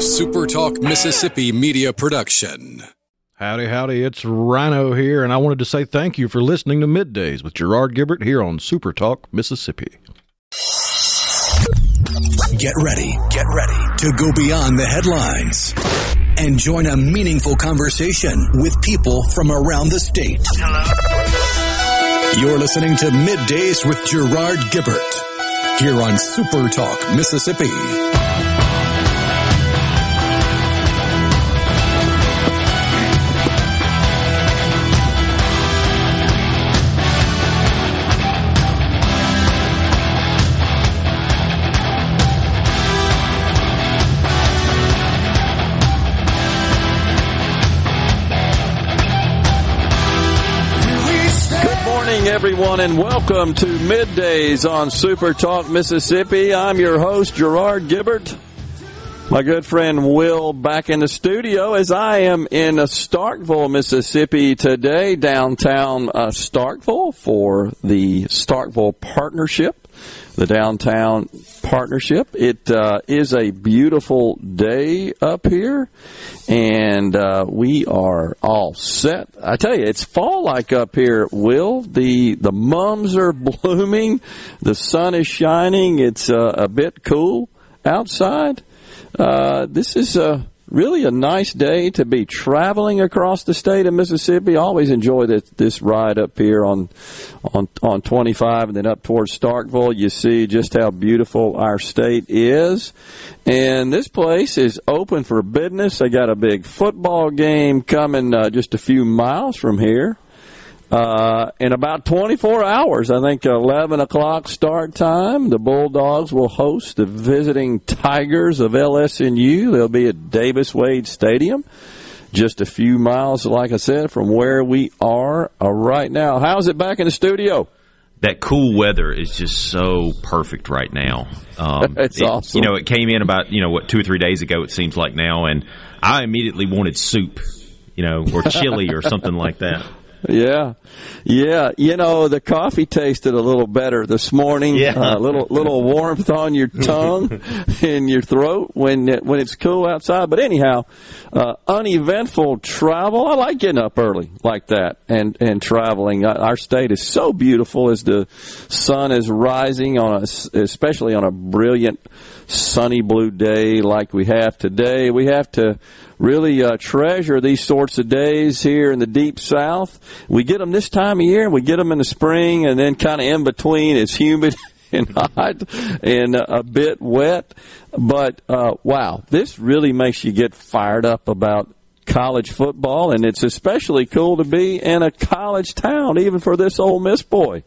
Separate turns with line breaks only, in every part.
a Super Talk Mississippi media production.
Howdy, howdy, it's Rhino here, and I wanted to say thank you for listening to Middays with Gerard Gibert here on Super Talk Mississippi.
Get ready, get ready to go beyond the headlines and join a meaningful conversation with people from around the state. Hello. You're listening to Middays with Gerard Gibert here on Super Talk Mississippi.
Everyone, and welcome to Middays on Super Talk Mississippi. I'm your host, Gerard Gibert. My good friend Will back in the studio as I am in Starkville, Mississippi today, downtown uh, Starkville for the Starkville Partnership the downtown partnership. It uh, is a beautiful day up here, and uh, we are all set. I tell you, it's fall like up here. Will the the mums are blooming, the sun is shining. It's uh, a bit cool outside. Uh, this is a really a nice day to be traveling across the state of Mississippi. Always enjoy this, this ride up here on, on, on 25 and then up towards Starkville. You see just how beautiful our state is. And this place is open for business. They got a big football game coming uh, just a few miles from here. Uh, in about 24 hours, I think 11 o'clock start time, the Bulldogs will host the visiting Tigers of LSU. They'll be at Davis Wade Stadium, just a few miles, like I said, from where we are uh, right now. How's it back in the studio?
That cool weather is just so perfect right now.
Um, it's
it,
awesome.
You know, it came in about you know what two or three days ago. It seems like now, and I immediately wanted soup, you know, or chili or something like that.
Yeah, yeah. You know, the coffee tasted a little better this morning.
Yeah,
a uh, little little warmth on your tongue and your throat when it, when it's cool outside. But anyhow, uh, uneventful travel. I like getting up early like that and and traveling. Uh, our state is so beautiful as the sun is rising on a, especially on a brilliant sunny blue day like we have today. We have to really uh, treasure these sorts of days here in the deep south. We get them this time of year, we get them in the spring, and then kind of in between, it's humid. and hot and uh, a bit wet, but uh, wow, this really makes you get fired up about college football, and it's especially cool to be in a college town, even for this Ole Miss boy.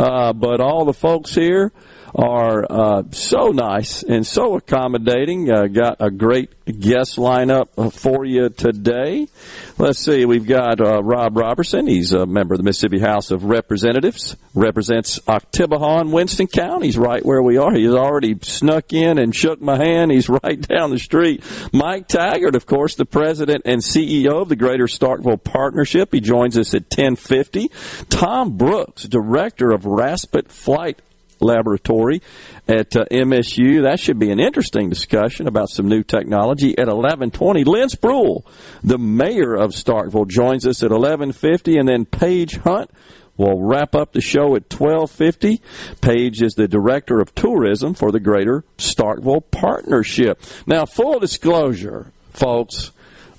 Uh, but all the folks here are uh, so nice and so accommodating. Uh, got a great guest lineup for you today. Let's see, we've got uh, Rob Roberson. He's a member of the Mississippi House of Representatives, represents Oktibbeha, Winston counties, right where we are. He's already snuck in and shook my hand. He's right down the street. Mike Taggart, of course, the president and CEO of the Greater Starkville Partnership. He joins us at 1050. Tom Brooks, director of Raspet Flight laboratory at uh, MSU. That should be an interesting discussion about some new technology at 11:20. Lynn Spruill, the mayor of Starkville, joins us at 11:50, and then Paige Hunt. will wrap up the show at 12:50. Paige is the director of tourism for the Greater Starkville Partnership. Now, full disclosure, folks,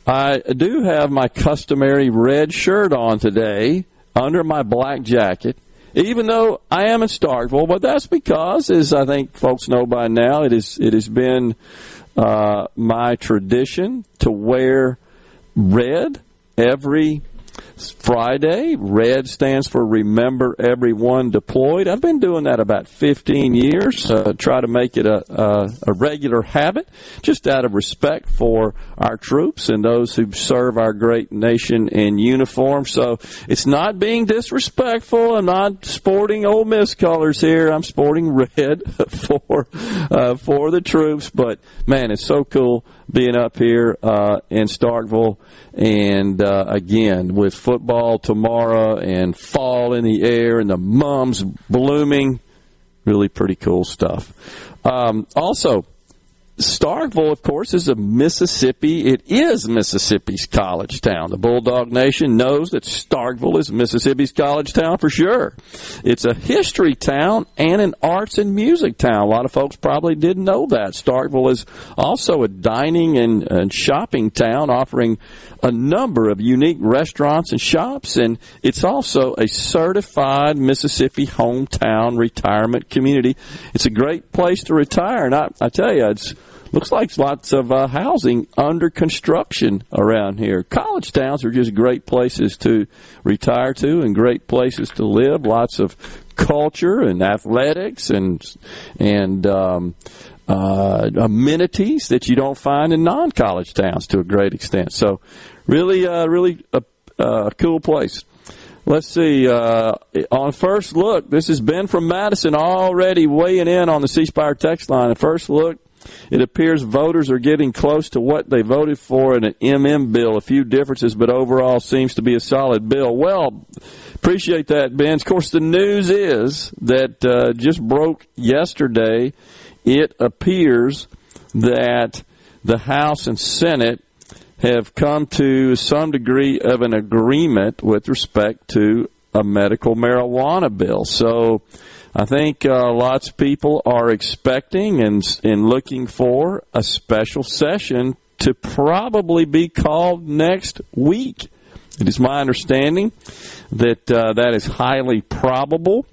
I do have my customary red shirt on today under my black jacket even though I am in Starkville, but that's because, as I think folks know by now, it is it has been uh, my tradition to wear red every Friday. Red stands for Remember Everyone Deployed. I've been doing that about 15 years. Uh, try to make it a, a, a, regular habit, just out of respect for our troops and those who serve our great nation in uniform. So it's not being disrespectful. I'm not sporting Ole Miss colors here. I'm sporting red for uh, for the troops. But man, it's so cool being up here uh, in Starkville. And uh, again, with football tomorrow and fall in the air and the mums blooming, really pretty cool stuff. Um, also, Starkville, of course, is a Mississippi. It is Mississippi's college town. The Bulldog Nation knows that Starkville is Mississippi's college town for sure. It's a history town and an arts and music town. A lot of folks probably didn't know that. Starkville is also a dining and, and shopping town offering a number of unique restaurants and shops, and it's also a certified Mississippi hometown retirement community. It's a great place to retire, and I, I tell you, it's looks like lots of uh, housing under construction around here. College towns are just great places to retire to and great places to live. Lots of culture and athletics and and um, uh, amenities that you don't find in non-college towns to a great extent. So, really, uh, really a, a cool place. Let's see. Uh, on first look, this is Ben from Madison already weighing in on the C text line. At first look, it appears voters are getting close to what they voted for in an MM bill. A few differences, but overall seems to be a solid bill. Well, appreciate that, Ben. Of course, the news is that uh, just broke yesterday. It appears that the House and Senate have come to some degree of an agreement with respect to a medical marijuana bill. So I think uh, lots of people are expecting and, and looking for a special session to probably be called next week. It is my understanding that uh, that is highly probable.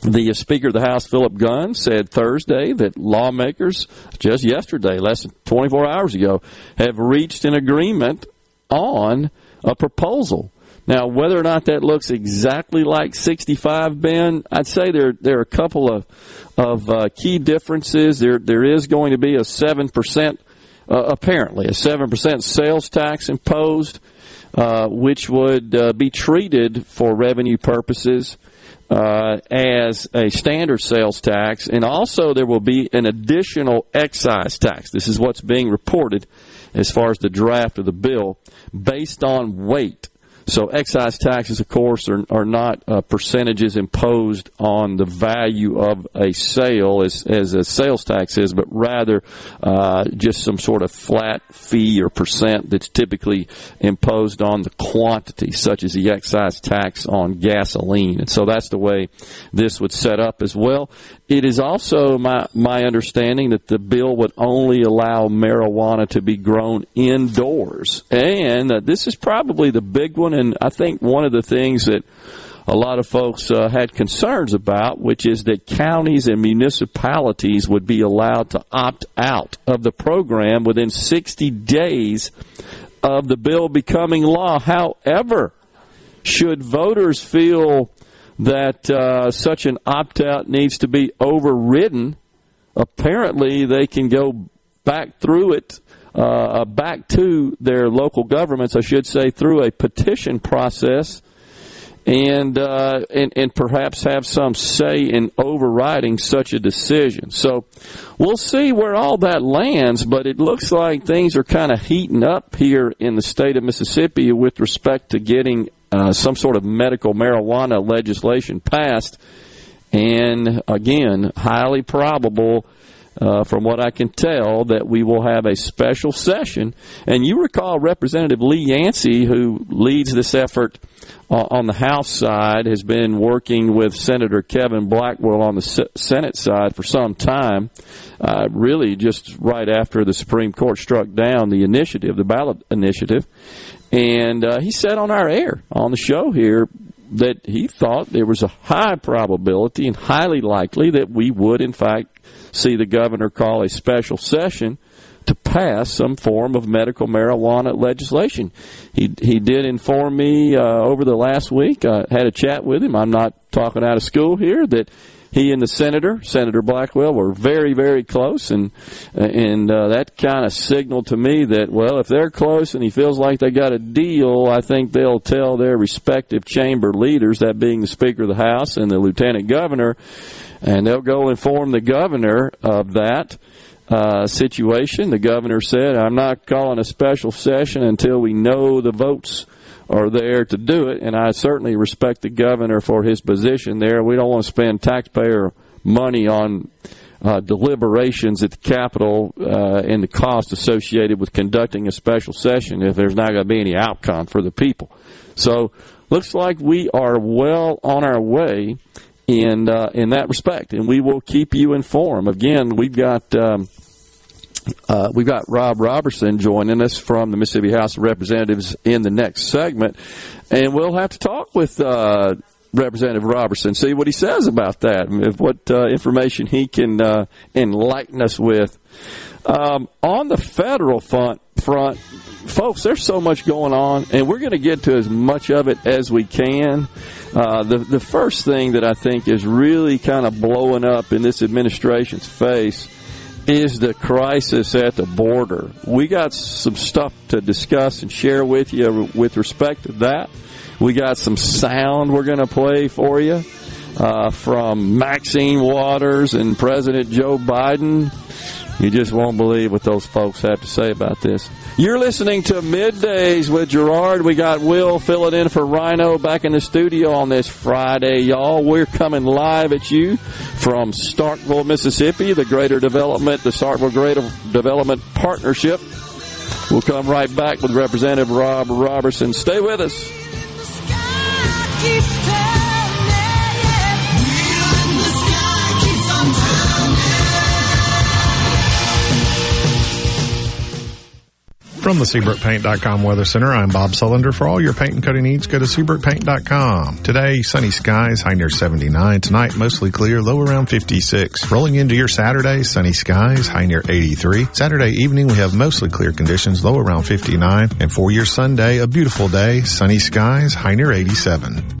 The Speaker of the House, Philip Gunn, said Thursday that lawmakers, just yesterday, less than 24 hours ago, have reached an agreement on a proposal now, whether or not that looks exactly like 65, Ben, I'd say there there are a couple of of uh, key differences. There there is going to be a seven percent, uh, apparently a seven percent sales tax imposed, uh, which would uh, be treated for revenue purposes. Uh, as a standard sales tax, and also there will be an additional excise tax. This is what's being reported as far as the draft of the bill based on weight. So excise taxes, of course, are, are not uh, percentages imposed on the value of a sale as, as a sales tax is, but rather uh, just some sort of flat fee or percent that's typically imposed on the quantity, such as the excise tax on gasoline. And so that's the way this would set up as well. It is also my, my understanding that the bill would only allow marijuana to be grown indoors. And uh, this is probably the big one, and I think one of the things that a lot of folks uh, had concerns about, which is that counties and municipalities would be allowed to opt out of the program within 60 days of the bill becoming law. However, should voters feel that uh, such an opt out needs to be overridden, apparently they can go back through it, uh, back to their local governments, I should say, through a petition process. And, uh, and and perhaps have some say in overriding such a decision. So we'll see where all that lands, but it looks like things are kind of heating up here in the state of Mississippi with respect to getting uh, some sort of medical marijuana legislation passed. And again, highly probable, uh, from what I can tell, that we will have a special session. And you recall Representative Lee Yancey, who leads this effort uh, on the House side, has been working with Senator Kevin Blackwell on the Senate side for some time. Uh, really, just right after the Supreme Court struck down the initiative, the ballot initiative. And uh, he said on our air on the show here that he thought there was a high probability and highly likely that we would, in fact, see the governor call a special session to pass some form of medical marijuana legislation. He he did inform me uh, over the last week. I had a chat with him. I'm not talking out of school here that he and the senator, Senator Blackwell, were very, very close, and and uh, that kind of signaled to me that well, if they're close and he feels like they got a deal, I think they'll tell their respective chamber leaders, that being the Speaker of the House and the Lieutenant Governor, and they'll go inform the governor of that. Uh, situation. The governor said, I'm not calling a special session until we know the votes are there to do it, and I certainly respect the governor for his position there. We don't want to spend taxpayer money on uh, deliberations at the Capitol uh, and the cost associated with conducting a special session if there's not going to be any outcome for the people. So, looks like we are well on our way in uh, in that respect, and we will keep you informed. Again, we've got. Um, uh, we've got Rob Roberson joining us from the Mississippi House of Representatives in the next segment, and we'll have to talk with uh, Representative Roberson, see what he says about that, what uh, information he can uh, enlighten us with. Um, on the federal front, front, folks, there's so much going on, and we're going to get to as much of it as we can. Uh, the the first thing that I think is really kind of blowing up in this administration's face is the crisis at the border. We got some stuff to discuss and share with you with respect to that. We got some sound we're going to play for you uh, from Maxine Waters and President Joe Biden. You just won't believe what those folks have to say about this. You're listening to Middays with Gerard. We got Will filling in for Rhino back in the studio on this Friday, y'all. We're coming live at you from Starkville, Mississippi, the Greater Development, the Starkville Greater Development Partnership. We'll come right back with Representative Rob Roberson. Stay with us.
From the SeabrookPaint.com Weather Center, I'm Bob Sullender. For all your paint and coating needs, go to SeabrookPaint.com. Today, sunny skies, high near 79. Tonight, mostly clear, low around 56. Rolling into your Saturday, sunny skies, high near 83. Saturday evening, we have mostly clear conditions, low around 59. And for your Sunday, a beautiful day, sunny skies, high near 87.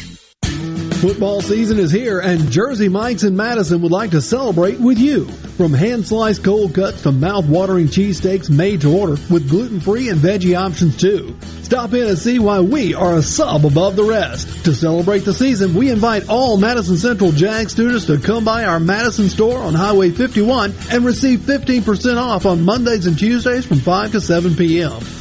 Football season is here, and Jersey Mike's in Madison would like to celebrate with you. From hand sliced cold cuts to mouth watering cheesesteaks made to order with gluten free and veggie options too. Stop in and see why we are a sub above the rest. To celebrate the season, we invite all Madison Central Jag students to come by our Madison store on Highway 51 and receive 15% off on Mondays and Tuesdays from 5 to 7 p.m.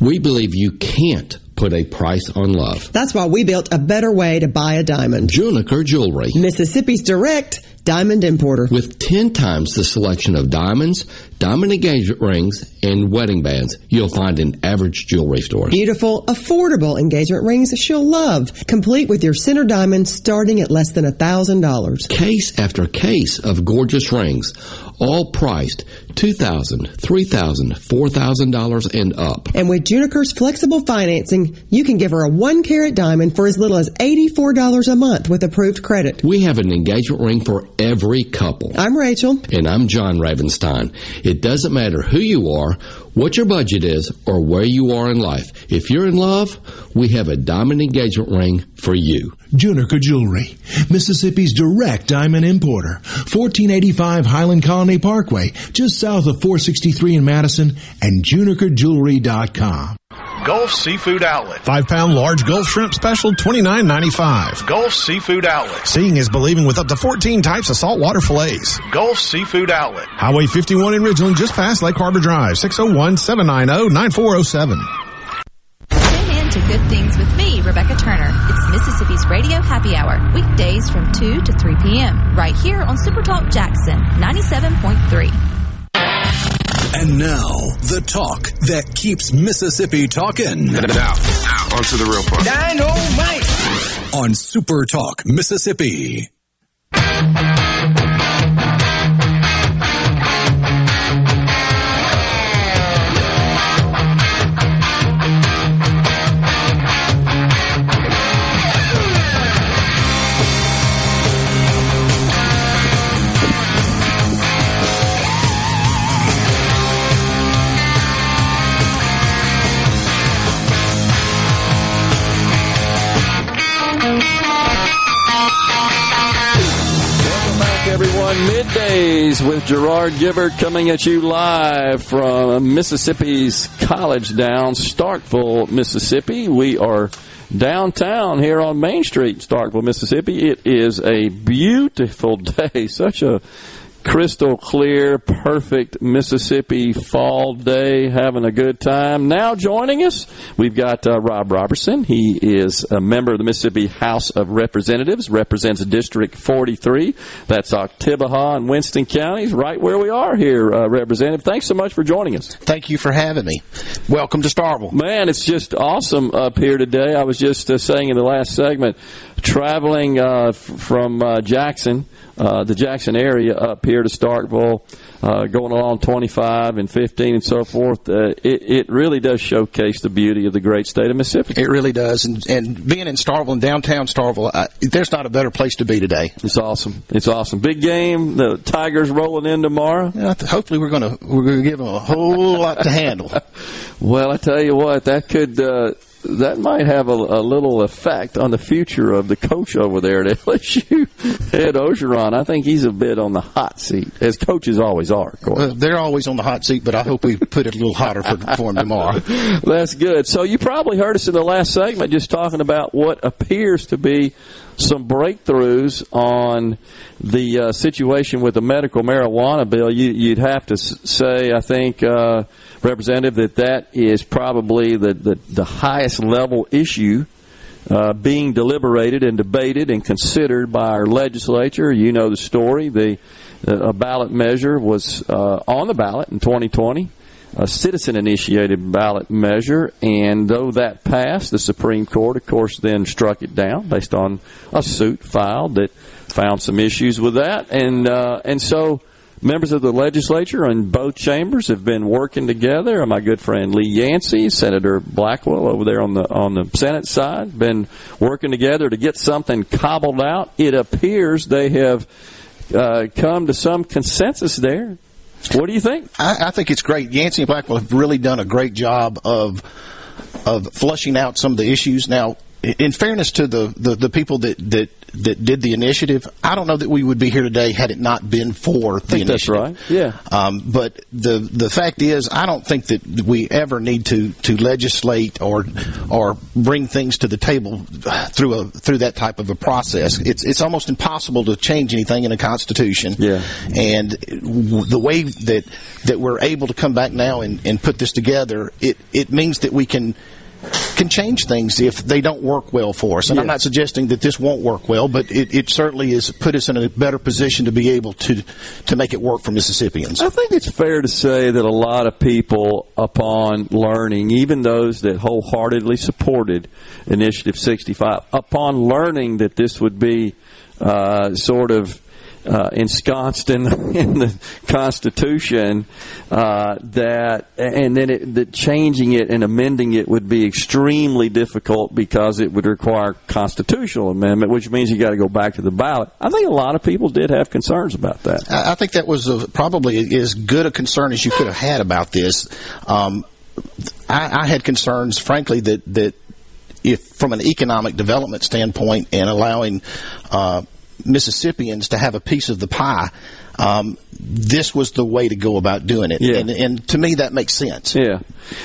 We believe you can't put a price on love.
That's why we built a better way to buy a diamond.
Juniker Jewelry.
Mississippi's direct diamond importer.
With 10 times the selection of diamonds, diamond engagement rings, and wedding bands you'll find in average jewelry stores.
Beautiful, affordable engagement rings she'll love, complete with your center diamond starting at less than a $1,000.
Case after case of gorgeous rings, all priced $2,000, $3,000, $4,000 and up.
And with Juniker's flexible financing, you can give her a one carat diamond for as little as $84 a month with approved credit.
We have an engagement ring for every couple.
I'm Rachel.
And I'm John Ravenstein. It doesn't matter who you are, what your budget is, or where you are in life. If you're in love, we have a diamond engagement ring for you.
Juniker Jewelry, Mississippi's direct diamond importer. 1485 Highland Colony Parkway, just south of 463 in Madison, and junikerjewelry.com.
Gulf Seafood Outlet. Five pound large Gulf shrimp special, twenty nine ninety five. Gulf Seafood Outlet. Seeing is believing with up to 14 types of saltwater fillets. Gulf Seafood Outlet. Highway 51 in Ridgeland, just past Lake Harbor Drive, 601 790 9407.
Tune in to Good Things with me, Rebecca Turner. It's Mississippi's Radio Happy Hour, weekdays from 2 to 3 p.m., right here on Supertalk Jackson 97.3.
And now, the talk that keeps Mississippi talking.
Now, now on to the real part.
Dynamite! On Super Talk, Mississippi.
With Gerard Gibert coming at you live from Mississippi's College Down, Starkville, Mississippi. We are downtown here on Main Street, Starkville, Mississippi. It is a beautiful day, such a crystal clear, perfect Mississippi fall day, having a good time. Now joining us, we've got uh, Rob Roberson. He is a member of the Mississippi House of Representatives, represents District 43. That's Oktibbeha and Winston counties, right where we are here, uh, Representative. Thanks so much for joining us.
Thank you for having me. Welcome to Starkville.
Man, it's just awesome up here today. I was just uh, saying in the last segment, traveling uh, from uh, Jackson uh, the Jackson area up here to Starkville, uh, going along 25 and 15 and so forth. Uh, it, it, really does showcase the beauty of the great state of Mississippi.
It really does. And, and being in Starkville, in downtown Starkville, uh, there's not a better place to be today.
It's awesome. It's awesome. Big game. The Tigers rolling in tomorrow.
Yeah, hopefully, we're going to we're going to give them a whole lot to handle.
well, I tell you what, that could uh, that might have a, a, little effect on the future of the coach over there at LSU, Ed Orgeron. I think he's a bit on the hot seat, as coaches always are. Of course,
uh, they're always on the hot seat, but I hope we put it a little hotter for, for him tomorrow.
That's good. So you probably heard us in the last segment just talking about what appears to be some breakthroughs on the uh, situation with the medical marijuana bill. You, would have to say, I think. Uh, Representative, that that is probably the, the, the highest level issue uh, being deliberated and debated and considered by our legislature. You know the story. The uh, a ballot measure was uh, on the ballot in 2020, a citizen initiated ballot measure, and though that passed, the Supreme Court, of course, then struck it down based on a suit filed that found some issues with that, and uh, and so Members of the legislature in both chambers have been working together. My good friend Lee Yancey, Senator Blackwell over there on the on the Senate side, been working together to get something cobbled out. It appears they have uh, come to some consensus there. What do you think?
I, I think it's great. Yancey and Blackwell have really done a great job of of flushing out some of the issues. Now, in fairness to the, the, the, people that, that, that did the initiative, I don't know that we would be here today had it not been for the initiative.
That's right. Yeah.
Um, but the the fact is, I don't think that we ever need to, to legislate or or bring things to the table through a through that type of a process. It's it's almost impossible to change anything in a constitution.
Yeah.
And the way that that we're able to come back now and, and put this together, it it means that we can can change things if they don't work well for us. And yes. I'm not suggesting that this won't work well, but it, it, certainly has put us in a better position to be able to to make it work for Mississippians.
I think it's fair to say that a lot of people, upon learning, even those that wholeheartedly supported Initiative 65, upon learning that this would be uh, sort of uh, ensconced in, in the Constitution uh, that, and then it, that changing it and amending it would be extremely difficult because it would require constitutional amendment, which means you got to go back to the ballot. I think a lot of people did have concerns about that.
I think that was a, probably as good a concern as you could have had about this. Um, I, I had concerns, frankly, that that if from an economic development standpoint and allowing uh, Mississippians to have a piece of the pie, um, this was the way to go about doing it.
Yeah.
And, and, to me, that makes sense.
Yeah.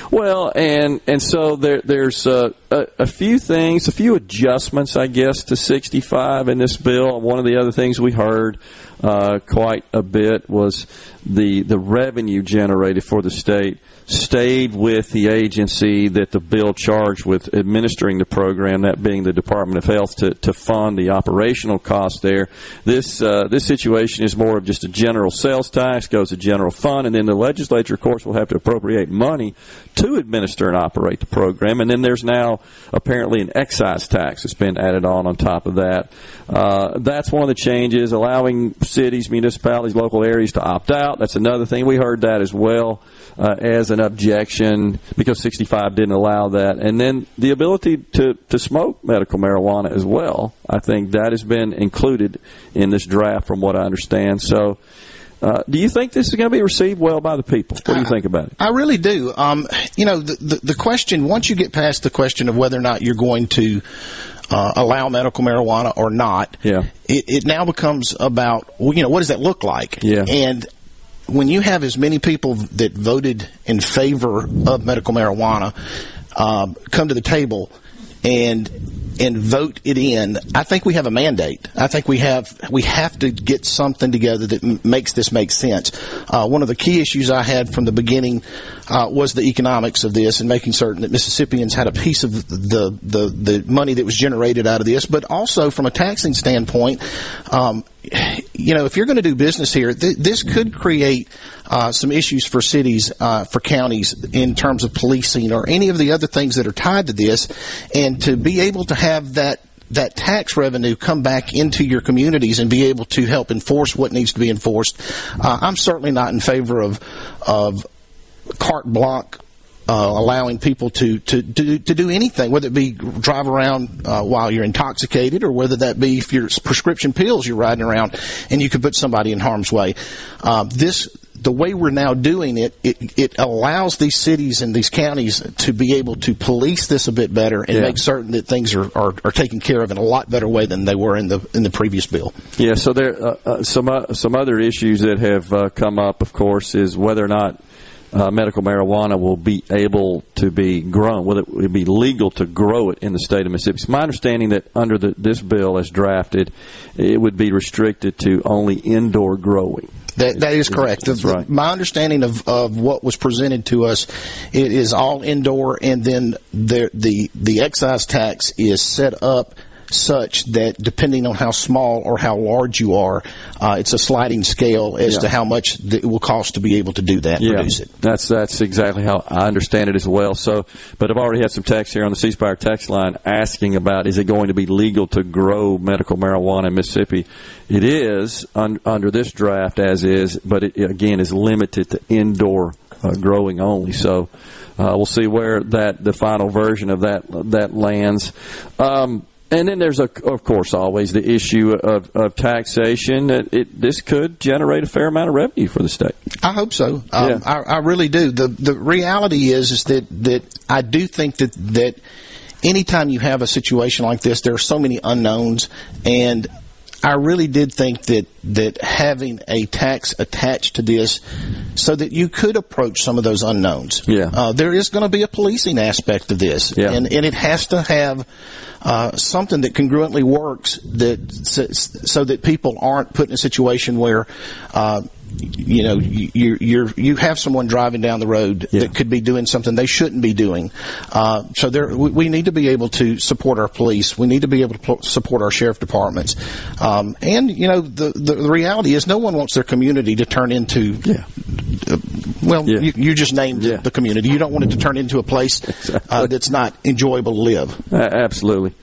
Well, and and so there, there's uh, a, a, few things, a few adjustments, I guess, to 65 in this bill. One of the other things we heard uh, quite a bit was the the revenue generated for the state stayed with the agency that the bill charged with administering the program, that being the Department of Health, to, to fund the operational cost there. This uh, this situation is more of just a general sales tax, goes to general fund, and then the legislature, of course, will have to appropriate money to administer and operate the program. And then there's now apparently an excise tax that's been added on on top of that. Uh, that's one of the changes, allowing cities, municipalities, local areas to opt out. That's another thing. We heard that as well uh, as an objection because 65 didn't allow that. And then the ability to, to smoke medical marijuana as well. I think that has been included in this draft from what I understand. So, uh, do you think this is going to be received well by the people? What do you think about it?
I really do. Um, you know, the, the, the, question, once you get past the question of whether or not you're going to uh, allow medical marijuana or not.
Yeah.
It, it now becomes about well, you know what does that look like?
Yeah.
And when you have as many people that voted in favor of medical marijuana um, come to the table and and vote it in, I think we have a mandate. I think we have we have to get something together that m- makes this make sense. Uh, one of the key issues I had from the beginning uh, was the economics of this and making certain that Mississippians had a piece of the the the money that was generated out of this, but also from a taxing standpoint. Um, you know, if you're going to do business here, th- this could create uh, some issues for cities, uh, for counties in terms of policing or any of the other things that are tied to this. And to be able to have that that tax revenue come back into your communities and be able to help enforce what needs to be enforced, uh, I'm certainly not in favor of of carte blanche uh, allowing people to, to, to, to do anything, whether it be drive around uh, while you're intoxicated or whether that be if you're prescription pills you're riding around and you could put somebody in harm's way. Uh, this the way we're now doing it, it, it allows these cities and these counties to be able to police this a bit better and
Yeah.
make certain that things are, are, are taken care of in a lot better way than they were in the in the previous bill.
Yeah, so there uh, uh, some uh, some other issues that have uh, come up, of course, is whether or not uh, medical marijuana will be able to be grown, will it will be legal to grow it in the state of Mississippi. It's my understanding that under the, this bill as drafted, it would be restricted to only indoor growing.
That, that is correct.
That's right.
My understanding of, of what was presented to us, it is all indoor, and then the the the excise tax is set up such that depending on how small or how large you are, uh, it's a sliding scale as
Yeah.
to how much th- it will cost to be able to do that, and produce it.
That's that's exactly how I understand it as well. So, but I've already had some text here on the ceasefire text line asking about is it going to be legal to grow medical marijuana in Mississippi? It is un, under this draft as is, but it again is limited to indoor uh, growing only. So. Uh, we'll see where that the final version of that that lands. Um, and then there's, a, of course, always the issue of, of taxation. It, it, this could generate a fair amount of revenue for the state.
I hope so. Um,
Yeah.
I, I really do. The the reality is is that that I do think that that anytime you have a situation like this, there are so many unknowns, and I really did think that that having a tax attached to this, so that you could approach some of those unknowns.
Yeah.
Uh, there is going to be a policing aspect of this,
Yeah.
and and it has to have. Uh, something that congruently works that so, so that people aren't put in a situation where uh, you know you you you're, you have someone driving down the road that could be doing something they shouldn't be doing. Uh, so there we, we need to be able to support our police. We need to be able to pl- support our sheriff departments. Um, and you know the, the the reality is no one wants their community to turn into uh, well you, you just named the community. You don't want it to turn into a place uh, that's not enjoyable to live.
Absolutely.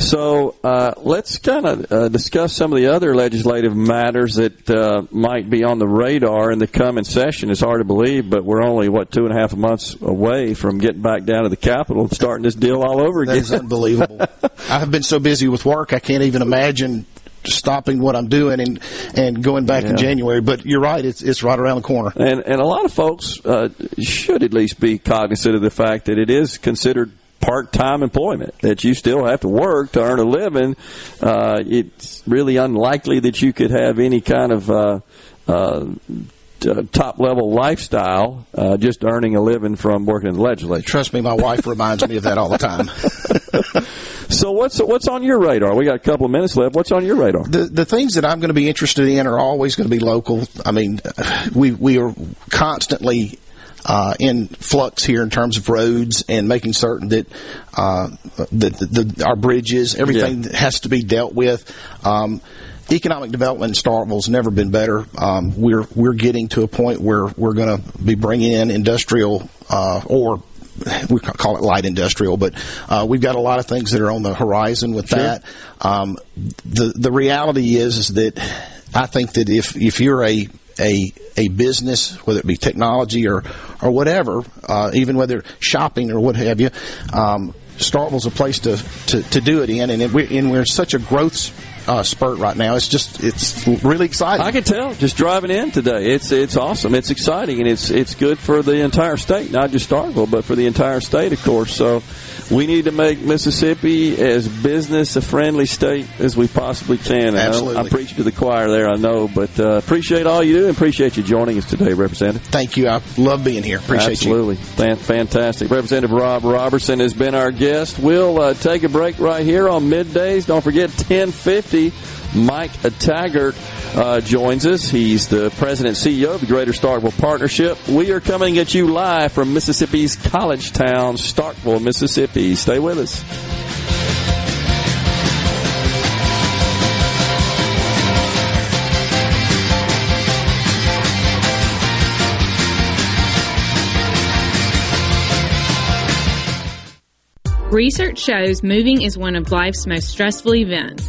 So uh, let's kind of uh, discuss some of the other legislative matters that uh, might be on the radar in the coming session. It's hard to believe, but we're only what two and a half months away from getting back down to the Capitol and starting this deal all over again.
is unbelievable. I have been so busy with work, I can't even imagine stopping what I'm doing and and going back in January. But you're right; it's it's right around the corner.
And and a lot of folks uh, should at least be cognizant of the fact that it is considered part-time employment that you still have to work to earn a living. Uh, it's really unlikely that you could have any kind of uh, uh, t- top-level lifestyle uh, just earning a living from working in the legislature.
Trust me, my wife reminds me of that all the time.
So what's what's on your radar? We got a couple of minutes left. What's on your radar?
The the things that I'm going to be interested in are always going to be local. I mean, we we are constantly uh, in flux here in terms of roads and making certain that uh, that the, the, our bridges, everything has to be dealt with. Um, economic development in Starkville's never been better. Um, we're we're getting to a point where we're going to be bringing in industrial uh, or we call it light industrial, but uh, we've got a lot of things that are on the horizon with that. Um, the the reality is is that I think that if if you're a a a business, whether it be technology or or whatever, uh, even whether shopping or what have you, um, Starkville's a place to, to, to do it in, and it, we, and we're in such a growth uh, spurt right now. It's just it's really exciting.
I can tell just driving in today. It's it's awesome. It's exciting and it's it's good for the entire state, not just Starkville, but for the entire state, of course. So we need to make Mississippi as business a friendly state as we possibly can.
Absolutely.
I, am preaching to the choir there, I know, but uh, appreciate all you do and appreciate you joining us today, Representative.
Thank you. I love being here. Appreciate
Absolutely.
you.
Absolutely. Fantastic. Representative Rob Roberson has been our guest. We'll uh, take a break right here on middays. Don't forget 1050. Mike Taggart uh, joins us. He's the president and CEO of the Greater Starkville Partnership. We are coming at you live from Mississippi's college town, Starkville, Mississippi. Stay with us.
Research shows moving is one of life's most stressful events,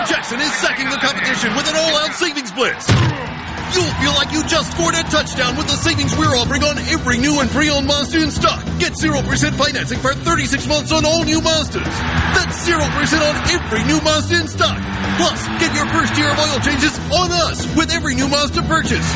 Jackson is sacking the competition with an all-out savings blitz. You'll feel like you just scored a touchdown with the savings we're offering on every new and pre-owned Mazda in stock. Get 0% financing for 36 months on all new Mazdas. That's 0% on every new Mazda in stock. Plus, get your first year of oil changes on us with every new Mazda purchase.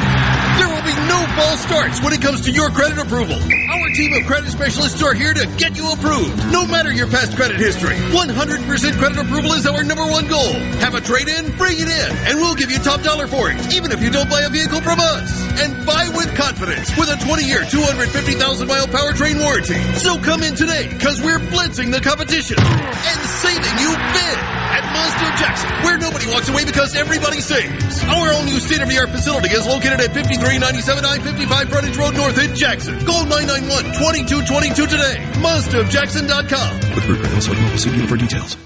There will be no false starts when it comes to your credit approval. Our team of credit specialists are here to get you approved, no matter your past credit history. 100% credit approval is our number one goal. Have a trade-in? Bring it in, and we'll give you top dollar for it, even if you don't buy a vehicle from us. And buy with confidence with a 20-year, 250,000-mile powertrain warranty. So come in today, because we're blitzing the competition and saving you big at Monster Jackson, where nobody walks away because everybody saves. Our all new state-of-the-art facility is located at 5397 I-55 Frontage Road North in Jackson. Call 991-2222 today. MonsterJackson.com.
With Rupert Hill, Mobile, for details.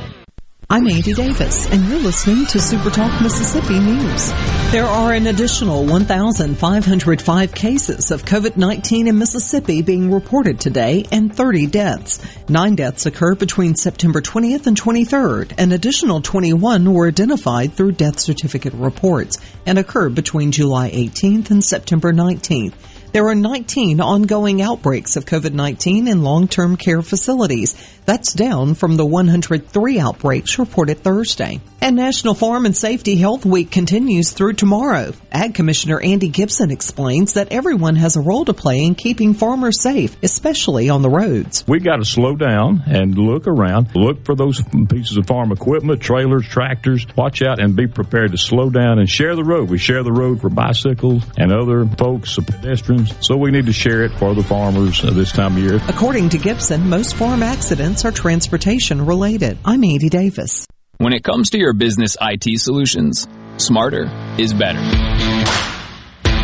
I'm Andy Davis, and you're listening to SuperTalk Mississippi News. There are an additional 1,505 cases of COVID-19 in Mississippi being reported today and 30 deaths. Nine deaths occurred between September 20th and 23rd. An additional 21 were identified through death certificate reports and occurred between July 18th and September 19th. There are 19 ongoing outbreaks of COVID-19 in long-term care facilities. That's down from the 103 outbreaks reported Thursday. And National Farm and Safety Health Week continues through tomorrow. Ag Commissioner Andy Gipson explains that everyone has a role to play in keeping farmers safe, especially on the roads.
We got to slow down and look around, look for those pieces of farm equipment, trailers, tractors, watch out and be prepared to slow down and share the road. We share the road for bicycles and other folks, pedestrians, so we need to share it for the farmers uh, this time of year.
According to Gipson, most farm accidents are transportation related. I'm Andy Davis.
When it comes to your business IT solutions, smarter is better.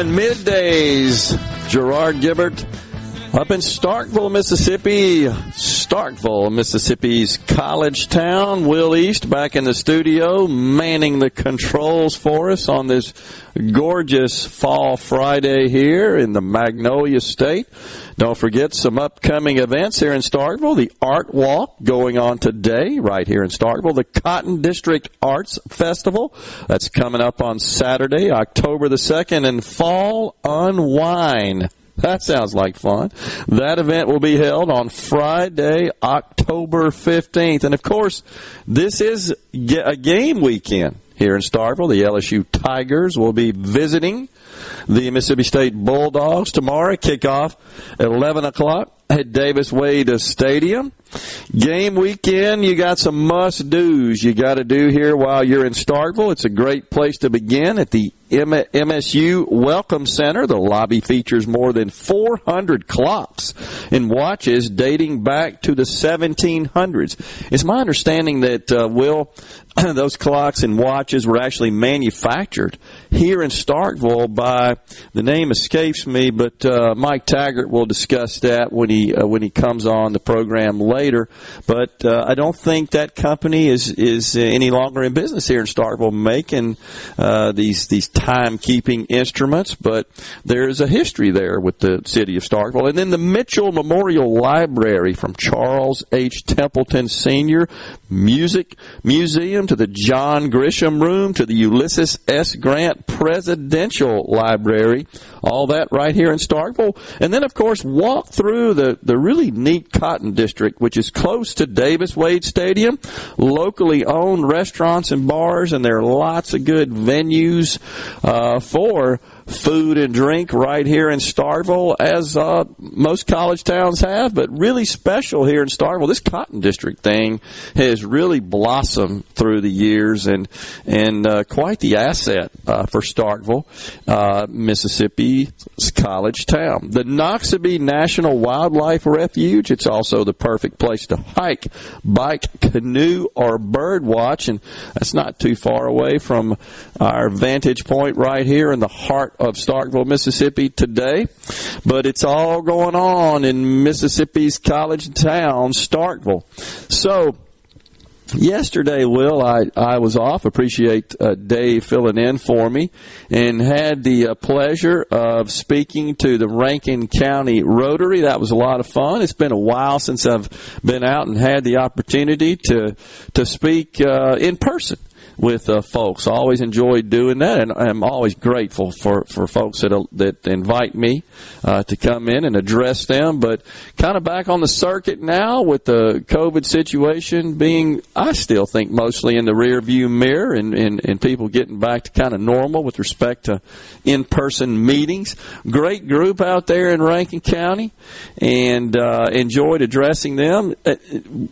Everyone. Middays. Gerard Gibert up in Starkville, Mississippi. Starkville, Mississippi's college town. Will East back in the studio, manning the controls for us on this gorgeous fall Friday here in the Magnolia State. Don't forget some upcoming events here in Starkville. The Art Walk going on today right here in Starkville. The Cotton District Arts Festival that's coming up on Saturday, October the 2nd, and Fall Unwind. That sounds like fun. That event will be held on Friday, October 15th. And of course, this is a game weekend here in Starkville. The LSU Tigers will be visiting the Mississippi State Bulldogs tomorrow. Kickoff at 11 o'clock at Davis Wade Stadium. Game weekend, you got some must do's you got to do here while you're in Starkville. It's a great place to begin at the MSU Welcome Center. The lobby features more than 400 clocks and watches dating back to the 1700s. It's my understanding that, uh, Will, those clocks and watches were actually manufactured here in Starkville by the name escapes me, but uh, Mike Taggart will discuss that when he uh, when he comes on the program later. But uh, I don't think that company is is any longer in business here in Starkville making uh, these these timekeeping instruments. But there's a history there with the city of Starkville, and then the Mitchell Memorial Library from Charles H. Templeton Sr. Music Museum to the John Grisham Room to the Ulysses S. Grant Presidential Library. All that right here in Starkville. And then, of course, walk through the, the really neat Cotton District, which is close to Davis Wade Stadium. Locally owned restaurants and bars, and there are lots of good venues uh, for food and drink right here in Starkville, as uh, most college towns have, but really special here in Starkville. This Cotton District thing has really blossomed through the years, and and uh, quite the asset uh, for Starkville, uh, Mississippi's college town. The Noxubee National Wildlife Refuge. It's also the perfect place to hike, bike, canoe, or bird watch, and that's not too far away from our vantage point right here in the heart of Starkville, Mississippi today. But it's all going on in Mississippi's college town, Starkville. So, Yesterday, Will, I, I was off. Appreciate uh, Dave filling in for me and had the uh, pleasure of speaking to the Rankin County Rotary. That was a lot of fun. It's been a while since I've been out and had the opportunity to, to speak uh, in person with uh, folks. I always enjoy doing that, and I'm always grateful for, for folks that that invite me uh, to come in and address them. But kind of back on the circuit now with the COVID situation being, I still think mostly in the rear view mirror, and, and, and people getting back to kind of normal with respect to in person meetings. Great group out there in Rankin County, and uh, enjoyed addressing them. Uh,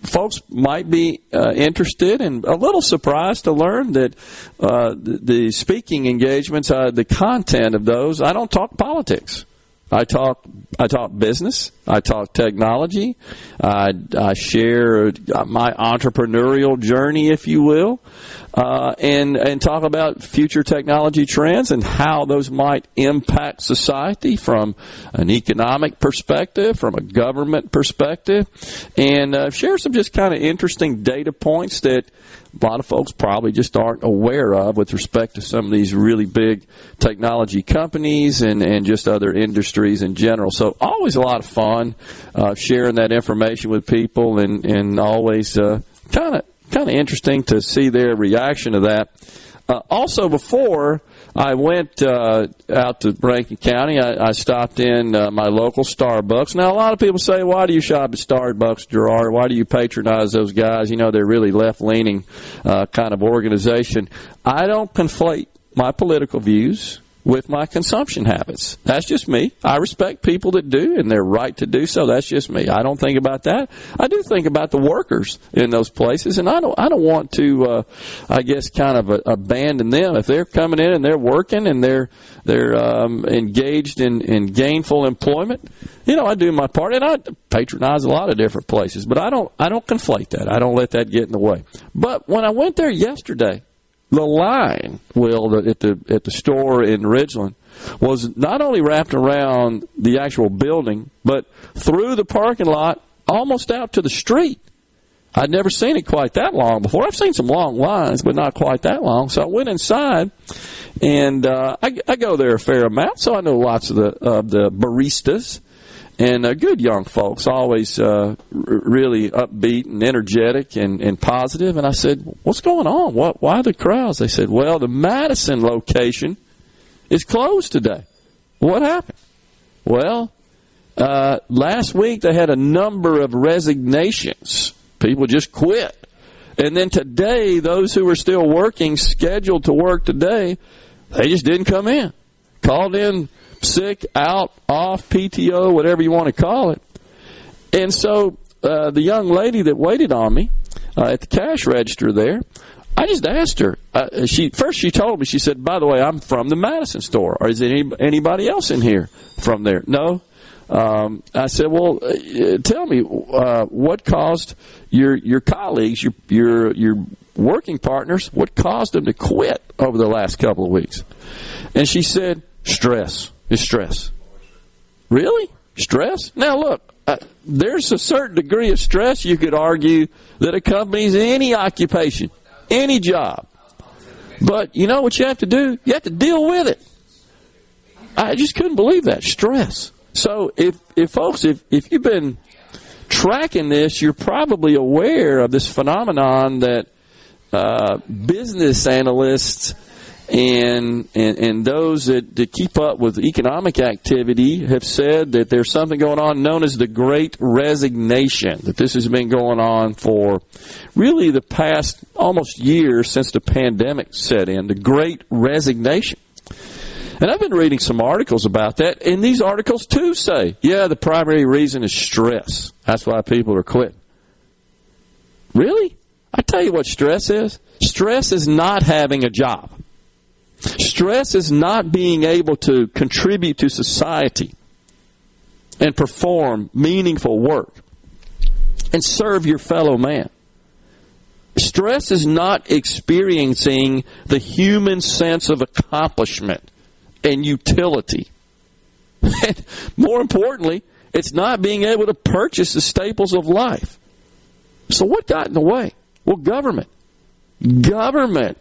folks might be uh, interested and a little surprised to learn that uh, the, the, speaking engagements, uh, the content of those, I don't talk politics. I talk I talk business. I talk technology. I, I share my entrepreneurial journey, if you will, uh, and and talk about future technology trends and how those might impact society from an economic perspective, from a government perspective, and uh, share some just kind of interesting data points that a lot of folks probably just aren't aware of with respect to some of these really big technology companies and, and just other industries in general. So always a lot of fun uh, sharing that information with people and, and always kind of kind of interesting to see their reaction to that. Uh, also, before I went uh, out to Rankin County, I, I stopped in uh, my local Starbucks. Now, a lot of people say, "Why do you shop at Starbucks, Gerard? Why do you patronize those guys? You know, they're really left-leaning uh, kind of organization." I don't conflate my political views with my consumption habits. That's just me. I respect people that do, and they're right to do so. That's just me. I don't think about that. I do think about the workers in those places, and I don't. I don't want to. Uh, I guess kind of uh, abandon them if they're coming in and they're working and they're they're um, engaged in in gainful employment. You know, I do my part, and I patronize a lot of different places, but I don't. I don't conflate that. I don't let that get in the way. But when I went there yesterday, the line, Will, at the at the store in Ridgeland, was not only wrapped around the actual building, but through the parking lot, almost out to the street. I'd never seen it quite that long before. I've seen some long lines, but not quite that long. So I went inside, and uh, I, I go there a fair amount, so I know lots of the of the baristas and uh, good young folks, always uh, r- really upbeat and energetic and, and positive. And I said, "What's going on? What? Why the crowds?" They said, "Well, the Madison location is closed today. What happened?" Well, uh, last week they had a number of resignations. People just quit. And then today, those who were still working, scheduled to work today, they just didn't come in. Called in sick, out, off, PTO, whatever you want to call it. And so uh, the young lady that waited on me uh, at the cash register there, I just asked her. Uh, she first she told me she said, "By the way, I'm from the Madison store. Or is any, anybody else in here from there?" No. Um, I said, "Well, uh, tell me uh, what caused your your colleagues, your your your working partners, what caused them to quit over the last couple of weeks?" And she said, "Stress." Is stress. Really? Stress? Now, look, uh, there's a certain degree of stress you could argue that accompanies any occupation, any job. But you know what you have to do? You have to deal with it. I just couldn't believe that. Stress. So if, if folks, if, if you've been tracking this, you're probably aware of this phenomenon that uh, business analysts and and, and those that, keep up with economic activity have said that there's something going on known as the Great Resignation. That this has been going on for really the past almost year since the pandemic set in. The Great Resignation. And I've been reading some articles about that, and these articles too say, yeah, the primary reason is stress. That's why people are quitting. Really? I tell you what stress is. Stress is not having a job. Stress is not being able to contribute to society and perform meaningful work and serve your fellow man. Stress is not experiencing the human sense of accomplishment and utility. And more importantly, it's not being able to purchase the staples of life. So, what got in the way? Well, government. Government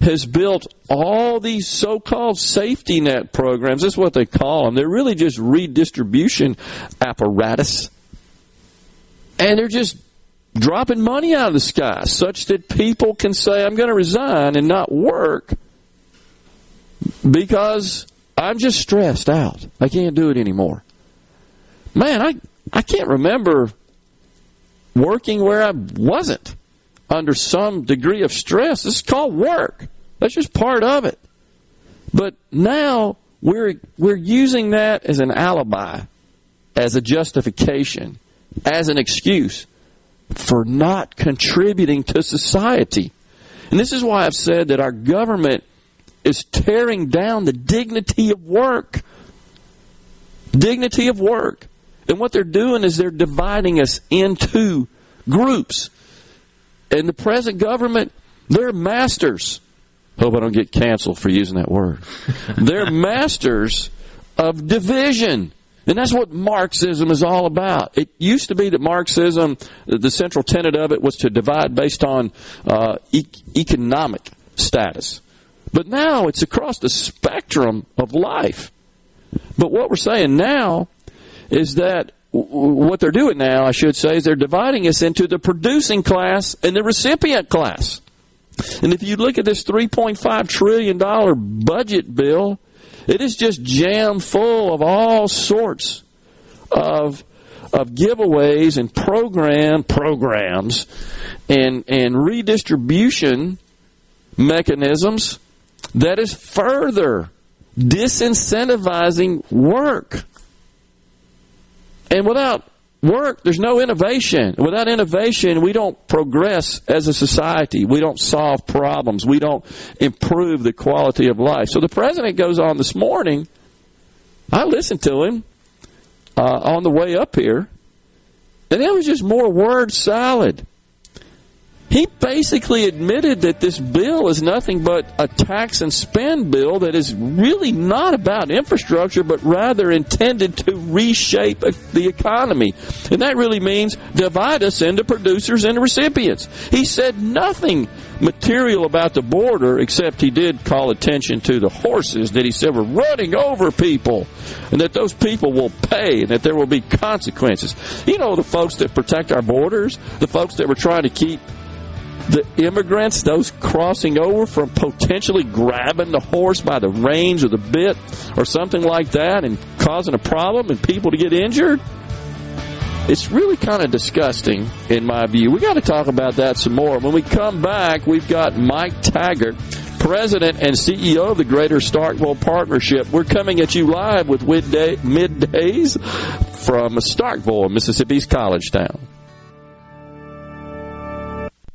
has built all these so-called safety net programs. That's what they call them. They're really just redistribution apparatus. And they're just dropping money out of the sky such that people can say, I'm going to resign and not work because I'm just stressed out. I can't do it anymore. Man, I, I can't remember working where I wasn't under some degree of stress. This is called work. That's just part of it. But now we're we're using that as an alibi, as a justification, as an excuse for not contributing to society. And this is why I've said that our government is tearing down the dignity of work. Dignity of work. And what they're doing is they're dividing us into groups. And the present government, they're masters. Hope I don't get canceled for using that word. they're masters of division. And that's what Marxism is all about. It used to be that Marxism, the central tenet of it was to divide based on uh, e- economic status. But now it's across the spectrum of life. But what we're saying now is that what they're doing now, I should say, is they're dividing us into the producing class and the recipient class. And if you look at this $3.5 trillion budget bill, it is just jammed full of all sorts of of giveaways and program programs and and redistribution mechanisms that is further disincentivizing work. And without work, there's no innovation. Without innovation, we don't progress as a society. We don't solve problems. We don't improve the quality of life. So the president goes on this morning. I listened to him uh, on the way up here, and it was just more word salad. He basically admitted that this bill is nothing but a tax and spend bill that is really not about infrastructure, but rather intended to reshape the economy. And that really means divide us into producers and recipients. He said nothing material about the border, except he did call attention to the horses that he said were running over people, and that those people will pay, and that there will be consequences. You know, the folks that protect our borders, the folks that were trying to keep the immigrants, those crossing over from potentially grabbing the horse by the reins or the bit or something like that and causing a problem and people to get injured. It's really kind of disgusting in my view. We got to talk about that some more. When we come back, we've got Mike Taggart, President and CEO of the Greater Starkville Partnership. We're coming at you live with midday, middays from Starkville, Mississippi's college town.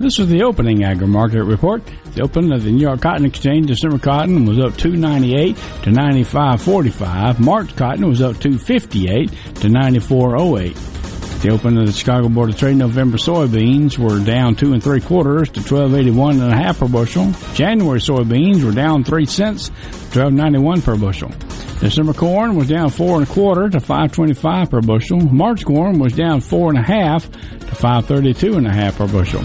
This is the opening agri market report. The opening of the New York Cotton Exchange, December cotton was up 298 to 95.45. March cotton was up 258 to 94.08. The opening of the Chicago Board of Trade, November soybeans were down two and three quarters to 12.81 and a half per bushel. January soybeans were down three cents, to 12.91 per bushel. December corn was down four and a quarter to 5.25 per bushel. March corn was down four and a half to 5.32 and a half per bushel.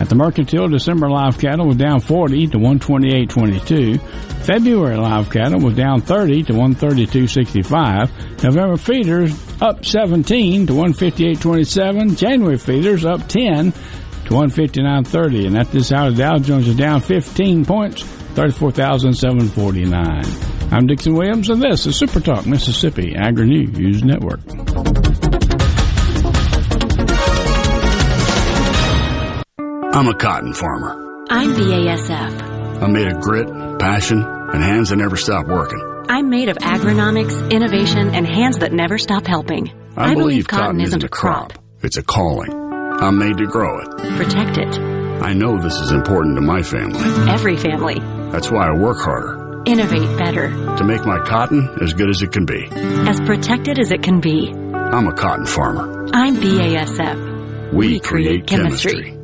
At the Mercantile, December live cattle was down 40 to 128.22. February live cattle was down 30 to 132.65. November feeders up 17 to 158.27. January feeders up 10 to 159.30. And at this hour, Dow Jones is down 15 points, 34,749. I'm Dixon Williams, and this is Super Talk Mississippi Agri News Network.
I'm a cotton farmer.
I'm BASF.
I'm made of grit, passion, and hands that never stop working.
I'm made of agronomics, innovation, and hands that never stop helping.
I, I believe, cotton, cotton isn't a crop. crop. It's a calling. I'm made to grow it.
Protect it.
I know this is important to my family.
Every family.
That's why I work harder.
Innovate better.
To make my cotton as good as it can be.
As protected as it can be.
I'm a cotton farmer.
I'm BASF.
We, we create, create chemistry. chemistry.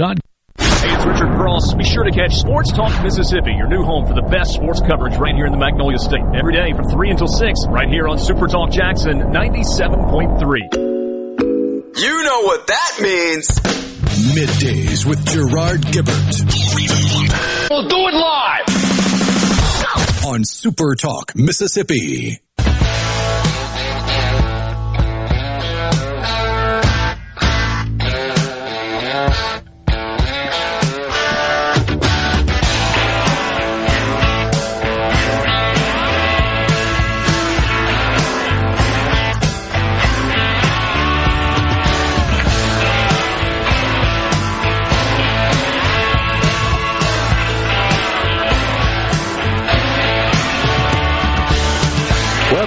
Hey, Cross. Be sure to catch Sports Talk Mississippi, your new home for the best sports coverage right here in the Magnolia State. Every day from 3 until 6, right here on Super Talk Jackson 97.3.
You know what that means.
Middays with Gerard Gibert.
We'll do it live.
On Super Talk Mississippi.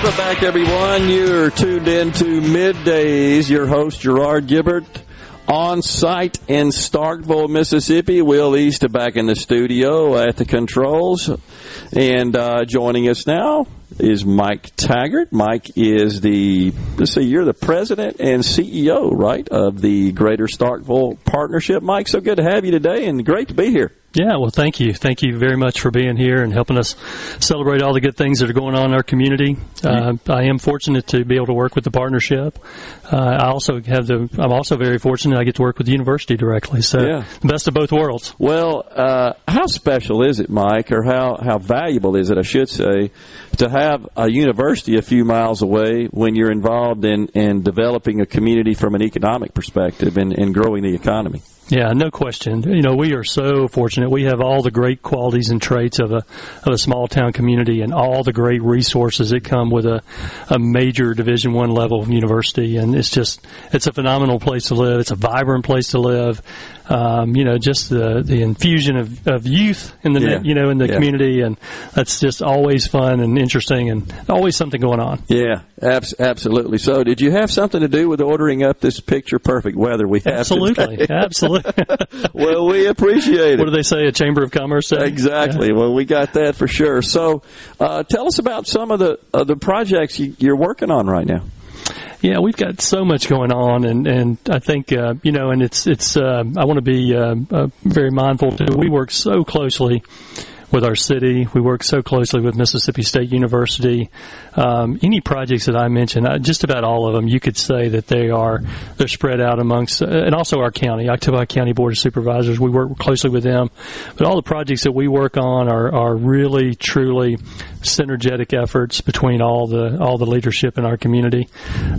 Welcome back, everyone. You're tuned in to Middays. Your host, Gerard Gibert, on site in Starkville, Mississippi. Will East back in the studio at the controls. And uh, joining us now is Mike Taggart. Mike is the, let's see, you're the president and CEO, right, of the Greater Starkville Partnership. Mike, so good to have you today and great to be here.
Yeah, well, thank you. Thank you very much for being here and helping us celebrate all the good things that are going on in our community. Uh, I am fortunate to be able to work with the partnership. Uh, I also have the. I'm also very fortunate I get to work with the university directly. So, yeah. the best of both worlds.
Well, uh, how special is it, Mike, or how how valuable is it, I should say, to have a university a few miles away when you're involved in in developing a community from an economic perspective and, and growing the economy?
Yeah, no question. You know, we are so fortunate. We have all the great qualities and traits of a of a small town community, and all the great resources that come with a a major Division One level university. And it's just it's a phenomenal place to live. It's a vibrant place to live um, you know, just the the infusion of, of youth in the yeah. you know in the yeah. community, and that's just always fun and interesting, and always something going on.
Yeah, abs- absolutely. So, did you have something to do with ordering up this picture perfect weather we have?
Absolutely, absolutely.
well, we appreciate it.
What do they say? A chamber of commerce?
Exactly. Yeah. Well, we got that for sure. So, uh, tell us about some of the uh, the projects you, you're working on right now.
Yeah, we've got so much going on, and and I think uh, you know, and it's it's. Uh, I want to be uh, uh, very mindful too. We work so closely with our city. We work so closely with Mississippi State University. Um, any projects that I mentioned, uh, just about all of them, you could say that they are they're spread out amongst, uh, and also our county, Oktibbeha County Board of Supervisors. We work closely with them, but all the projects that we work on are are really truly synergetic efforts between all the all the leadership in our community.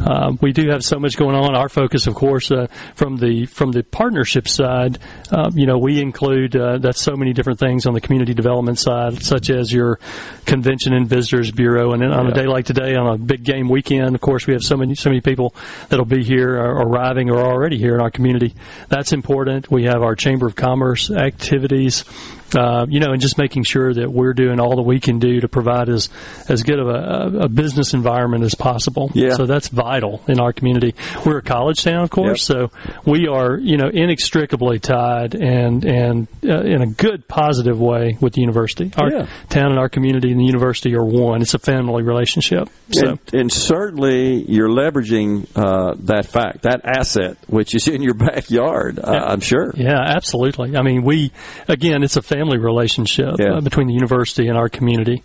Um, we do have so much going on. Our focus, of course, uh, from the from the partnership side, uh, you know, we include uh, that's so many different things on the community development side, such as your convention and visitors bureau. And then on yeah. a day like today, on a big game weekend, of course, we have so many so many people that'll be here, or arriving, or already here in our community. That's important. We have our chamber of commerce activities uh, you know, and just making sure that we're doing all that we can do to provide as as good of a, a business environment as possible.
Yeah.
So that's vital in our community. We're a college town, of course, yep. so we are, you know, inextricably tied and and uh, in a good positive way with the university. Our yeah. town and our community and the university are one. It's a family relationship. So.
And, and certainly, you're leveraging uh, that fact, that asset, which is in your backyard. Uh, yeah. I'm sure.
Yeah, absolutely. I mean, we again, it's a family relationship
yeah.
uh, between the university and our community.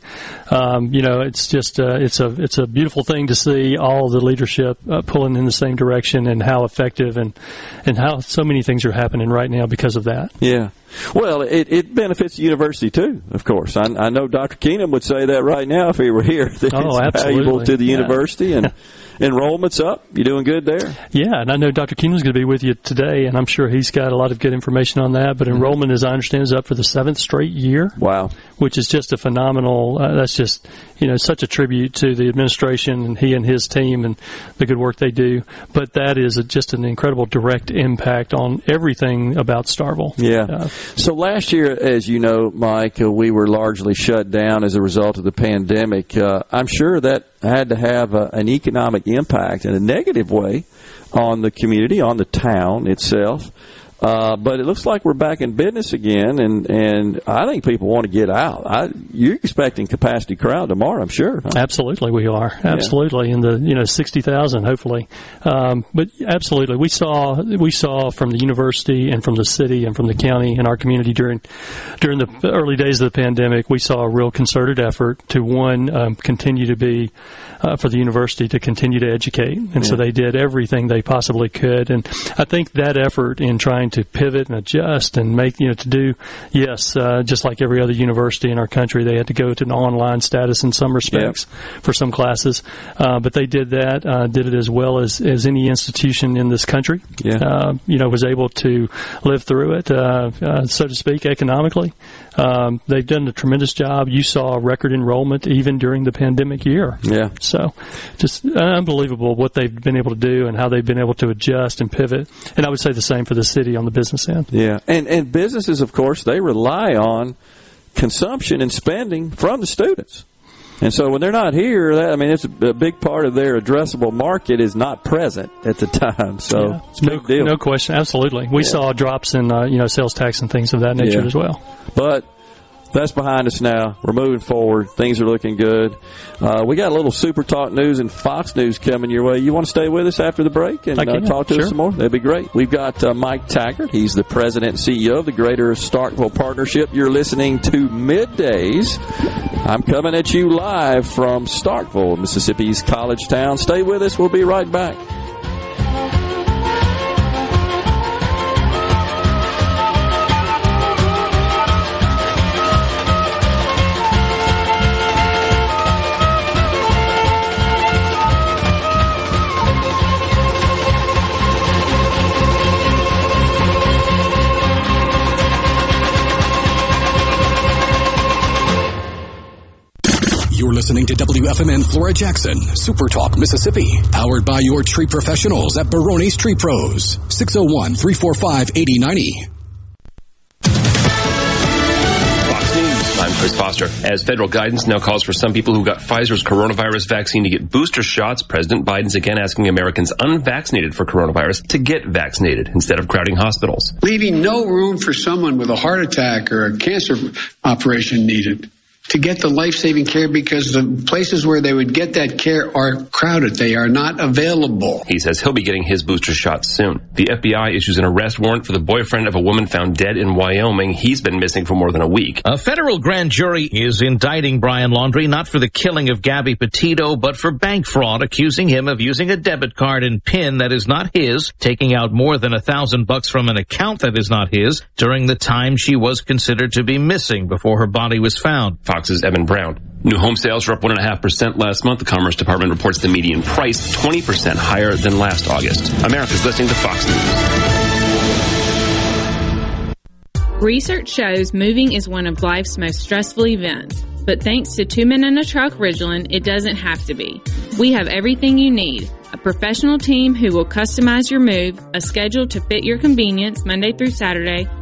Um, you know, it's just uh, it's a it's a beautiful thing to see all the leadership uh, pulling in the same direction and how effective and and how so many things are happening right now because of that.
Yeah. Well, it, it benefits the university too, of course. I, I know Dr. Keenum would say that right now if he were here. That
oh,
it's
absolutely.
valuable to the
yeah.
university and enrollment's up. You doing good there?
Yeah, and I know Dr. Keenum's going to be with you today, and I'm sure he's got a lot of good information on that. But mm-hmm. enrollment, as I understand, is up for the seventh straight year.
Wow,
which is just a phenomenal. Uh, that's just you know such a tribute to the administration and he and his team and the good work they do. But that is a, just an incredible direct impact on everything about Starkville.
Yeah. Uh, so last year, as you know, Mike, uh, we were largely shut down as a result of the pandemic. Uh, I'm sure that had to have a, an economic impact in a negative way on the community, on the town itself. Uh, but it looks like we're back in business again, and, and I think people want to get out. I, you're expecting capacity crowd tomorrow, I'm sure. Huh?
Absolutely, we are. Absolutely, yeah. in the you know sixty thousand, hopefully. Um, but absolutely, we saw we saw from the university and from the city and from the county and our community during during the early days of the pandemic, we saw a real concerted effort to one um, continue to be uh, for the university to continue to educate, and yeah. so they did everything they possibly could. And I think that effort in trying to pivot and adjust and make, you know, to do, yes, uh, just like every other university in our country, they had to go to an online status in some respects yep. for some classes. Uh, but they did that, uh, did it as well as, as any institution in this country.
Yeah.
Uh, you know, was able to live through it, uh, uh, so to speak, economically. Um, they've done a tremendous job. You saw record enrollment even during the pandemic year.
Yeah.
So just unbelievable what they've been able to do and how they've been able to adjust and pivot. And I would say the same for the city on the business end.
Yeah, and and businesses, of course, they rely on consumption and spending from the students. And so when they're not here, that, I mean, it's a, big part of their addressable market is not present at the time. So yeah. it's no, deal.
no question, absolutely. We yeah. saw drops in uh, you know sales tax and things of that nature
yeah.
as well.
But that's behind us now. We're moving forward. Things are looking good. Uh, we got a little Super Talk News and Fox News coming your way. You want to stay with us after the break and uh, talk to
sure.
us some more? That'd be great. We've got uh, Mike Taggart. He's the president and CEO of the Greater Starkville Partnership. You're listening to Middays. I'm coming at you live from Starkville, Mississippi's college town. Stay with us. We'll be right back.
Listening to WFMN Flora Jackson, Super Talk, Mississippi, powered by your tree professionals at Barone's Tree Pros, 601 345 8090.
I'm Chris Foster. As federal guidance now calls for some people who got Pfizer's coronavirus vaccine to get booster shots, President Biden's again asking Americans unvaccinated for coronavirus to get vaccinated instead of crowding hospitals.
Leaving no room for someone with a heart attack or a cancer operation needed.
To get the life saving care because the places where they would get that care are crowded. They are not available.
He says he'll be getting his booster shot soon. The FBI issues an arrest warrant for the boyfriend of a woman found dead in Wyoming. He's been missing for more than a week.
A federal grand jury is indicting Brian Laundrie not for the killing of Gabby Petito, but for bank fraud, accusing him of using a debit card and PIN that is not his, taking out more than a thousand bucks from an account that is not his during the time she was considered to be missing before her body was found.
Fox's Evan Brown. New home sales were up 1.5% last month. The Commerce Department reports the median price 20% higher than last August. America's listening to Fox
News. Research shows moving is one of life's most stressful events. But thanks to Two Men and a Truck Ridgeland, it doesn't have to be. We have everything you need. A professional team who will customize your move, a schedule to fit your convenience Monday through Saturday,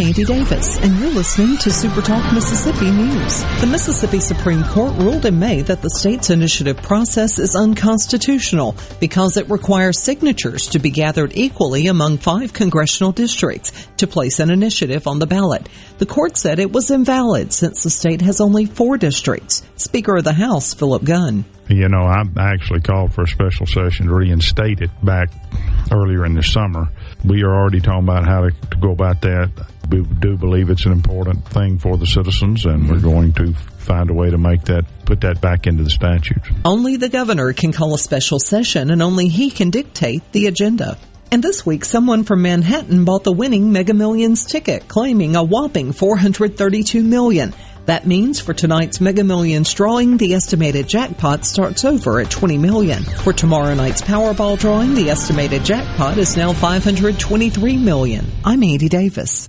Andy Davis, and you're listening to Super Talk Mississippi News. The Mississippi Supreme Court ruled in May that the state's initiative process is unconstitutional because it requires signatures to be gathered equally among five congressional districts to place an initiative on the ballot. The court said it was invalid since the state has only four districts. Speaker of the House, Philip Gunn.
You know, I actually called for a special session to reinstate it back earlier in the summer. We are already talking about how to go about that. We do believe it's an important thing for the citizens, and we're mm-hmm. going to find a way to make that put that back into the statute.
Only the governor can call a special session, and only he can dictate the agenda. And this week, someone from Manhattan bought the winning Mega Millions ticket, claiming a whopping 432 million. That means for tonight's Mega Millions drawing, the estimated jackpot starts over at 20 million. For tomorrow night's Powerball drawing, the estimated jackpot is now 523 million. I'm Andy Davis.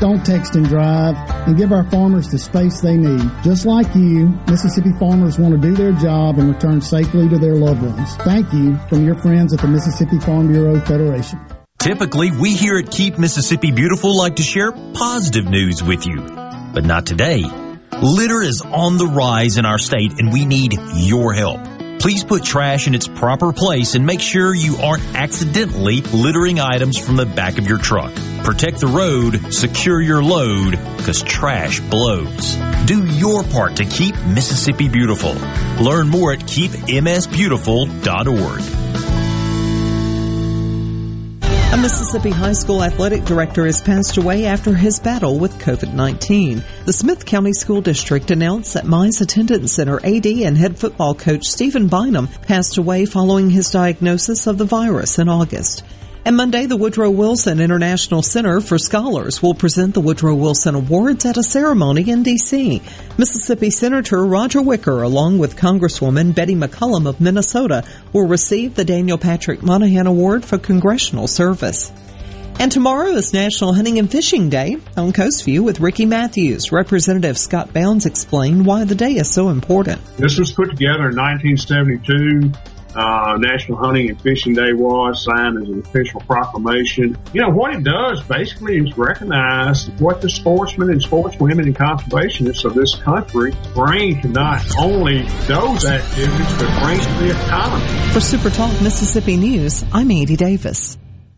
don't text and drive, and give our farmers the space they need. Just like you, Mississippi farmers want to do their job and return safely to their loved ones. Thank you from your friends at the Mississippi Farm Bureau Federation.
Typically, we here at Keep Mississippi Beautiful like to share positive news with you, but not today. Litter is on the rise in our state and we need your help. Please put trash in its proper place and make sure you aren't accidentally littering items from the back of your truck. Protect the road, secure your load, because trash blows. Do your part to keep Mississippi beautiful. Learn more at keepmsbeautiful.org.
A Mississippi high school athletic director has passed away after his battle with COVID-19. The Smith County School District announced that Mize Attendance Center AD and head football coach Stephen Bynum passed away following his diagnosis of the virus in August. And Monday, the Woodrow Wilson International Center for Scholars will present the Woodrow Wilson Awards at a ceremony in D.C. Mississippi Senator Roger Wicker, along with Congresswoman Betty McCollum of Minnesota, will receive the Daniel Patrick Moynihan Award for Congressional Service. And tomorrow is National Hunting and Fishing Day on Coast View with Ricky Matthews. Representative Scott Bounds explained why the day is so important.
This was put together in 1972 uh, National Hunting and Fishing Day was signed as an official proclamation. You know, what it does basically is recognize what the sportsmen and sportswomen and conservationists of this country bring to not only those activities, but bring to the economy.
For Super Talk Mississippi News, I'm Andy Davis.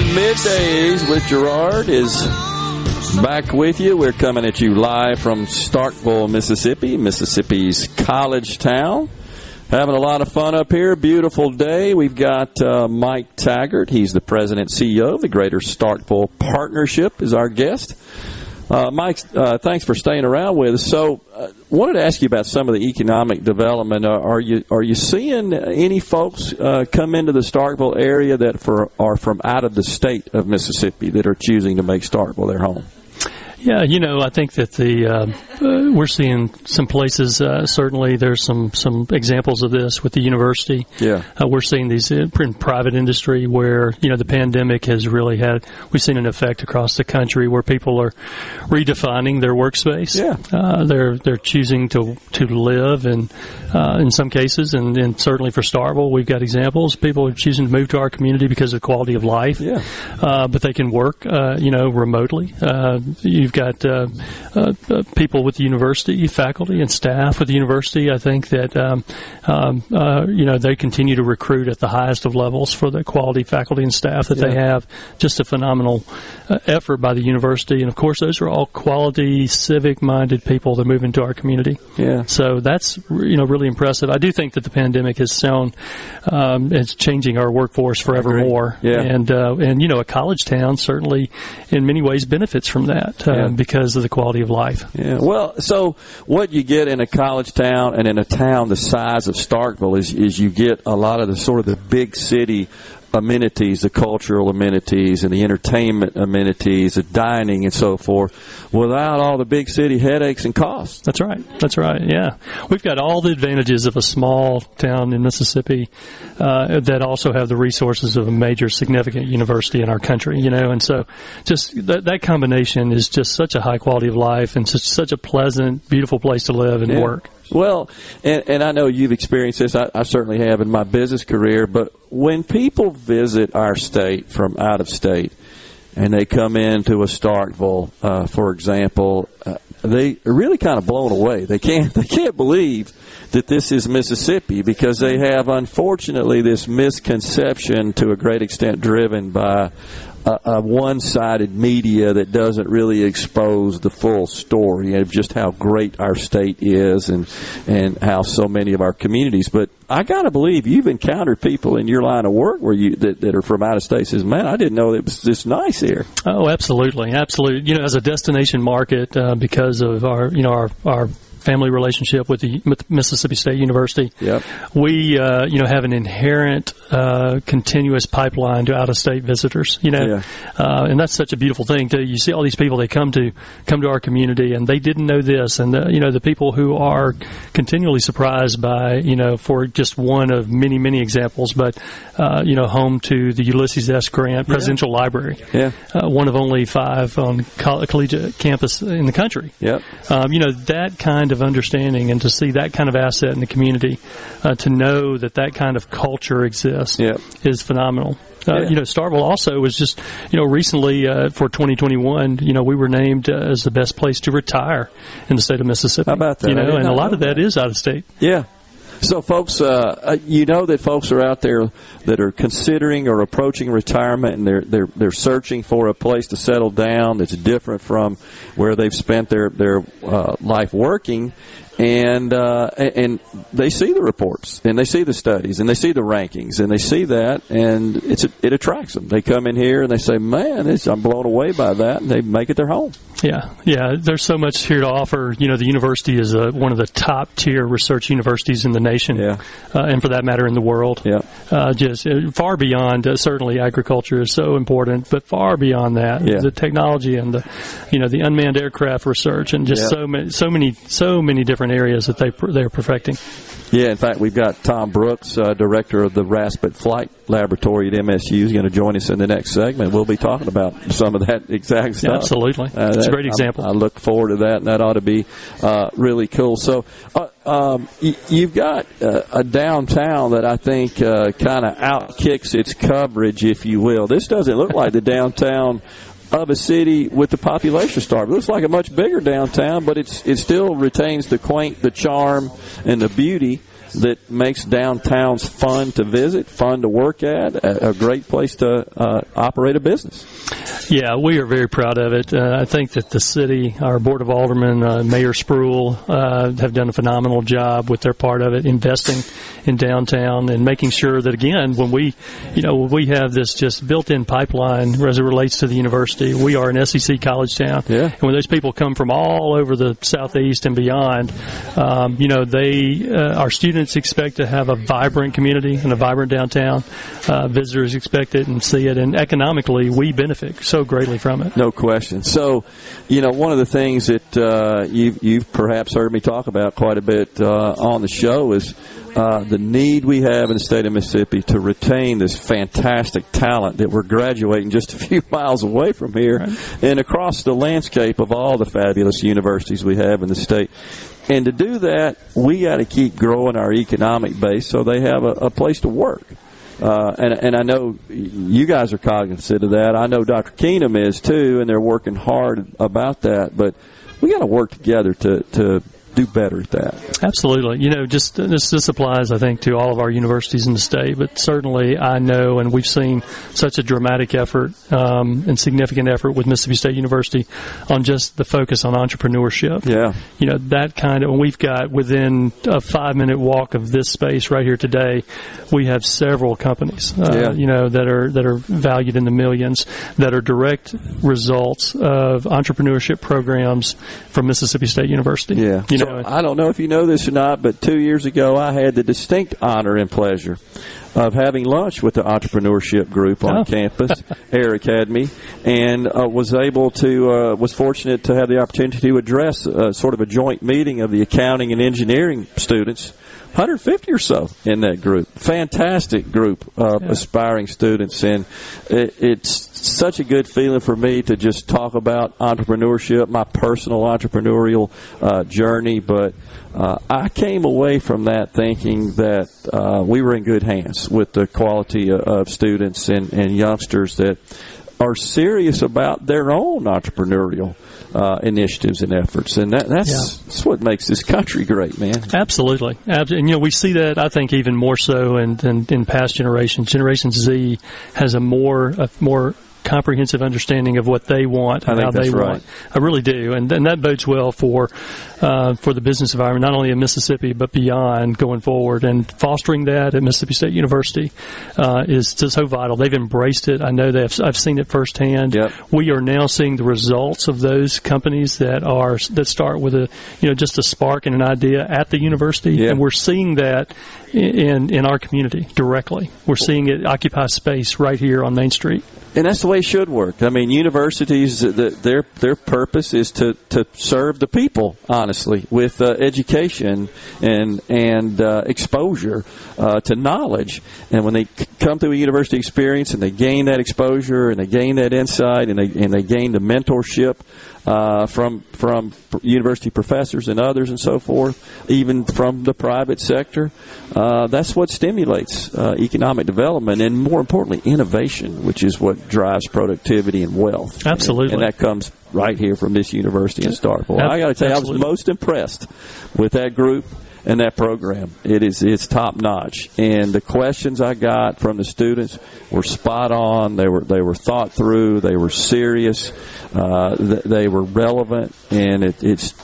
Everyone. Middays with Gerard is back with you. We're coming at you live from Starkville, Mississippi, Mississippi's college town. Having a lot of fun up here. Beautiful day. We've got uh, Mike Taggart. He's the president CEO of the Greater Starkville Partnership. Is our guest. Uh, Mike, uh, thanks for staying around with us. So, uh, wanted to ask you about some of the economic development. Uh, are you are you seeing any folks uh, come into the Starkville area that for, are from out of the state of Mississippi that are choosing to make Starkville their home?
Yeah, you know, I think that the uh, uh, we're seeing some places. Uh, certainly, there's some some examples of this with the university.
Yeah,
uh, we're seeing these in private industry where you know the pandemic has really had. We've seen an effect across the country where people are redefining their workspace.
Yeah,
uh, they're they're choosing to to live, and uh, in some cases, and, and certainly for Starkville, we've got examples. People are choosing to move to our community because of quality of life.
Yeah,
but they can work, you know, remotely. you You've got uh, uh, uh, people with the university, faculty and staff with the university. I think that um, um, uh, you know they continue to recruit at the highest of levels for the quality faculty and staff that yeah. they have. Just a phenomenal uh, effort by the university, and of course, those are all quality, civic-minded people that move into our community.
Yeah.
So that's you know really impressive. I do think that the pandemic has shown um, it's changing our workforce forevermore.
Yeah.
And uh, and you know a college town certainly in many ways benefits from that yeah. Um, because of the quality of life.
Yeah. Well, so what you get in a college town and in a town the size of Starkville is is you get a lot of the sort of the big city amenities, the cultural amenities and the entertainment amenities, the dining and so forth, without all the big city headaches and costs.
That's right. That's right. Yeah, we've got all the advantages of a small town in Mississippi uh, that also have the resources of a major, significant university in our country. You know, and so just that, that combination is just such a high quality of life and such such a pleasant, beautiful place to live and
yeah.
work.
Well, and, and I know you've experienced this. I, I certainly have in my business career. But when people visit our state from out of state, and they come into a Starkville, uh, for example, uh, they are really kind of blown away. They can't they can't believe that this is Mississippi because they have unfortunately this misconception to a great extent driven by a, a one-sided media that doesn't really expose the full story of just how great our state is and and how so many of our communities. But I got to believe you've encountered people in your line of work where you that, that are from out of state says, "Man, I didn't know it was this nice here."
Oh, absolutely, absolutely. You know, as a destination market, uh, because of our you know our our family relationship with the with Mississippi State University.
Yep.
We, uh, you know, have an inherent uh, continuous pipeline to out-of-state visitors. You know,
Yeah.
uh, and that's such a beautiful thing. Too. You see all these people they come to come to our community, and they didn't know this, and the, you know the people who are continually surprised by you know for just one of many many examples, but uh, you know home to the Ulysses S. Grant Presidential Library.
Yeah.
Uh, one of only five on coll- collegiate campus in the country.
Yep.
Um, you know that kind of understanding, and to see that kind of asset in the community, uh, to know that that kind of culture exists,
Yep.
is phenomenal. Uh,
Yeah.
You know, Starkville also was just, you know, recently uh, for 2021, you know, we were named uh, as the best place to retire in the state of Mississippi. How
about that?
You know, and a lot of that is out of state.
Yeah. So, folks, uh, uh, you know that folks are out there that are considering or approaching retirement, and they're they're they're searching for a place to settle down that's different from where they've spent their their uh, life working, and uh, and they see the reports and they see the studies and they see the rankings and they see that, and it's it attracts them. They come in here and they say, "Man, I'm blown away by that," and they make it their home.
Yeah, yeah. There's so much here to offer. You know, the university is a, one of the top tier research universities in the nation,
yeah.
uh, and for that matter, in the world.
Yeah.
Uh, just uh, far beyond. Uh, certainly, agriculture is so important, but far beyond that,
Yeah.
the technology and the, you know, the unmanned aircraft research, and just
Yeah.
so many, so many, so many different areas that they they're perfecting.
Yeah, in fact, we've got Tom Brooks, uh, director of the Raspet Flight Laboratory at MSU, is going to join us in the next segment. We'll be talking about some of that exact stuff.
absolutely.
Uh,
It's a great
I-
example.
I, look forward to that, and that ought to be uh, really cool. So, uh, um, y- you've got uh, a downtown that I think uh, kind of outkicks its coverage, if you will. This doesn't look like the downtown of a city with the population star. It looks like a much bigger downtown, but it's it still retains the quaint, the charm, and the beauty that makes downtowns fun to visit, fun to work at, a, a great place to uh, operate a business.
Yeah, we are very proud of it. Uh, I think that the city, our board of aldermen, uh, Mayor Spruill, uh, have done a phenomenal job with their part of it, investing in downtown and making sure that again, when we, you know, we have this just built-in pipeline as it relates to the university, we are an SEC college town,
yeah.
and when those people come from all over the southeast and beyond, um, you know, they, uh, our students expect to have a vibrant community and a vibrant downtown. Uh, visitors expect it and see it, and economically, we benefit so greatly from it.
No question. So, you know, one of the things that uh, you've, you've perhaps heard me talk about quite a bit uh, on the show is uh, the need we have in the state of Mississippi to retain this fantastic talent that we're graduating just a few miles away from here and across the landscape of all the fabulous universities we have in the state. And to do that, we got to keep growing our economic base so they have a, a place to work. Uh, and, and I know you guys are cognizant of that. I know Dr. Keenum is too, and they're working hard about that. But we got to work together to, to do better at that.
Absolutely. You know, just this, this applies, I think, to all of our universities in the state, but certainly I know, and we've seen such a dramatic effort um, and significant effort with Mississippi State University on just the focus on entrepreneurship.
Yeah.
You know, that kind of, and we've got within a five minute walk of this space right here today, we have several companies, uh,
Yeah.
you know, that are, that are valued in the millions that are direct results of entrepreneurship programs from Mississippi State University.
Yeah.
You Know,
I don't know if you know this or not, but two years ago I had the distinct honor and pleasure of having lunch with the entrepreneurship group on
Oh.
campus, Air Academy, and uh, was able to uh, was fortunate to have the opportunity to address uh, sort of a joint meeting of the accounting and engineering students. 150 or so in that group. Fantastic group of aspiring students, and it, it's such a good feeling for me to just talk about entrepreneurship, my personal entrepreneurial uh, journey. But uh, I came away from that thinking that uh, we were in good hands with the quality of, of students and, and youngsters that are serious about their own entrepreneurial uh, initiatives and efforts, and that, that's, that's what makes this country great, man.
Absolutely, and you know we see that I think even more so in, in, in past generations. Generation Z has a more a more comprehensive understanding of what they want and how they
that's
want. I really do, and, and that bodes well for uh, for the business environment, not only in Mississippi but beyond going forward. And fostering that at Mississippi State University uh, is just so vital. They've embraced it. I know they've I've seen it firsthand. We are now seeing the results of those companies that are that start with a you know just a spark and an idea at the university, and we're seeing that in in our community directly. We're seeing it occupy space right here on Main Street.
And that's the way it should work. I mean, universities, the, their their purpose is to, to serve the people, honestly, with uh, education and and uh, exposure uh, to knowledge. And when they come through a university experience and they gain that exposure and they gain that insight and they and they gain the mentorship uh, from from university professors and others and so forth, even from the private sector. Uh, that's what stimulates uh, economic development and, more importantly, innovation, which is what drives productivity and wealth.
Absolutely.
and, that comes right here from this university in Starkville. I got to tell you, I was most impressed with that group and that program. It is it's top notch, and the questions I got from the students were spot on. They were they were thought through. They were serious. Uh, th- they were relevant, and it, it's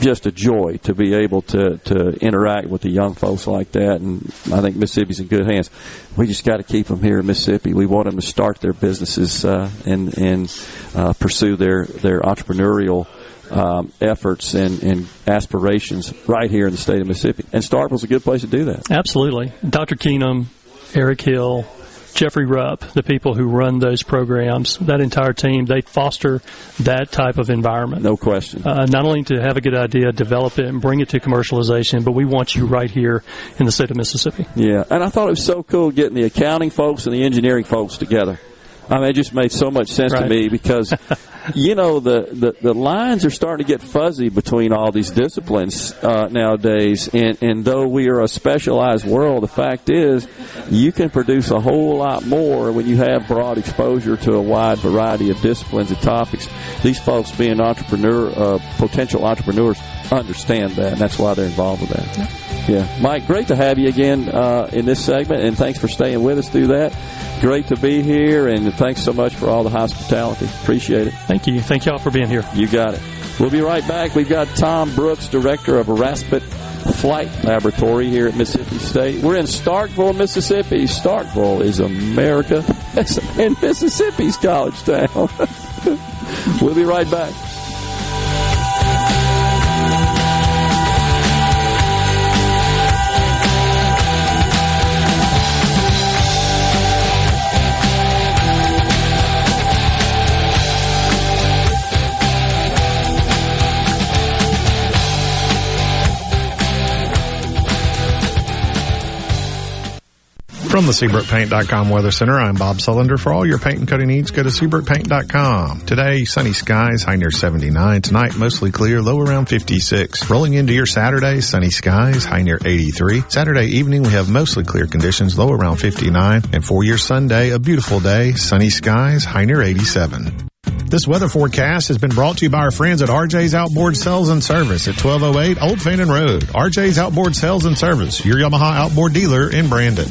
just a joy to be able to to interact with the young folks like that. And I think Mississippi's in good hands. We just got to keep them here in Mississippi. We want them to start their businesses uh, and and uh, pursue their their entrepreneurial um, efforts and, and aspirations right here in the state of Mississippi. And Starkville's a good place to do that.
Absolutely. Dr. Keenum, Eric Hill, Jeffrey Rupp, the people who run those programs, that entire team, they foster that type of environment.
No question.
Uh, not only to have a good idea, develop it, and bring it to commercialization, but we want you right here in the state of Mississippi.
Yeah, and I thought it was so cool getting the accounting folks and the engineering folks together. I mean, it just made so much sense to me because, you know, the, the, the lines are starting to get fuzzy between all these disciplines uh, nowadays. And, and though we are a specialized world, the fact is you can produce a whole lot more when you have broad exposure to a wide variety of disciplines and topics. These folks, being entrepreneur, uh, potential entrepreneurs, understand that, and that's why they're involved with that. Yeah, Mike, great to have you again uh, in this segment, and thanks for staying with us through that. Great to be here, and thanks so much for all the hospitality. Appreciate it.
Thank you. Thank y'all for being here.
You got it. We'll be right back. We've got Tom Brooks, director of Raspet Flight Laboratory here at Mississippi State. We're in Starkville, Mississippi. Starkville is America and Mississippi's college town. we'll be right back.
From the SeabrookPaint.com Weather Center, I'm Bob Sullender. For all your paint and coating needs, go to SeabrookPaint.com. Today, sunny skies, high near 79. Tonight, mostly clear, low around 56. Rolling into your Saturday, sunny skies, high near 83. Saturday evening, we have mostly clear conditions, low around 59. And for your Sunday, a beautiful day, sunny skies, high near 87. This weather forecast has been brought to you by our friends at RJ's Outboard Sales and Service at 1208 Old Fannin Road. RJ's Outboard Sales and Service, your Yamaha outboard dealer in Brandon.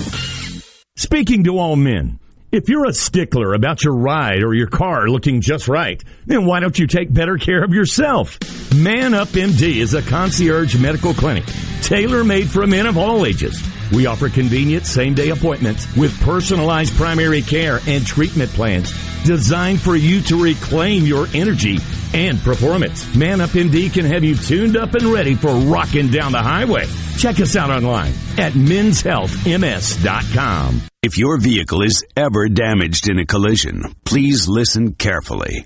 Speaking to all men, if you're a stickler about your ride or your car looking just right, then why don't you take better care of yourself? Man Up MD is a concierge medical clinic, tailor made for men of all ages. We offer convenient same day appointments with personalized primary care and treatment plans designed for you to reclaim your energy and performance. Man Up MD can have you tuned up and ready for rocking down the highway. Check us out online at menshealthms.com.
If your vehicle is ever damaged in a collision, please listen carefully.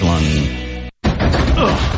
Ugh, I've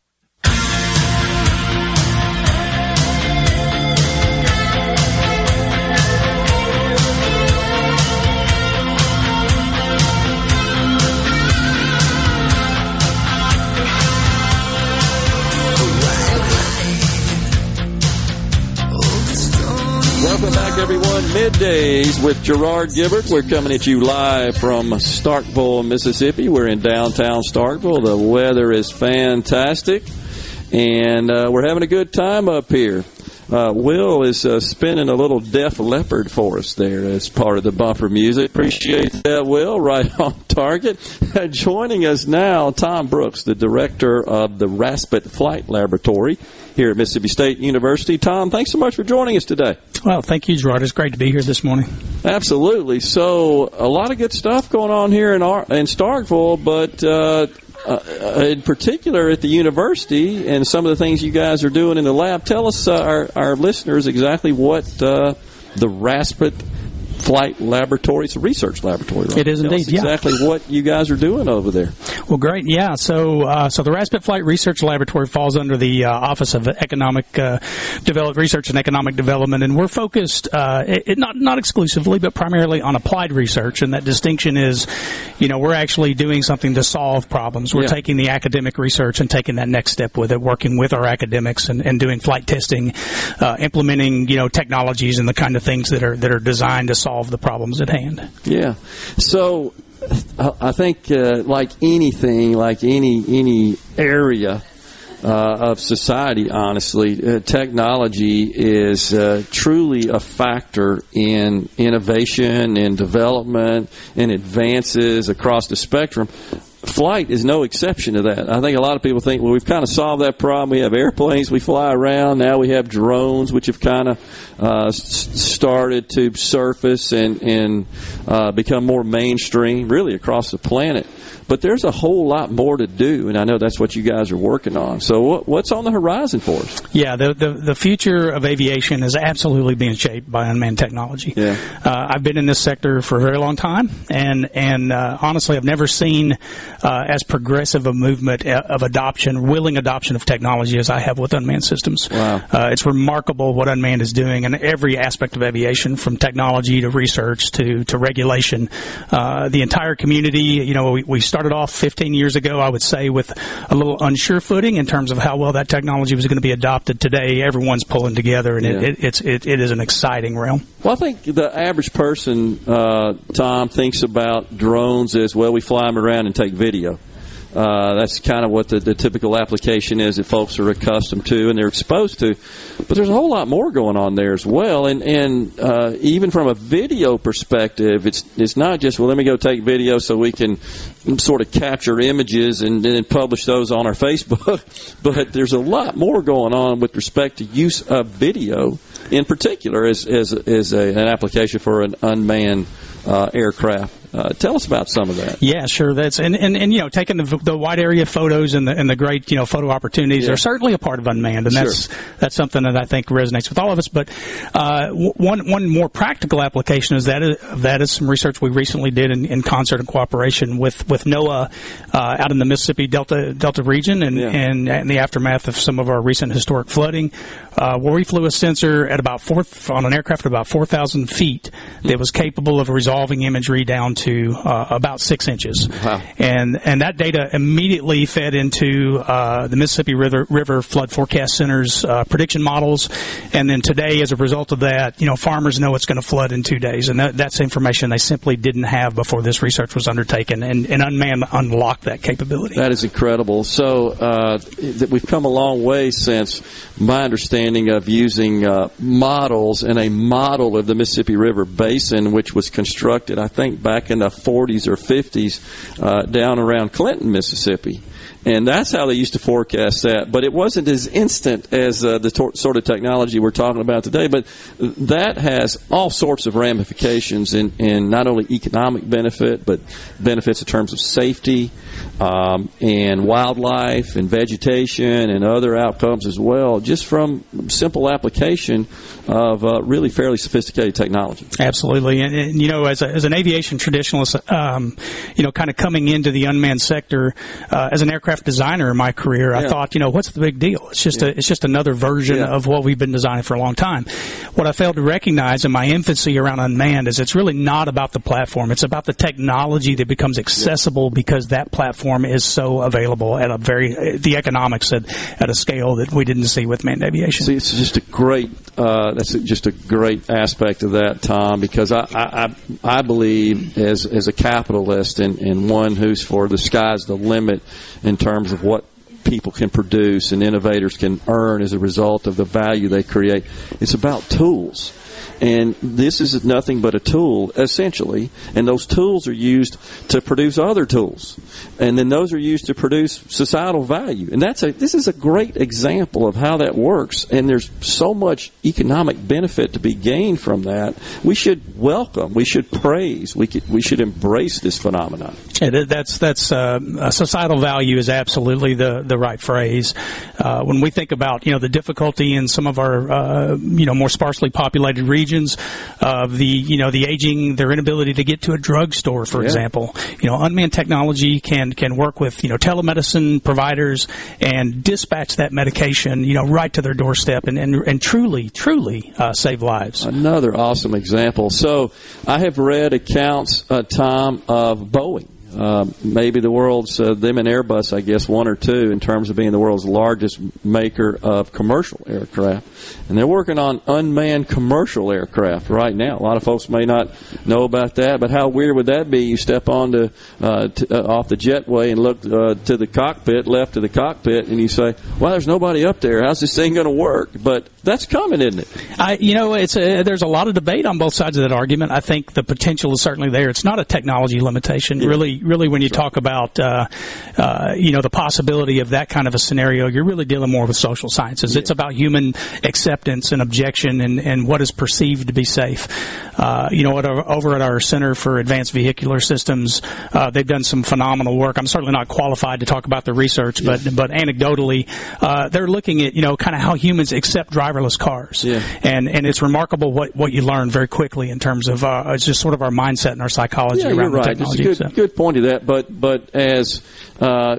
Welcome back, everyone. Middays with Gerard Gibert. We're coming at you live from Starkville, Mississippi. We're in downtown Starkville. The weather is fantastic, and uh, we're having a good time up here. Uh, Will is uh, spinning a little Def Leppard for us there as part of the bumper music. Appreciate that, Will. Right on target. Joining us now, Tom Brooks, the director of the Raspet Flight Laboratory here at Mississippi State University. Tom, thanks so much for joining us today.
Well, thank you, Gerard. It's great to be here this morning.
Absolutely. So, a lot of good stuff going on here in our, in Starkville, but uh, uh, in particular at the university and some of the things you guys are doing in the lab. Tell us, uh, our, our listeners, exactly what uh, the Raspet Flight Laboratory. It's a research laboratory, right?
It is
Tell
indeed, yeah.
Exactly what you guys are doing over there.
Well, great. Yeah. So, uh, so the Raspet Flight Research Laboratory falls under the uh, Office of Economic uh, Develop Research and Economic Development, and we're focused uh, it, it not not exclusively, but primarily on applied research. And that distinction is, you know, we're actually doing something to solve problems. We're
Yeah.
taking the academic research and taking that next step with it, working with our academics and, and doing flight testing, uh, implementing you know technologies and the kind of things that are that are designed to solve the problems at hand.
Yeah. So I think, uh, like anything, like any any area uh, of society, honestly, uh, technology is uh, truly a factor in innovation and development and advances across the spectrum. Flight is no exception to that. I think a lot of people think, well, we've kind of solved that problem. We have airplanes, we fly around. Now we have drones, which have kind of uh, started to surface and and uh, become more mainstream, really across the planet. But there's a whole lot more to do, and I know that's what you guys are working on. So, what, what's on the horizon for us?
Yeah, the, the the future of aviation is absolutely being shaped by unmanned technology.
Yeah.
Uh, I've been in this sector for a very long time, and and uh, honestly, I've never seen uh, as progressive a movement uh, of adoption, willing adoption of technology as I have with unmanned systems.
Wow.
Uh, it's remarkable what unmanned is doing in every aspect of aviation, from technology to research to to regulation. Uh, the entire community, you know, we, we started off 15 years ago, I would say, with a little unsure footing in terms of how well that technology was going to be adopted. Today, everyone's pulling together, and
Yeah.
it, it, it's it, it is an exciting realm.
Well, I think the average person, uh, Tom, thinks about drones as well. We fly them around and take video. Uh, that's kind of what the, the typical application is that folks are accustomed to and they're exposed to. But there's a whole lot more going on there as well. And and uh, even from a video perspective, it's it's not just well, let me go take video so we can sort of capture images and then publish those on our Facebook. but there's a lot more going on with respect to use of video, in particular, as as, as a, an application for an unmanned uh, aircraft. Uh, tell us about some of that.
Yeah, sure. That's and, and, and you know taking the, the wide area photos and the and the great you know photo opportunities
Yeah.
are certainly a part of unmanned, and that's that's something that I think resonates with all of us. But uh, w- one one more practical application is that of that is some research we recently did in, in concert and cooperation with with NOAA uh, out in the Mississippi Delta Delta region and and in the aftermath of some of our recent historic flooding, uh, where we flew a sensor at about four on an aircraft at about four thousand feet that was capable of resolving imagery down to uh, about six inches.
Wow.
And and that data immediately fed into uh, the Mississippi River, River Flood Forecast Center's uh, prediction models. And then today, as a result of that, you know, farmers know it's going to flood in two days, and that, that's information they simply didn't have before this research was undertaken. And, and Unmanned unlocked that capability.
That is incredible. So uh, that we've come a long way since my understanding of using uh, models and a model of the Mississippi River Basin, which was constructed, I think, back in the 40s or 50s, uh, down around Clinton, Mississippi. And that's how they used to forecast that. But it wasn't as instant as uh, the tor- sort of technology we're talking about today. But that has all sorts of ramifications in, in not only economic benefit, but benefits in terms of safety um, and wildlife and vegetation and other outcomes as well, just from simple application of uh, really fairly sophisticated technology.
Absolutely, and, and you know, as, a, as an aviation traditionalist, um, you know, kind of coming into the unmanned sector uh, as an aircraft designer in my career, I thought, you know, what's the big deal? It's just a, it's just another version
Yeah.
of what we've been designing for a long time. What I failed to recognize in my infancy around unmanned is it's really not about the platform; it's about the technology that becomes accessible because that platform is so available at a very the economics at at a scale that we didn't see with manned aviation.
See, it's just a great. Uh, that's just a great aspect of that, Tom, because I I, I I believe as as a capitalist and, and one who's for the sky's the limit in terms of what people can produce and innovators can earn as a result of the value they create. It's about tools. And this is nothing but a tool, essentially. And those tools are used to produce other tools. And then those are used to produce societal value. And that's a, this is a great example of how that works. And there's so much economic benefit to be gained from that. We should welcome, we should praise, we, could, we should embrace this phenomenon.
Yeah, that's that's uh, uh, societal value is absolutely the the right phrase. Uh, when we think about you know the difficulty in some of our uh, you know more sparsely populated regions of the you know the aging, their inability to get to a drugstore, for
Yeah.
example, you know unmanned technology can can work with you know telemedicine providers and dispatch that medication you know right to their doorstep and and, and truly truly uh, save lives.
Another awesome example. So I have read accounts, uh, Tom, of Boeing. Uh, maybe the world's uh, them and Airbus, I guess, one or two in terms of being the world's largest maker of commercial aircraft, and they're working on unmanned commercial aircraft right now. A lot of folks may not know about that, but how weird would that be? You step onto uh, t- uh, off the jetway and look uh, to the cockpit, left to the cockpit, and you say, "Well, there's nobody up there. How's this thing going to work?" But that's coming, isn't it?
I, you know, it's a, there's a lot of debate on both sides of that argument. I think the potential is certainly there. It's not a technology limitation, really. Really, when you talk about, uh, uh, you know, the possibility of that kind of a scenario, you're really dealing more with social sciences. It's about human acceptance and objection and, and what is perceived to be safe. Uh, you know, at our, over at our Center for Advanced Vehicular Systems, uh, they've done some phenomenal work. I'm certainly not qualified to talk about the research, but but anecdotally, uh, they're looking at you know kind of how humans accept driverless cars, and and it's remarkable what what you learn very quickly in terms of uh, it's just sort of our mindset and our psychology
Yeah,
around the
right. It's a
technology.
good,
so.
good point to that. But but as uh,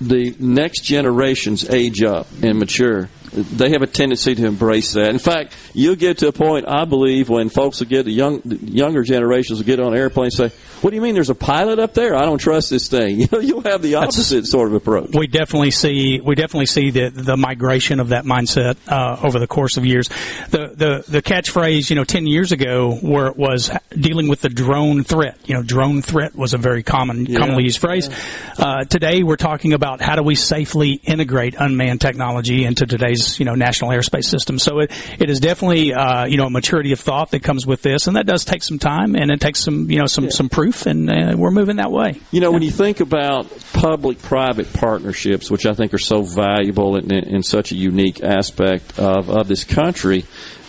the next generations age up and mature, they have a tendency to embrace that. In fact, you'll get to a point, I believe, when folks will get the young, the younger generations will get on airplanes and say, "What do you mean? There's a pilot up there? I don't trust this thing." You know, you'll have the opposite That's, sort of approach.
We definitely see we definitely see the the migration of that mindset uh, over the course of years. The the the catchphrase, you know, ten years ago, where it was dealing with the drone threat. You know, drone threat was a very common yeah. commonly used phrase. Yeah. Uh, today, we're talking about how do we safely integrate unmanned technology into today's you know national airspace system. So it it is definitely uh, you know a maturity of thought that comes with this, and that does take some time and it takes some you know some yeah. some proof, and uh, we're moving that way.
You know, when you think about public-private partnerships, which I think are so valuable in, in such a unique aspect of of this country.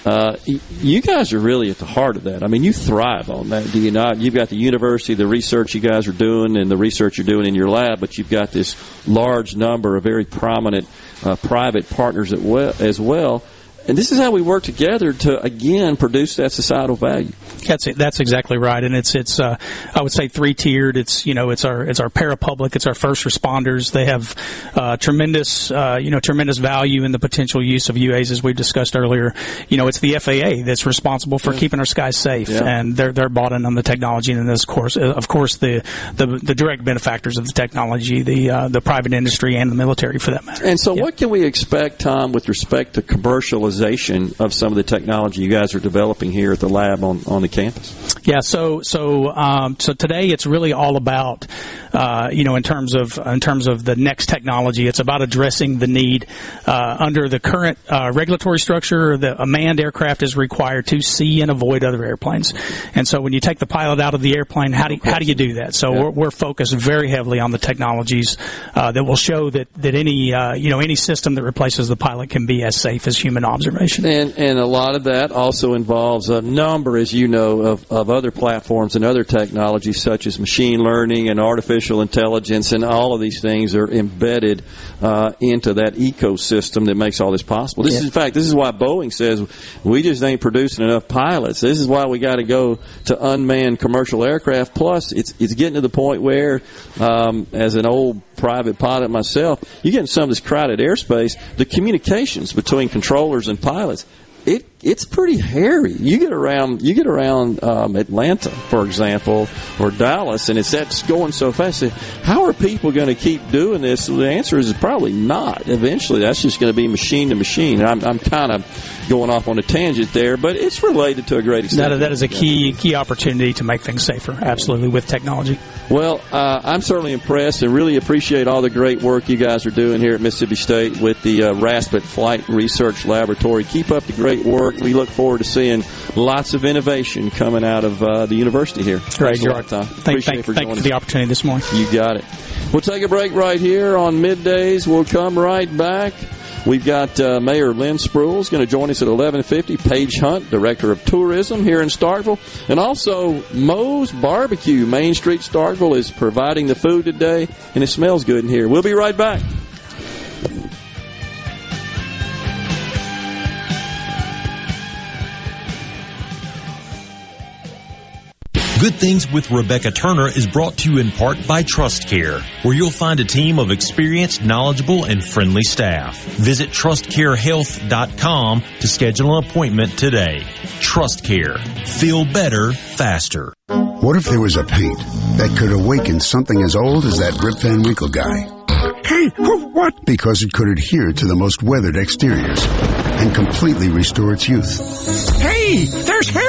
Uh, you guys are really at the heart of that. I mean, you thrive on that, do you not? You've got the university, the research you guys are doing, and the research you're doing in your lab, but you've got this large number of very prominent uh, private partners as well and this is how we work together to again produce that societal value.
That's it. That's exactly right. And it's it's uh, I would say three tiered. It's you know it's our it's our parapublic. It's our first responders. They have uh, tremendous uh, you know tremendous value in the potential use of UAs as we discussed earlier. You know it's the FAA that's responsible for yeah. keeping our skies safe, yeah. and they're they're bought in on the technology. And this course, uh, of course, the, the the direct benefactors of the technology, the uh, the private industry and the military for that matter.
And so, yeah. what can we expect, Tom, with respect to commercialization? Of some of the technology you guys are developing here at the lab on, on the campus?
Yeah, so so um, so today it's really all about uh, you know in terms of in terms of the next technology. It's about addressing the need uh, under the current uh, regulatory structure. The, a manned aircraft is required to see and avoid other airplanes, and so when you take the pilot out of the airplane, how do you, how do you do that? So yeah. we're, we're, focused very heavily on the technologies uh, that will show that that any uh, you know any system that replaces the pilot can be as safe as human observation.
And and a lot of that also involves a number, as you know, of, of other platforms and other technologies such as machine learning and artificial intelligence, and all of these things are embedded uh, into that ecosystem that makes all this possible. This yeah. is, in fact, this is why Boeing says we just ain't producing enough pilots. This is why we got to go to unmanned commercial aircraft. Plus, it's it's getting to the point where, um, as an old private pilot myself, you get in some of this crowded airspace, the communications between controllers and pilots it it's pretty hairy. You get around you get around um, Atlanta, for example, or Dallas, and it's that's going so fast. How are people going to keep doing this? The answer is probably not. Eventually, that's just going to be machine to machine. I'm, I'm kind of going off on a tangent there, but it's related to a great extent.
That, that is a key key opportunity to make things safer. Absolutely, with technology.
Well, uh, I'm certainly impressed and really appreciate all the great work you guys are doing here at Mississippi State with the uh, RASPET Flight Research Laboratory. Keep up the great work. We look forward to seeing lots of innovation coming out of uh, the university here.
Great, George. Thank, thank, for, thank for the opportunity this morning.
You got it. We'll take a break right here on middays. We'll come right back. We've got uh, Mayor Lynn Spruill is going to join us at 11:50. Paige Hunt, Director of Tourism here in Starkville, and also Moe's Barbecue, Main Street, Starkville, is providing the food today, and it smells good in here. We'll be right back.
Good Things with Rebecca Turner is brought to you in part by Trust Care, where you'll find a team of experienced, knowledgeable, and friendly staff. Visit trustcarehealth.com to schedule an appointment today. Trust Care. Feel better, faster.
What if there was a paint that could awaken something as old as that Rip Van Winkle guy?
Hey, what?
Because it could adhere to the most weathered exteriors and completely restore its youth.
Hey, there's hair on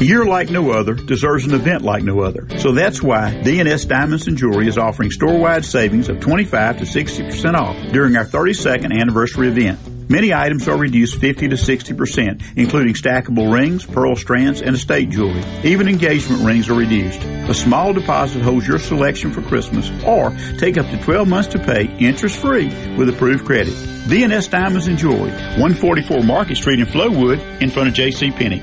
A year like no other deserves an event like no other. So that's why DNS Diamonds and Jewelry is offering store-wide savings of 25 to 60% off during our 32nd anniversary event. Many items are reduced 50 to 60%, including stackable rings, pearl strands, and estate jewelry. Even engagement rings are reduced. A small deposit holds your selection for Christmas, or take up to 12 months to pay interest-free with approved credit. DNS Diamonds and Jewelry, 144 Market Street in Flowood, in front of J.C. Penney.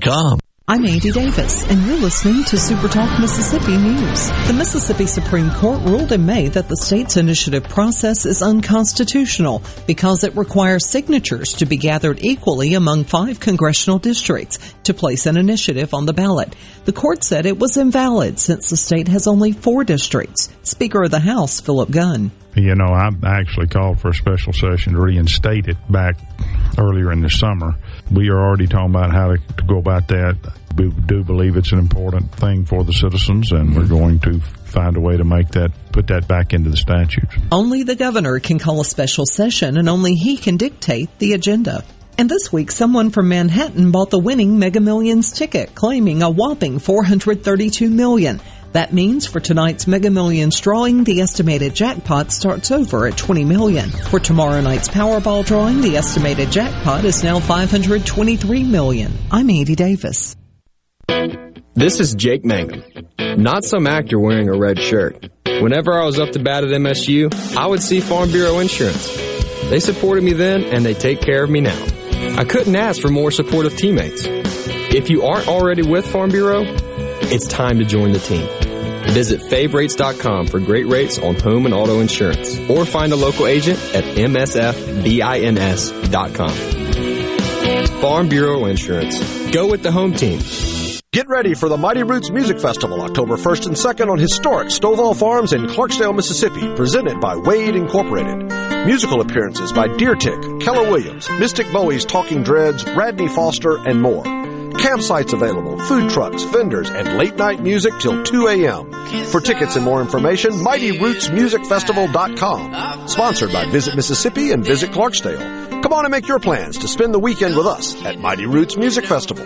I'm Andy Davis, and you're listening to SuperTalk Mississippi News. The Mississippi Supreme Court ruled in May that the state's initiative process is unconstitutional because it requires signatures to be gathered equally among five congressional districts to place an initiative on the ballot. The court said it was invalid since the state has only four districts. Speaker of the House, Philip Gunn.
You know, I actually called for a special session to reinstate it back earlier in the summer. We are already talking about how to, to go about that. We do believe it's an important thing for the citizens, and we're going to find a way to make that, put that back into the statute.
Only the governor can call a special session, and only he can dictate the agenda. And this week, someone from Manhattan bought the winning Mega Millions ticket, claiming a whopping 432 million. That means for tonight's Mega Millions drawing, the estimated jackpot starts over at 20 million. For tomorrow night's Powerball drawing, the estimated jackpot is now 523 million. I'm Andy Davis.
This is Jake Mangum. Not some actor wearing a red shirt. Whenever I was up to bat at MSU, I would see Farm Bureau Insurance. They supported me then and they take care of me now. I couldn't ask for more supportive teammates. If you aren't already with Farm Bureau, it's time to join the team. Visit favrates.com for great rates on home and auto insurance or find a local agent at msfbins.com. Farm Bureau Insurance. Go with the home team.
Get ready for the Mighty Roots Music Festival October 1st and 2nd on historic Stovall Farms in Clarksdale, Mississippi, presented by Wade Incorporated. Musical appearances by Deer Tick, Keller Williams, Mystic Bowie's Talking Dreads, Radney Foster, and more. Campsites available, food trucks, vendors, and late night music till 2 a.m. For tickets and more information, MightyRootsMusicFestival.com. Sponsored by Visit Mississippi and Visit Clarksdale. Come on and make your plans to spend the weekend with us at Mighty Roots Music Festival.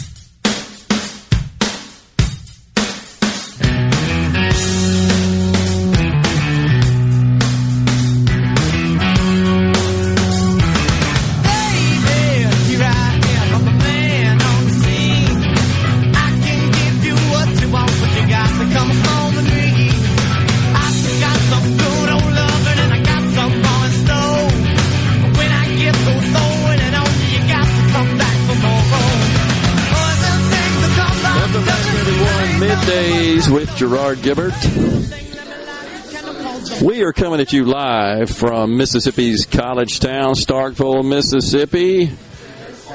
With Gerard Gibert. We are coming at you live from Mississippi's college town, Starkville, Mississippi.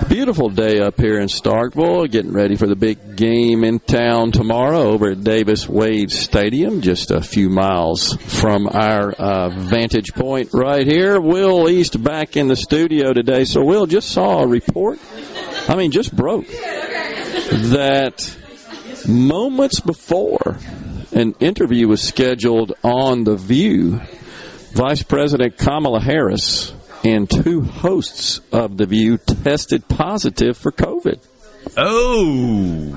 Beautiful day up here in Starkville, getting ready for the big game in town tomorrow over at Davis Wade Stadium, just a few miles from our uh, vantage point right here. Will East back in the studio today. So, Will just saw a report, I mean, just broke, that moments before an interview was scheduled on The View, Vice President Kamala Harris and two hosts of The View tested positive for COVID.
Oh.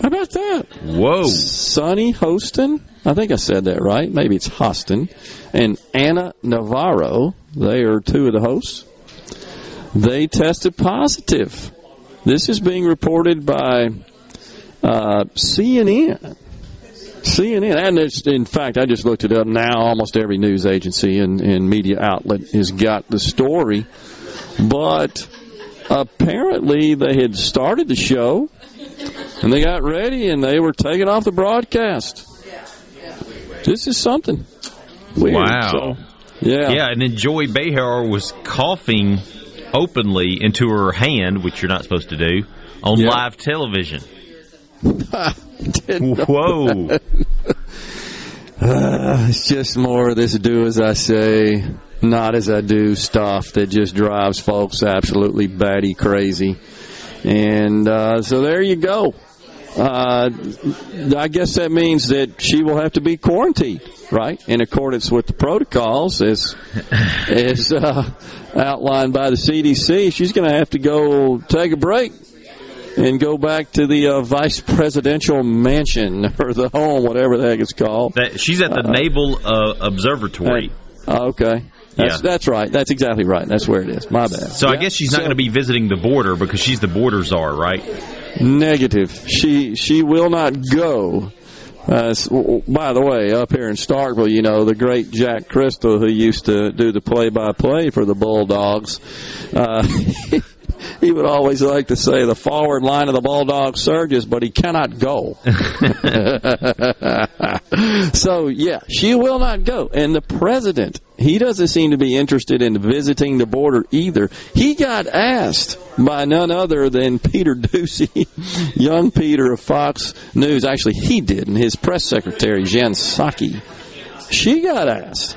How about that?
Whoa.
Sunny Hostin, I think I said that right. Maybe it's Hostin. And Ana Navarro, they are two of the hosts. They tested positive. This is being reported by uh, CNN. CNN, and it's, in fact, I just looked it up now. Almost every news agency and, and media outlet has got the story. But apparently, they had started the show and they got ready and they were taking off the broadcast. This is something. Weird.
Wow.
So, yeah.
Yeah, and then Joy Behar was coughing openly into her hand, which you're not supposed to do, on
Yeah.
live television. Whoa.
Uh, it's just more of this do as I say, not as I do stuff that just drives folks absolutely batty crazy. And uh, so there you go. Uh, I guess that means that she will have to be quarantined, right, in accordance with the protocols as as uh, outlined by the CDC. She's going to have to go take a break and go back to the uh, vice presidential mansion or the home, whatever the heck it's called.
That, she's at the
Uh,
Naval uh, Observatory.
Oh, okay. That's,
Yeah.
that's right. That's exactly right. That's where it is. My bad.
So I guess she's not
So-
going to be visiting the border because she's the border czar, right?
Negative. She she will not go. Uh, by the way, up here in Starkville, you know the great Jack Cristil, who used to do the play-by-play for the Bulldogs. Uh, he would always like to say the forward line of the Bulldog surges, but he cannot go. so yeah, she will not go. And the president, he doesn't seem to be interested in visiting the border either. He got asked by none other than Peter Doocy, young Peter of Fox News. Actually, he did, and his press secretary Jen Psaki. She got asked.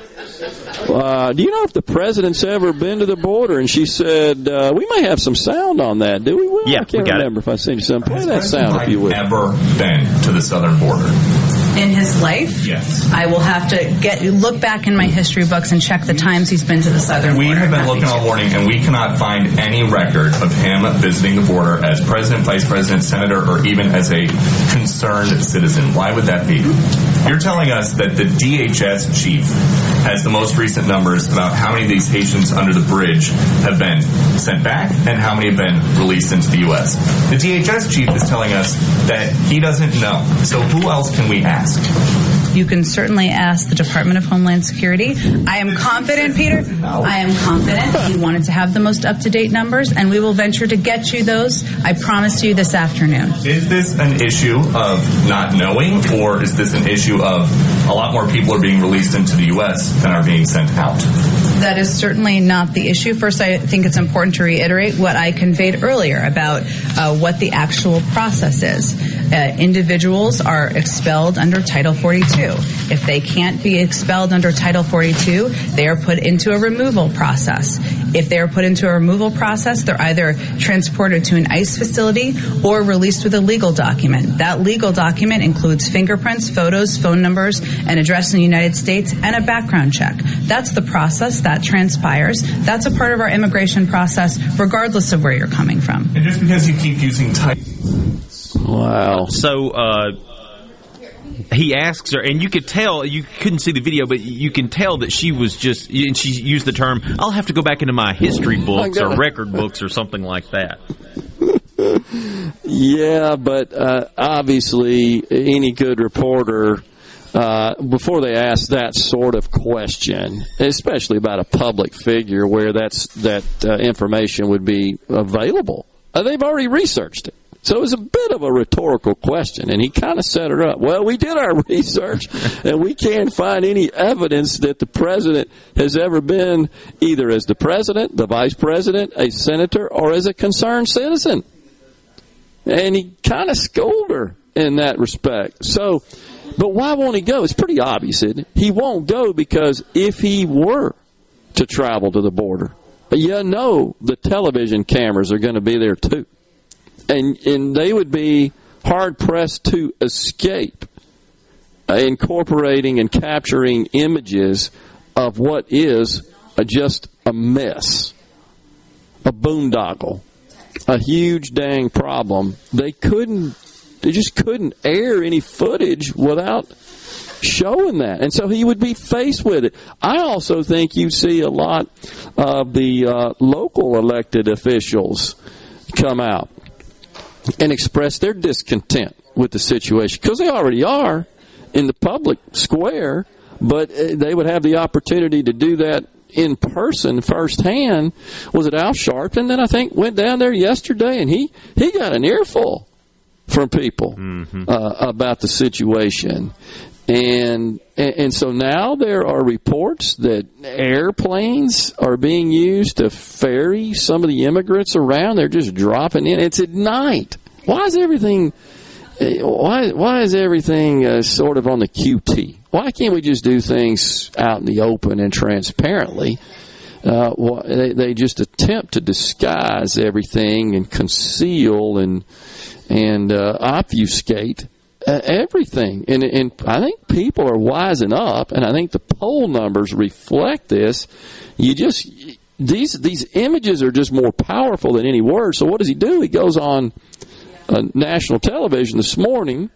Uh, do you know if the president's ever been to the border? And she said, uh, "We may have some sound on that. Do we? Will?
Yeah,
I can't
we got it.
remember if I seen some. Play
Has
that
President
sound if you
Biden
would."
Ever been to the southern border?
In his life.
Yes.
I will have to get look back in my history books and check the times he's been to the southern border.
We have been looking all morning and we cannot find any record of him visiting the border as president, vice president, senator, or even as a concerned citizen. Why would that be? You're telling us that the DHS chief has the most recent numbers about how many of these Haitians under the bridge have been sent back and how many have been released into the U.S. The DHS chief is telling us that he doesn't know. So who else can we ask? ask.
You can certainly ask the Department of Homeland Security. I am confident, Peter. I am confident. We wanted to have the most up to date numbers, and we will venture to get you those. I promise you this afternoon.
Is this an issue of not knowing, or is this an issue of a lot more people are being released into the U.S. than are being sent out?
That is certainly not the issue. First, I think it's important to reiterate what I conveyed earlier about uh, what the actual process is. Uh, individuals are expelled under Title 42. If they can't be expelled under Title 42, they are put into a removal process. If they are put into a removal process, they're either transported to an ICE facility or released with a legal document. That legal document includes fingerprints, photos, phone numbers, an address in the United States, and a background check. That's the process that transpires. That's a part of our immigration process, regardless of where you're coming from.
And just because you keep using title.
Wow.
So uh, he asks her, and you could tell you couldn't see the video, but you can tell that she was just. And she used the term, "I'll have to go back into my history books or record books or something like that."
Yeah, but uh, obviously, any good reporter, uh, before they ask that sort of question, especially about a public figure where that's that uh, information would be available, uh, they've already researched it. So it was a bit of a rhetorical question, and he kind of set her up. Well, we did our research, and we can't find any evidence that the president has ever been either as the president, the vice president, a senator, or as a concerned citizen. And he kind of scolded her in that respect. So, but why won't he go? It's pretty obvious, it? He won't go because if he were to travel to the border, you know the television cameras are going to be there too. And, and they would be hard pressed to escape uh, incorporating and capturing images of what is a, just a mess, a boondoggle, a huge dang problem. They couldn't, they just couldn't air any footage without showing that. And so he would be faced with it. I also think you see a lot of the uh, local elected officials come out and express their discontent with the situation because they already are in the public square, but uh, they would have the opportunity to do that in person firsthand. Was it Al Sharpton that I think went down there yesterday and he, he got an earful from people mm-hmm. uh, about the situation. And, and so now there are reports that airplanes are being used to ferry some of the immigrants around. They're just dropping in. It's at night. Why is everything? Why why is everything uh, sort of on the QT? Why can't we just do things out in the open and transparently? Uh, they, they just attempt to disguise everything and conceal and and uh, obfuscate everything. And, and I think people are wising up, and I think the poll numbers reflect this. You just these these images are just more powerful than any word. So what does he do? He goes on uh, national television this morning,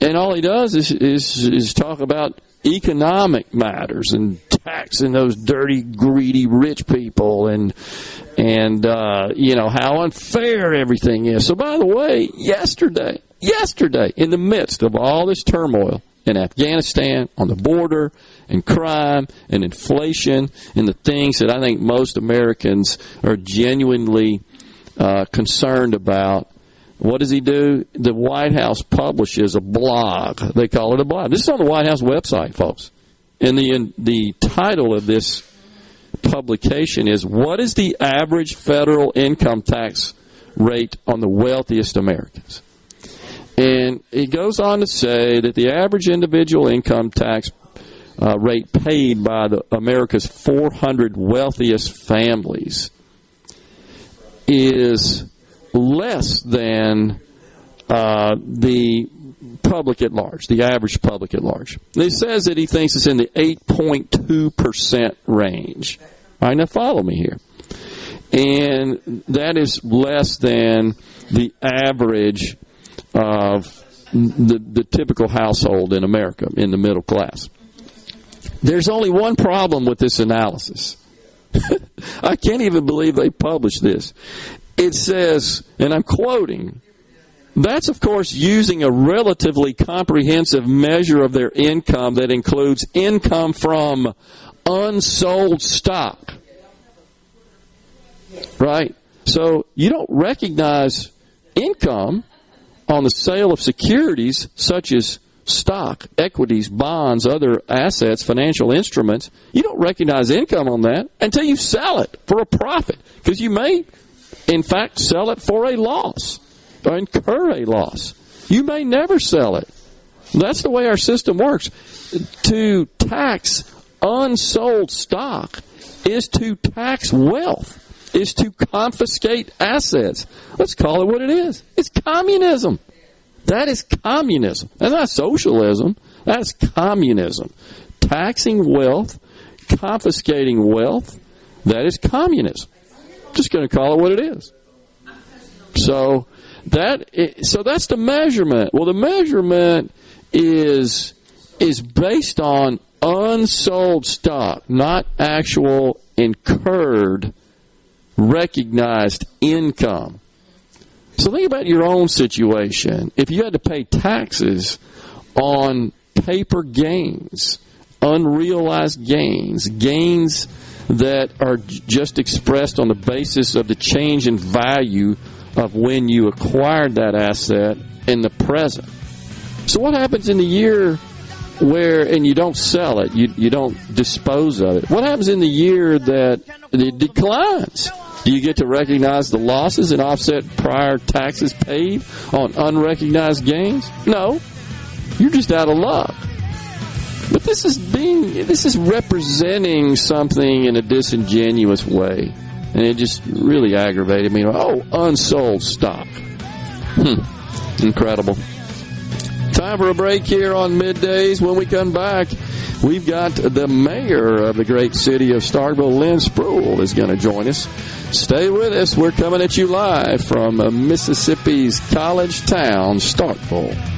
and all he does is is, is talk about economic matters and taxing those dirty, greedy rich people and and uh, you know how unfair everything is. So, by the way, yesterday, yesterday, in the midst of all this turmoil in Afghanistan, on the border, and crime and inflation, and the things that I think most Americans are genuinely uh, concerned about. What does he do? The White House publishes a blog. They call it a blog. This is on the White House website, folks. And the in, the title of this publication is "What is the average federal income tax rate on the wealthiest Americans?" And he goes on to say that the average individual income tax uh, rate paid by the, America's 400 wealthiest families is less than uh, the public at large, the average public at large. He says that he thinks it's in the 8.2% range. All right, now follow me here. And that is less than the average of the, the typical household in America, in the middle class. There's only one problem with this analysis. I can't even believe they published this it says, and I'm quoting, that's, of course, using a relatively comprehensive measure of their income that includes income from unsold stock. Right? So you don't recognize income on the sale of securities such as stock, equities, bonds, other assets, financial instruments. You don't recognize income on that until you sell it for a profit because you may in fact, sell it for a loss or incur a loss. You may never sell it. That's the way our system works. To tax unsold stock is to tax wealth, is to confiscate assets. Let's call it what it is. It's communism. That is communism. That's not socialism. That's communism. Taxing wealth, confiscating wealth, that is communism just going to call it what it is. So that so that's the measurement. Well, the measurement is is based on unsold stock, not actual incurred recognized income. So think about your own situation. If you had to pay taxes on paper gains, unrealized gains, gains that are just expressed on the basis of the change in value of when you acquired that asset in the present. So what happens in the year where and you don't sell it, you you don't dispose of it? What happens in the year that it declines? Do you get to recognize the losses and offset prior taxes paid on unrecognized gains? No. You're just out of luck. But this is being this is representing something in a disingenuous way. And it just really aggravated me. Oh, unsold stock. Hmm. Incredible. Time for a break here on middays. When we come back, we've got the mayor of the great city of Starkville, Lynn Spruill, is going to join us. Stay with us. We're coming at you live from Mississippi's college town, Starkville.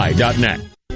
supply.net.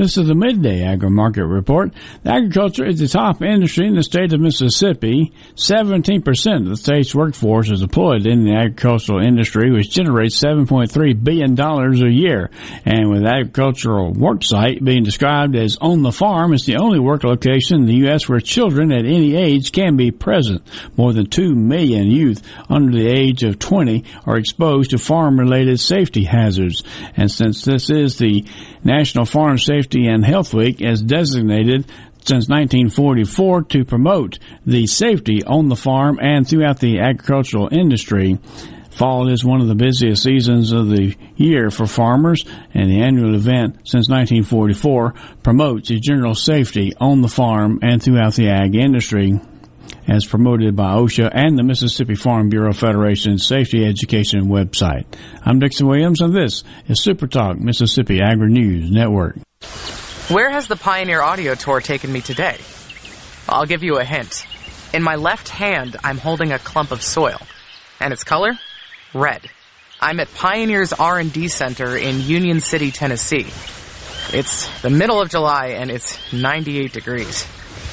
This is the midday agri market report. Agriculture is the top industry in the state of Mississippi. 17% of the state's workforce is employed in the agricultural industry, which generates $7.3 billion a year. And with agricultural worksite being described as on the farm, it's the only work location in the U.S. where children at any age can be present. More than 2 million youth under the age of 20 are exposed to farm related safety hazards. And since this is the National Farm Safety and Health Week as designated since 1944 to promote the safety on the farm and throughout the agricultural industry. Fall is one of the busiest seasons of the year for farmers, and the annual event since 1944 promotes the general safety on the farm and throughout the ag industry as promoted by OSHA and the Mississippi Farm Bureau Federation's Safety Education website. I'm Dixon Williams, and this is Super Talk Mississippi Agri News Network.
Where has the Pioneer Audio Tour taken me today? I'll give you a hint. In my left hand, I'm holding a clump of soil, and its color? Red. I'm at Pioneer's R&D Center in Union City, Tennessee. It's the middle of July and it's 98 degrees.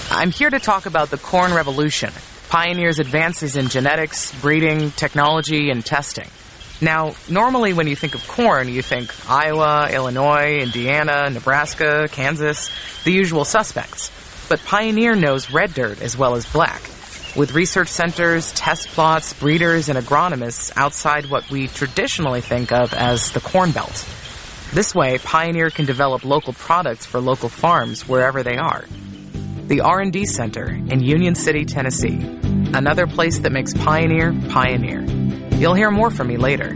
I'm here to talk about the corn revolution, Pioneer's advances in genetics, breeding, technology, and testing. Now, normally when you think of corn, you think Iowa, Illinois, Indiana, Nebraska, Kansas, the usual suspects. But Pioneer knows red dirt as well as black, with research centers, test plots, breeders, and agronomists outside what we traditionally think of as the Corn Belt. This way, Pioneer can develop local products for local farms wherever they are the R&D Center in Union City, Tennessee. Another place that makes Pioneer Pioneer. You'll hear more from me later.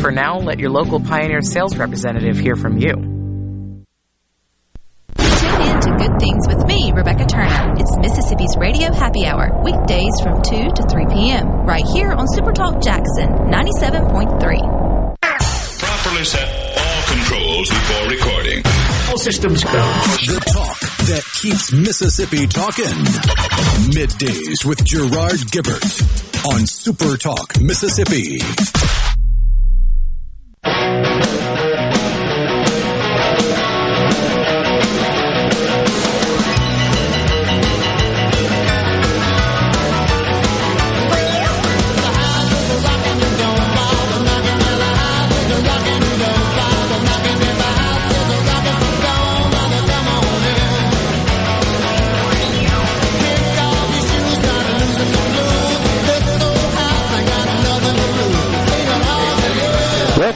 For now, let your local Pioneer sales representative hear from you.
Tune in to good things with me, Rebecca Turner. It's Mississippi's Radio Happy Hour, weekdays from 2 to 3 p.m., right here on Supertalk Jackson 97.3.
Properly set all controls before recording. All systems go. The talk that keeps Mississippi talking. Middays with Gerard Gibert on Super Talk Mississippi.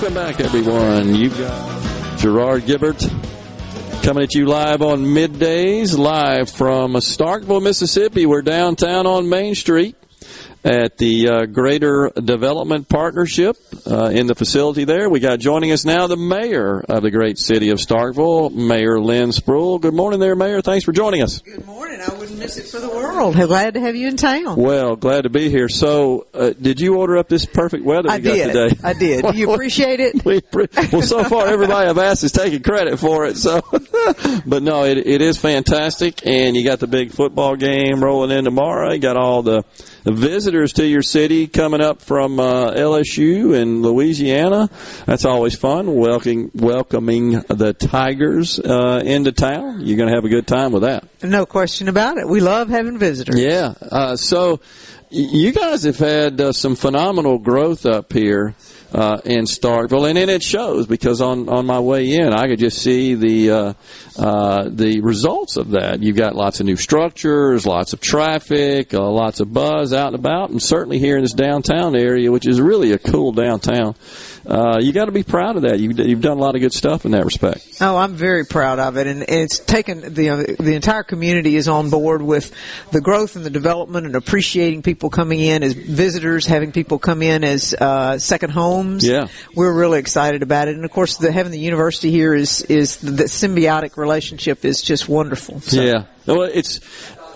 Welcome back, everyone. You've got Gerard Gibert coming at you live on middays, live from Starkville, Mississippi. We're downtown on Main Street at the uh, Greater Development Partnership uh, in the facility there. We got joining us now the mayor of the great city of Starkville, Mayor Lynn Spruill. Good morning there, Mayor. Thanks for joining us.
Good morning. I wouldn't miss it for the world. Glad to have you in town.
Well, glad to be here. So, uh, did you order up this perfect weather we
I
got
did.
today?
I did. Do you appreciate it?
we, pre- well, so far everybody I've asked is taking credit for it. So, but no, it, it is fantastic, and you got the big football game rolling in tomorrow. You got all the visitors to your city coming up from uh, LSU and Louisiana. That's always fun. Welcoming welcoming the Tigers uh, into town. You're going to have a good time with that.
No question about it. We love having visitors.
Yeah. Uh, so you guys have had uh, some phenomenal growth up here uh, in Starkville, and then it shows because on on my way in, I could just see the uh, uh, the results of that. You've got lots of new structures, lots of traffic, uh, lots of buzz out and about, and certainly here in this downtown area, which is really a cool downtown. Uh, you got to be proud of that. You've, you've done a lot of good stuff in that respect.
Oh, I'm very proud of it, and it's taken the uh, the entire community is on board with the growth and the development, and appreciating people coming in as visitors, having people come in as uh, second homes.
Yeah.
we're really excited about it, and of course, the, having the university here is is the, the symbiotic relationship is just wonderful. So.
Yeah. Well, it's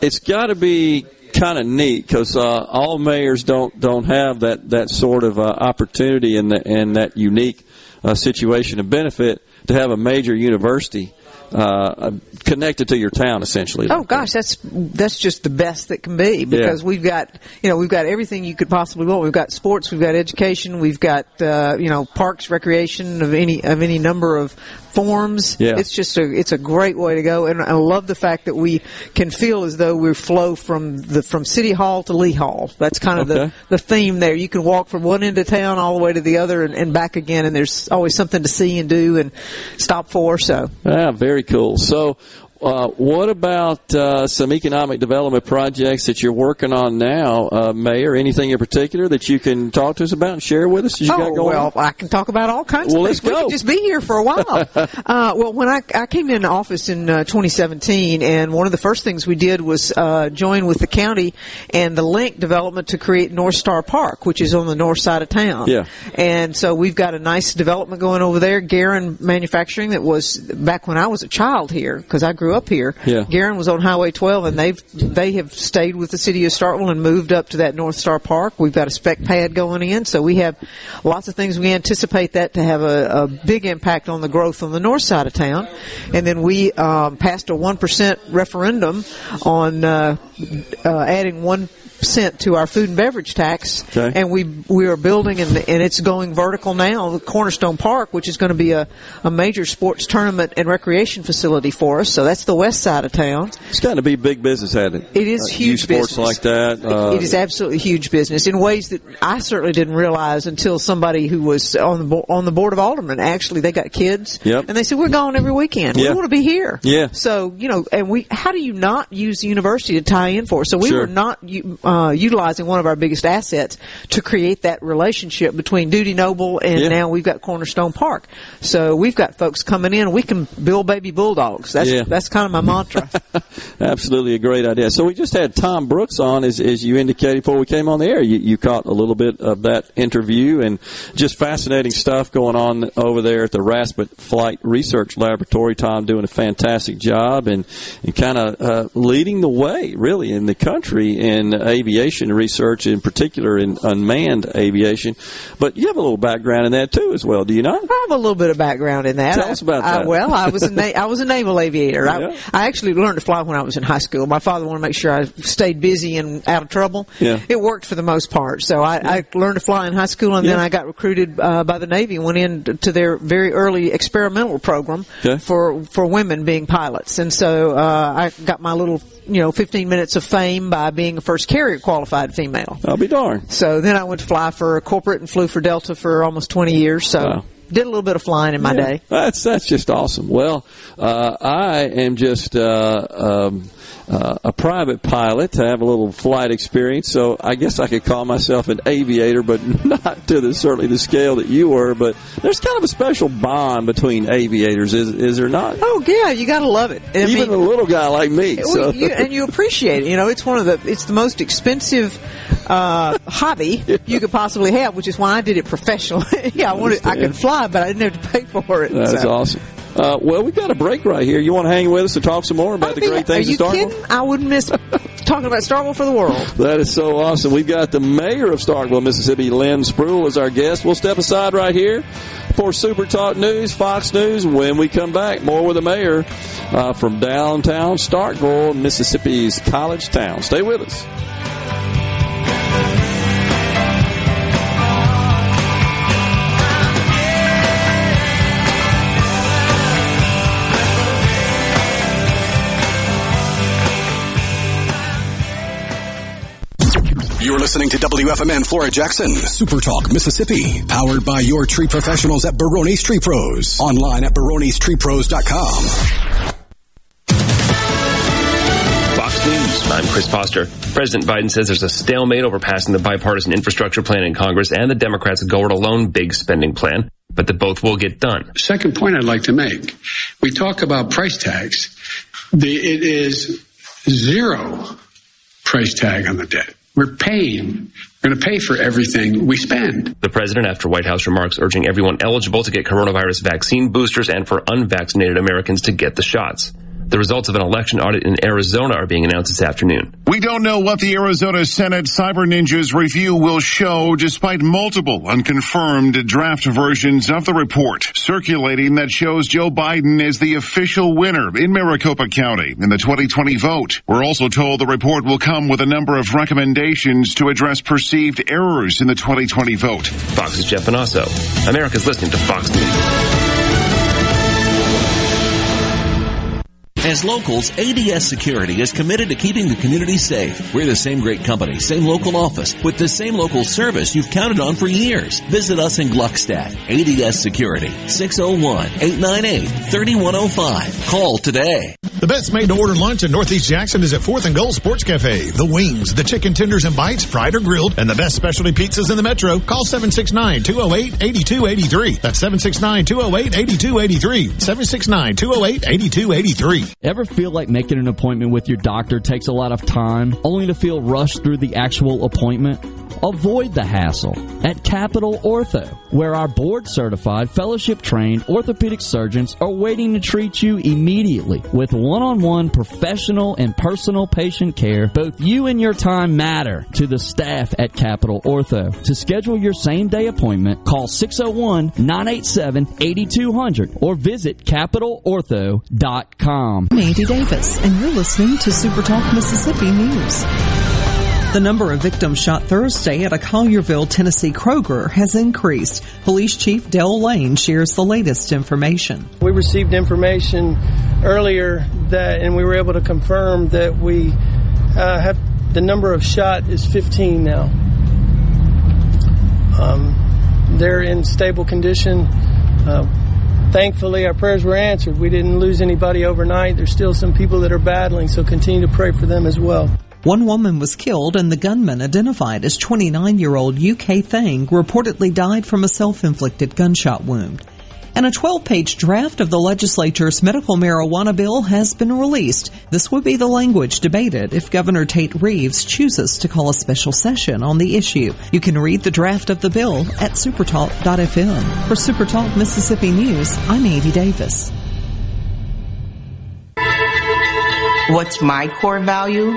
it's got to be kind of neat because uh, all mayors don't don't have that that sort of uh, opportunity and the, and that unique uh, situation of benefit to have a major university uh, connected to your town essentially.
Oh gosh, that's that's just the best that can be because
Yeah.
we've got you know we've got everything you could possibly want. We've got sports, we've got education, we've got uh, you know parks, recreation of any of any number of forms.
Yeah.
It's just a it's a great way to go, and I love the fact that we can feel as though we flow from the from City Hall to Lee Hall. That's kind of
Okay.
the the theme there. You can walk from one end of town all the way to the other and, and back again, and there's always something to see and do and stop for. So.
Ah, very cool. So, uh, what about uh, some economic development projects that you're working on now, uh, Mayor? Anything in particular that you can talk to us about and share with us? You
oh well,
on?
I can talk about all kinds
Well,
of
let's
things. We
go.
could just be here for a while. uh, well, when I, I came in office in uh, 2017, and one of the first things we did was uh, join with the county and the link development to create North Star Park, which is on the north side of town.
Yeah.
And so we've got a nice development going over there. Garan Manufacturing, that was back when I was a child here, because I grew up here.
Yeah.
Garan was on Highway 12, and they've they have stayed with the city of Starkville and moved up to that North Star Park. We've got a spec pad going in, so we have lots of things. We anticipate that to have a, a big impact on the growth on the north side of town. And then we um, passed a one percent referendum on uh, uh, adding one percent to our food and beverage tax,
Okay.
and we we are building and, and it's going vertical now. The Cornerstone Park, which is going to be a, a major sports tournament and recreation facility for us. So that's the west side of town.
It's got to be big business, hasn't it?
It is
Uh,
huge
sports
business.
like that. Uh,
it is absolutely huge business in ways that I certainly didn't realize until somebody who was on the bo- on the board of aldermen. Actually, they got kids,
Yep.
and they said we're going every weekend.
Yeah.
We want to be here.
Yeah.
So you know, and we how do you not use the university to tie in for? So we
Sure.
were not uh, uh, utilizing one of our biggest assets to create that relationship between Dudy Noble and
Yeah.
now we've got Cornerstone Park. So we've got folks coming in. We can build baby bulldogs. That's
Yeah.
that's kind of my mantra.
Absolutely a great idea. So we just had Tom Brooks on, as, as you indicated before we came on the air. You, you caught a little bit of that interview and just fascinating stuff going on over there at the Raspet Flight Research Laboratory. Tom doing a fantastic job and, and kind of uh, leading the way, really, in the country in aviation research, in particular in unmanned aviation. But you have a little background in that too, as well, do you not?
I have a little bit of background in that.
Tell us about
I,
that.
I, well, I was a na- I was a naval aviator.
Yeah.
I, I actually learned to fly when I was in high school. My father wanted to make sure I stayed busy and out of trouble.
Yeah.
It worked for the most part. So I, I learned to fly in high school, and then I got recruited uh, by the Navy and went into their very early experimental program
Okay.
for for women being pilots. And so uh, I got my little you know 15 minutes of fame by being a first carrier qualified female.
I'll be darned.
So then I went to fly for a corporate and flew for Delta for almost 20 years. So
Wow.
did a little bit of flying in my
Yeah,
day.
That's that's just awesome. Well, uh, I am just uh, um, uh, a private pilot to have a little flight experience, so I guess I could call myself an aviator, but not to the certainly the scale that you were. But there's kind of a special bond between aviators, is is there not?
Oh yeah, you gotta love it. I
Even
mean,
a little guy like me.
well,
So.
you, and you appreciate it. You know, it's one of the it's the most expensive uh, hobby you could possibly have, which is why I did it professionally. yeah, I wanted I could fly, but I didn't have to pay for it.
That's
so.
awesome. Uh, well, we've got a break right here. You want to hang with us and talk some more about the great things in Starkville?
kidding? I wouldn't miss talking about Starkville for the world.
That is so awesome. We've got the mayor of Starkville, Mississippi, Lynn Spruill, as our guest. We'll step aside right here for Super Talk News, Fox News. When we come back, more with the mayor uh, from downtown Starkville, Mississippi's college town. Stay with us.
You're listening to WFMN Flora Jackson, Super Talk, Mississippi, powered by your tree professionals at Baroni's Tree Pros. Online at baronistreepros.com.
Fox News. I'm Chris Foster. President Biden says there's a stalemate over passing the bipartisan infrastructure plan in Congress and the Democrats' go it alone big spending plan, but that both will get done.
Second point I'd like to make. We talk about price tags. The, it is zero price tag on the debt. We're paying. We're going to pay for everything we spend.
The president, after White House remarks urging everyone eligible to get coronavirus vaccine boosters and for unvaccinated Americans to get the shots. The results of an election audit in Arizona are being announced this afternoon.
We don't know what the Arizona Senate Cyber Ninjas review will show despite multiple unconfirmed draft versions of the report circulating that shows Joe Biden is the official winner in Maricopa County in the 2020 vote. We're also told the report will come with a number of recommendations to address perceived errors in the 2020 vote.
Fox's Jeff Monosso. America's listening to Fox News.
As locals, ADS Security is committed to keeping the community safe. We're the same great company, same local office, with the same local service you've counted on for years. Visit us in Gluckstadt. ADS Security, 601-898-3105. Call today.
The best made to order lunch in Northeast Jackson is at 4th and Gold Sports Cafe. The wings, the chicken tenders and bites, fried or grilled, and the best specialty pizzas in the metro. Call 769-208-8283. That's 769-208-8283. 769-208-8283.
Ever feel like making an appointment with your doctor takes a lot of time, only to feel rushed through the actual appointment? Avoid the hassle at Capital Ortho, where our board certified, fellowship trained orthopedic surgeons are waiting to treat you immediately with one on one professional and personal patient care. Both you and your time matter to the staff at Capital Ortho. To schedule your same day appointment, call 601 987 8200 or visit capitalortho.com.
I'm Andy Davis, and you're listening to Super Talk Mississippi News. The number of victims shot Thursday at a Collierville, Tennessee Kroger has increased. Police Chief Dale Lane shares the latest information.
We received information earlier that, and we were able to confirm that we uh, have the number of shot is 15 now. Um, they're in stable condition. Uh, thankfully, our prayers were answered. We didn't lose anybody overnight. There's still some people that are battling, so continue to pray for them as well.
One woman was killed and the gunman identified as 29-year-old UK Thang reportedly died from a self-inflicted gunshot wound. And a 12-page draft of the legislature's medical marijuana bill has been released. This would be the language debated if Governor Tate Reeves chooses to call a special session on the issue. You can read the draft of the bill at supertalk.fm. For Supertalk Mississippi News, I'm Andy Davis.
What's my core value?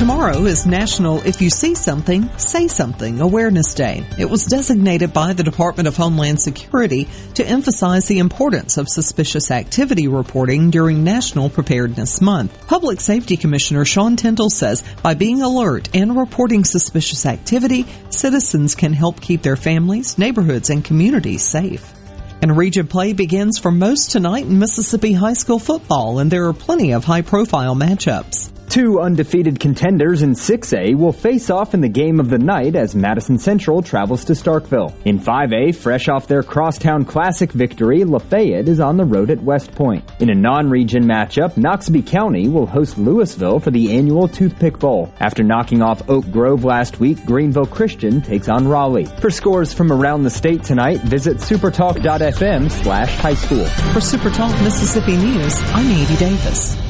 Tomorrow is National If You See Something, Say Something Awareness Day. It was designated by the Department of Homeland Security to emphasize the importance of suspicious activity reporting during National Preparedness Month. Public Safety Commissioner Sean Tyndall says by being alert and reporting suspicious activity, citizens can help keep their families, neighborhoods, and communities safe. And region play begins for most tonight in Mississippi high school football, and there are plenty of high profile matchups.
Two undefeated contenders in 6A will face off in the game of the night as Madison Central travels to Starkville. In 5A, fresh off their Crosstown Classic victory, Lafayette is on the road at West Point. In a non-region matchup, Noxubee County will host Louisville for the annual Toothpick Bowl. After knocking off Oak Grove last week, Greenville Christian takes on Raleigh. For scores from around the state tonight, visit supertalk.fm slash high school.
For Supertalk Mississippi News, I'm Andy Davis.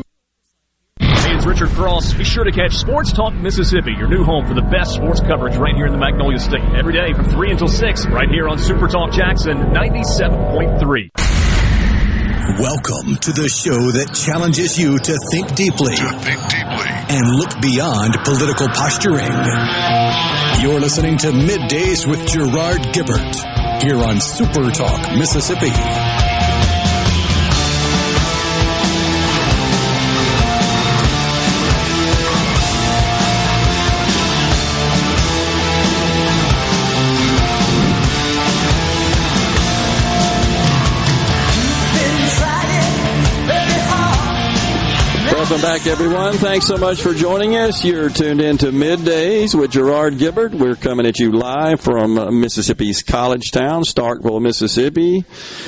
Hey, it's Richard Cross. Be sure to catch Sports Talk Mississippi, your new home for the best sports coverage right here in the Magnolia State. Every day from 3 until 6, right here on Super Talk Jackson 97.3.
Welcome to the show that challenges you to think deeply, to think deeply, and look beyond political posturing. You're listening to Middays with Gerard Gibert here on Super Talk Mississippi.
Welcome back, everyone. Thanks so much for joining us. You're tuned in to Middays with Gerard Gibert. We're coming at you live from uh, Mississippi's college town, Starkville, Mississippi.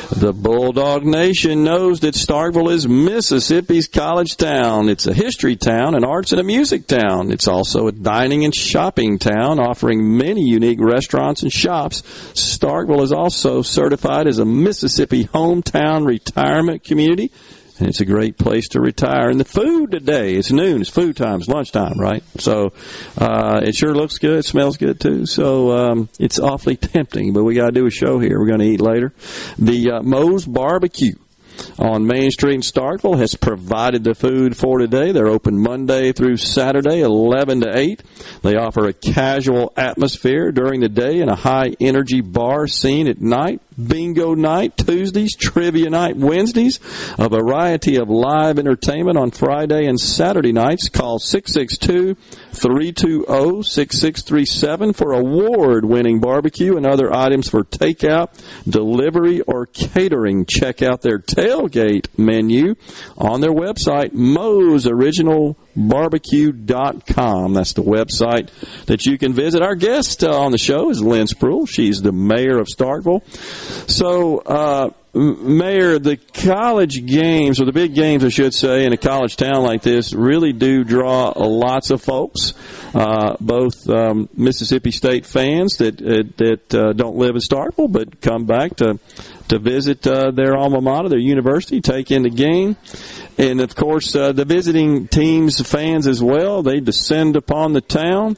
The Bulldog Nation knows that Starkville is Mississippi's college town. It's a history town, an arts and a music town. It's also a dining and shopping town, offering many unique restaurants and shops. Starkville is also certified as a Mississippi hometown retirement community. And it's a great place to retire. And the food today, it's noon, it's food time, it's lunchtime, right? So, uh, it sure looks good, it smells good too. So, um, it's awfully tempting, but we gotta do a show here. We're gonna eat later. The, uh, Moe's Barbecue on Main Street in Starkville has provided the food for today. They're open Monday through Saturday, 11 to 8. They offer a casual atmosphere during the day and a high energy bar scene at night. Bingo night Tuesdays, trivia night Wednesdays, a variety of live entertainment on Friday and Saturday nights. Call 662 320 6637 for award winning barbecue and other items for takeout, delivery, or catering. Check out their tailgate menu on their website, Moe's Original barbecue.com. That's the website that you can visit. Our guest uh, on the show is Lynn Spruill. She's the mayor of Starkville. So, uh, Mayor, the college games, or the big games, I should say, in a college town like this, really do draw a lots of folks, uh, both um, Mississippi State fans that uh, that uh, don't live in Starkville but come back to to visit uh, their alma mater, their university, take in the game, and of course uh, the visiting teams, fans as well. They descend upon the town.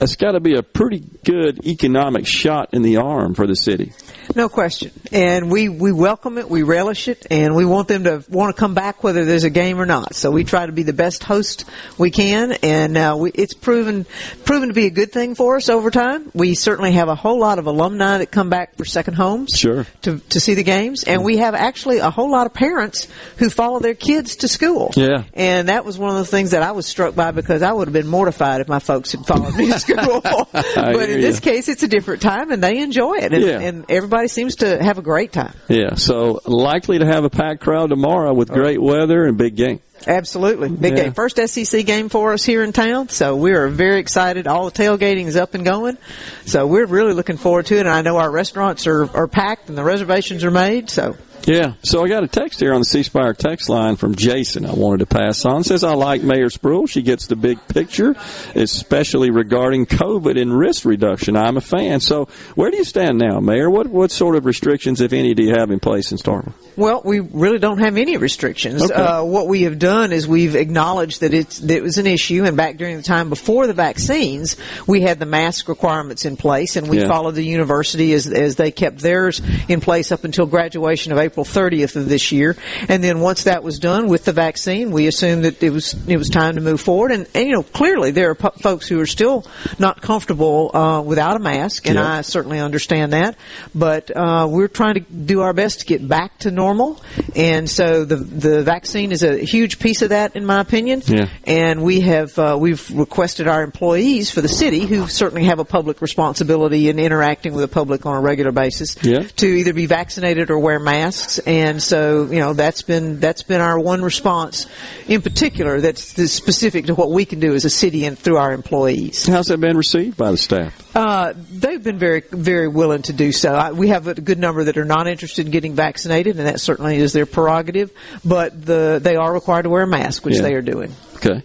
It's got to be a pretty good economic shot in the arm for the city.
No question. And we, we welcome it, we relish it, and we want them to want to come back whether there's a game or not. So we try to be the best host we can, and uh, we, it's proven proven to be a good thing for us over time. We certainly have a whole lot of alumni that come back for second homes
Sure.
to, to see the games, and we have actually a whole lot of parents who follow their kids to school.
Yeah.
And that was one of the things that I was struck by because I would have been mortified if my folks had followed me to school. but in this case, it's a different time, and they enjoy it, and,
Yeah.
and everybody seems to have a great time.
Yeah, so likely to have a packed crowd tomorrow with great weather and big game.
Absolutely. Big
Yeah.
game. First SEC game for us here in town. So we are very excited. All the tailgating is up and going. So we're really looking forward to it. And I know our restaurants are, are packed and the reservations are made. So
Yeah, so I got a text here on the C Spire text line from Jason I wanted to pass on. It says, I like Mayor Spruill. She gets the big picture, especially regarding COVID and risk reduction. I'm a fan. So where do you stand now, Mayor? What, what sort of restrictions, if any, do you have in place in Starkville?
Well, we really don't have any restrictions.
Okay.
Uh, what we have done is we've acknowledged that it's that it was an issue, and back during the time before the vaccines, we had the mask requirements in place, and we
Yeah.
followed the university as as they kept theirs in place up until graduation of April 30th of this year. And then once that was done with the vaccine, we assumed that it was it was time to move forward. And, and you know, clearly there are po- folks who are still not comfortable uh, without a mask, and
Yeah.
I certainly understand that. But uh, we're trying to do our best to get back to normal, and so the the vaccine is a huge piece of that, in my opinion.
Yeah.
And we have uh, we've requested our employees for the city, who certainly have a public responsibility in interacting with the public on a regular basis,
Yeah.
to either be vaccinated or wear masks. And so you know that's been that's been our one response, in particular, that's, that's specific to what we can do as a city and through our employees.
How's that been received by the staff?
Uh, they've been very, very willing to do so. I, we have a good number that are not interested in getting vaccinated, and that certainly is their prerogative. But the they are required to wear a mask, which
Yeah.
they are doing.
Okay.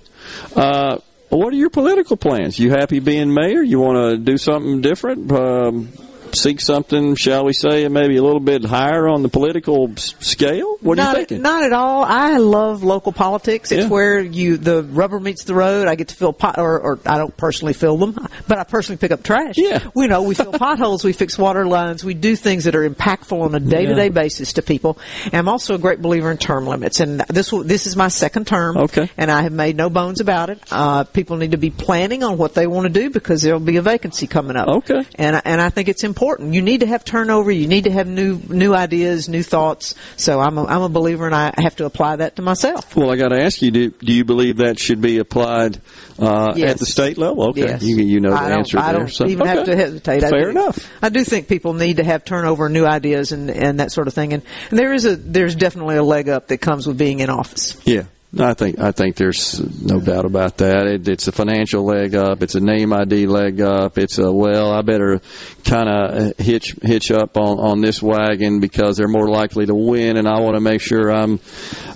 Uh, what are your political plans? You happy being mayor? You want to do something different? Um, seek something, shall we say, maybe a little bit higher on the political scale? What are
not,
you thinking?
Not at all. I love local politics. It's
Yeah.
where you the rubber meets the road. I get to fill pot, or, or I don't personally fill them, but I personally pick up trash. Yeah, we know we fill potholes, we fix water lines, we do things that are impactful on a day to day basis to people. And I'm also a great believer in term limits, and this this is my second term.
Okay,
and I have made no bones about it. Uh, people need to be planning on what they want to do because there'll be a vacancy coming up.
Okay,
and and I think it's important. You need to have turnover. You need to have new new ideas, new thoughts. So I'm a, I'm a believer, and I have to apply that to myself.
Well, I got to ask you: do, do you believe that should be applied uh,
Yes.
at the state level? Okay,
Yes.
you, you know the
I
answer
I
there.
don't
So-
even have to hesitate. I
Fair
do,
enough.
I do think people need to have turnover, new ideas, and, and that sort of thing. And, and there is a there's definitely a leg up that comes with being in office.
Yeah. I think I think there's no doubt about that. It, it's a financial leg up. It's a name ID leg up. It's a well, I better kind of hitch hitch up on on this wagon because they're more likely to win, and I want to make sure I'm,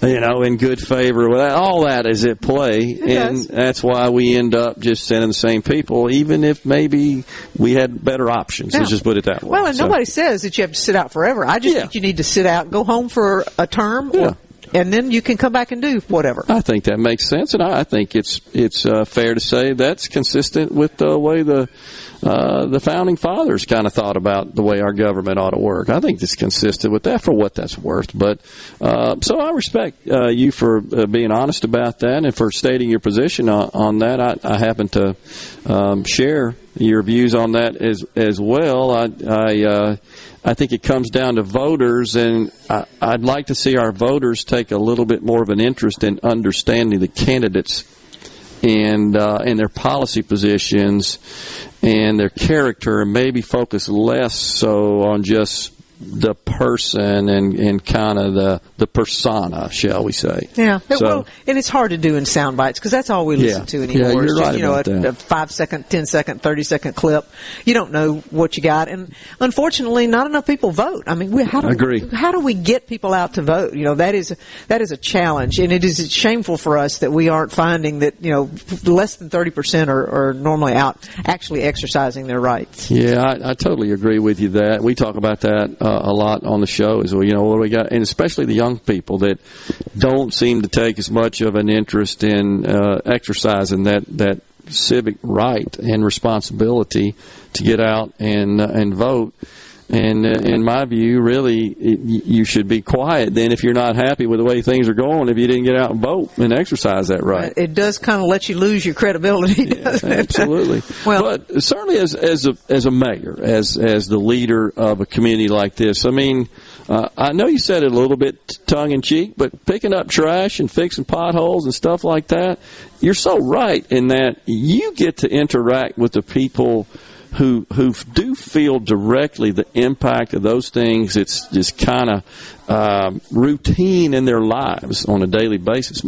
you know, in good favor. With that. All that is at play, and
does.
that's why we end up just sending the same people, even if maybe we had better options. Let's just put it that way.
Well, and
So-
nobody says that you have to sit out forever. I just think you need to sit out, go home for a term, or, and then you can come back and do whatever.
I think that makes sense, and I, think it's it's uh, fair to say that's consistent with the way the uh, the founding fathers kind of thought about the way our government ought to work. I think it's consistent with that for what that's worth. But uh, so I respect uh, you for uh, being honest about that and for stating your position on, on that. I, I happen to um, share your views on that as as well. I I, uh, I think it comes down to voters, and I, I'd like to see our voters take a little bit more of an interest in understanding the candidates and uh, and their policy positions and their character, and maybe focus less so on just the person and, and kind of the the persona, shall we say?
Yeah.
So-
well, and it's hard to do in sound bites because that's all we listen
Yeah.
to
Yeah,
anymore.
you're
it's just,
right
you know,
about
a,
that.
a five second, ten second, thirty second clip. You don't know what you got, and unfortunately, not enough people vote. I mean, we, how do
Agree.
how do we get people out to vote? You know, that is that is a challenge, and it is shameful for us that we aren't finding that you know less than thirty percent are, are normally out actually exercising their rights.
Yeah, I, I totally agree with you that we talk about that uh, uh, a lot on the show as well. You know what we got, and especially the young people that don't seem to take as much of an interest in uh, exercising that that civic right and responsibility to get out and uh, and vote. And uh, in my view, really, it, you should be quiet then if you're not happy with the way things are going. If you didn't get out and vote and exercise that right.
It does kind of let you lose your credibility. doesn't?
Absolutely.
Well-
but certainly as as a as a mayor, as as the leader of a community like this, I mean, uh, I know you said it a little bit tongue in cheek, but picking up trash and fixing potholes and stuff like that, you're so right in that you get to interact with the people who who do feel directly the impact of those things. It's just kind of um, routine in their lives on a daily basis.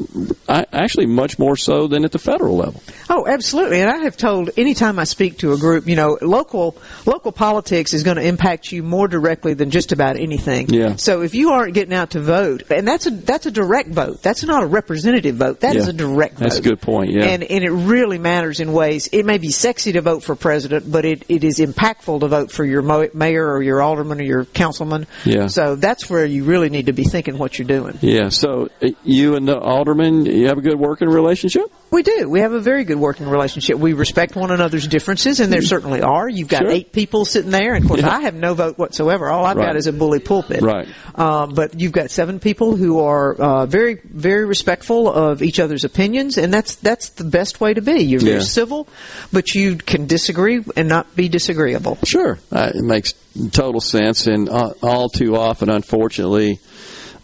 I, actually, much more so than at the federal level.
Oh, absolutely. And I have told anytime I speak to a group, you know, local local politics is going to impact you more directly than just about anything.
Yeah.
So if you aren't getting out to vote, and that's a that's a direct vote. That's not a representative vote. That is
Yeah.
a direct vote.
That's a good point. Yeah.
And and it really matters in ways. It may be sexy to vote for president, but it, it is impactful to vote for your mayor or your alderman or your councilman.
Yeah.
So that's where you really need to be thinking what you're doing.
Yeah. So uh, you and the alderman, you have a good working relationship.
We do. We have a very good working relationship. We respect one another's differences, and there certainly are. You've got
Sure.
eight people sitting there, and of course,
Yeah.
I have no vote whatsoever. All I've
Right.
got is a bully pulpit.
Right.
Um, but you've got seven people who are uh, very, very respectful of each other's opinions, and that's that's the best way to be. You're
Yeah.
very civil, but you can disagree and not be disagreeable.
Sure, uh, it makes total sense, and uh, all too often, unfortunately,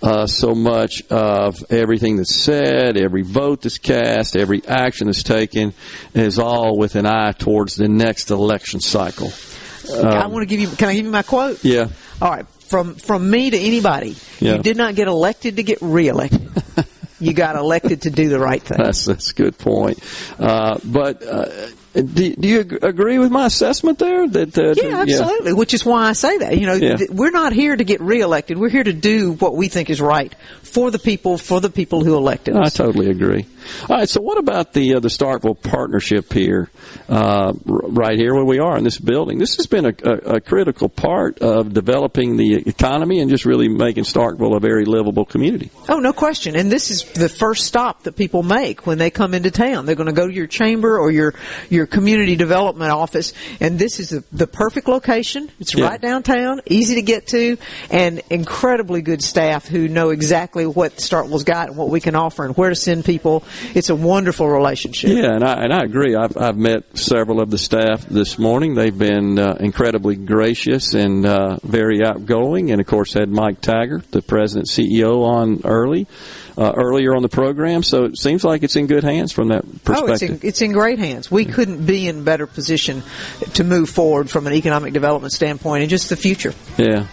uh, so much of everything that's said, every vote that's cast, every action that's taken, is all with an eye towards the next election cycle.
I
Um,
want to give you. Can I give you my quote?
yeah,
All right, from from me to anybody,
Yeah.
you did not get elected to get reelected. you got elected to do the right thing.
that's that's a good point. Uh, but uh, do, do you agree with my assessment there? That uh,
Yeah, absolutely. Which is why I say that. You know,
Yeah.
th- we're not here to get reelected. We're here to do what we think is right for the people, for the people who elected us.
I totally agree. All right, so what about the uh, the Starkville partnership here, uh, right here where we are in this building? This has been a, a, a critical part of developing the economy and just really making Starkville a very livable community.
Oh, no question. And this is the first stop that people make when they come into town. They're going to go to your chamber or your your community development office, and this is the, the perfect location. It's
Yeah.
right downtown, easy to get to, and incredibly good staff who know exactly what Starkville's got and what we can offer and where to send people. It's a wonderful relationship.
Yeah, and I and I agree. I've I've met several of the staff this morning. They've been uh, incredibly gracious and uh, very outgoing, and of course had Mike Taggart, the president CEO, on early. Uh, earlier on the program, so it seems like it's in good hands from that perspective.
Oh, it's in, it's in great hands. We couldn't be in better position to move forward from an economic development standpoint in just the future.
Yeah.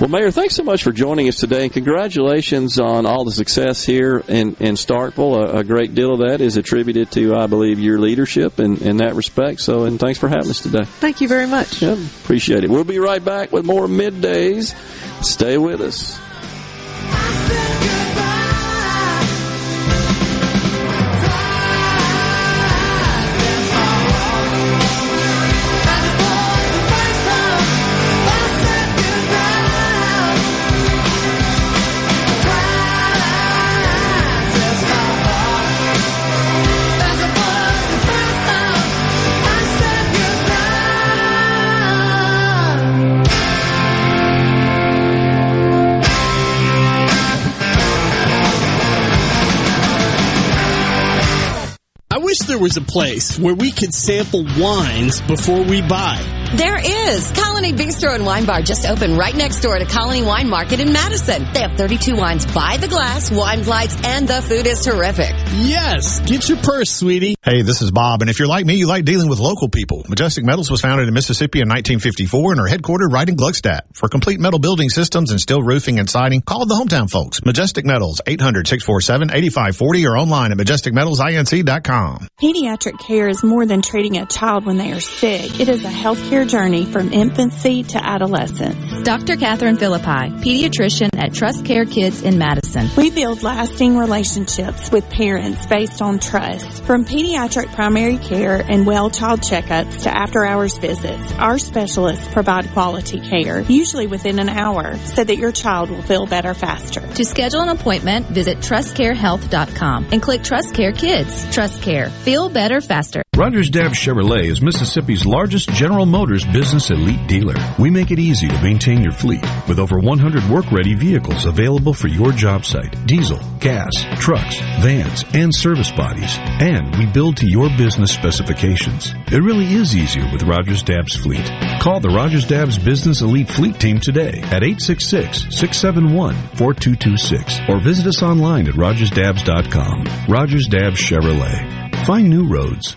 Well, Mayor, thanks so much for joining us today, and congratulations on all the success here in, in Starkville. A, a great deal of that is attributed to, I believe, your leadership in, in that respect. So, and thanks for having us today.
Thank you very much.
Yeah, appreciate it. We'll be right back with more middays. Stay with us.
There was a place where we could sample wines before we buy.
There is. Colony Bistro and Wine Bar just opened right next door to Colony Wine Market in Madison. They have 32 wines by the glass, wine flights, and the food is terrific.
Yes. Get your purse, sweetie.
Hey, this is Bob, and if you're like me, you like dealing with local people. Majestic Metals was founded in Mississippi in 1954 and are headquartered right in Gluckstadt. For complete metal building systems and steel roofing and siding, call the hometown folks. Majestic Metals, 800-647-8540 or online at majesticmetalsinc.com.
Pediatric care is more than treating a child when they are sick. It is a healthcare journey from infancy to adolescence.
Dr. Catherine Philippi, pediatrician at Trust Care Kids in Madison.
We build lasting relationships with parents based on trust. From pediatric primary care and well child checkups to after hours visits, our specialists provide quality care, usually within an hour, so that your child will feel better faster.
To schedule an appointment, visit trustcarehealth.com and click Trust Care Kids. Trust Care. Feel better faster.
Rogers Dabbs Chevrolet is Mississippi's largest General Motors business elite dealer. We make it easy to maintain your fleet with over 100 work-ready vehicles available for your job site. Diesel, gas, trucks, vans, and service bodies. And we build to your business specifications. It really is easier with Rogers Dabbs Fleet. Call the Rogers Dabbs Business Elite Fleet Team today at 866-671-4226 or visit us online at rogersdabbs.com. Rogers Dabbs Chevrolet. Find new roads.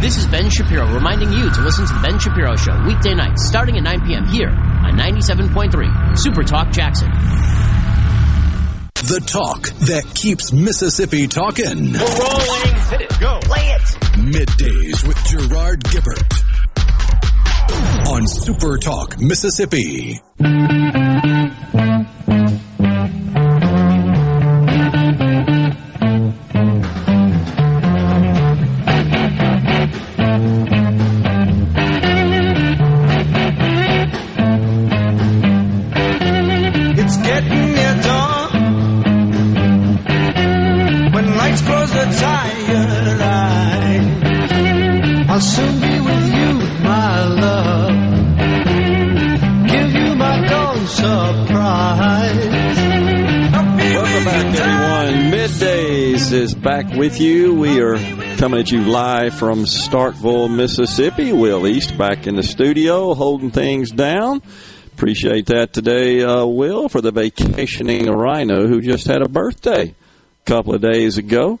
This is Ben Shapiro reminding you to listen to The Ben Shapiro Show weekday nights starting at 9 p.m. here on 97.3 Super Talk Jackson.
The talk that keeps Mississippi talking.
We're rolling. Hit it. Go.
Play it. Middays with Gerard Gibert on Super Talk Mississippi.
Back with you. We are coming at you live from Starkville, Mississippi. Will East back in the studio, holding things down. Appreciate that today, uh, Will, for the vacationing rhino who just had a birthday a couple of days ago.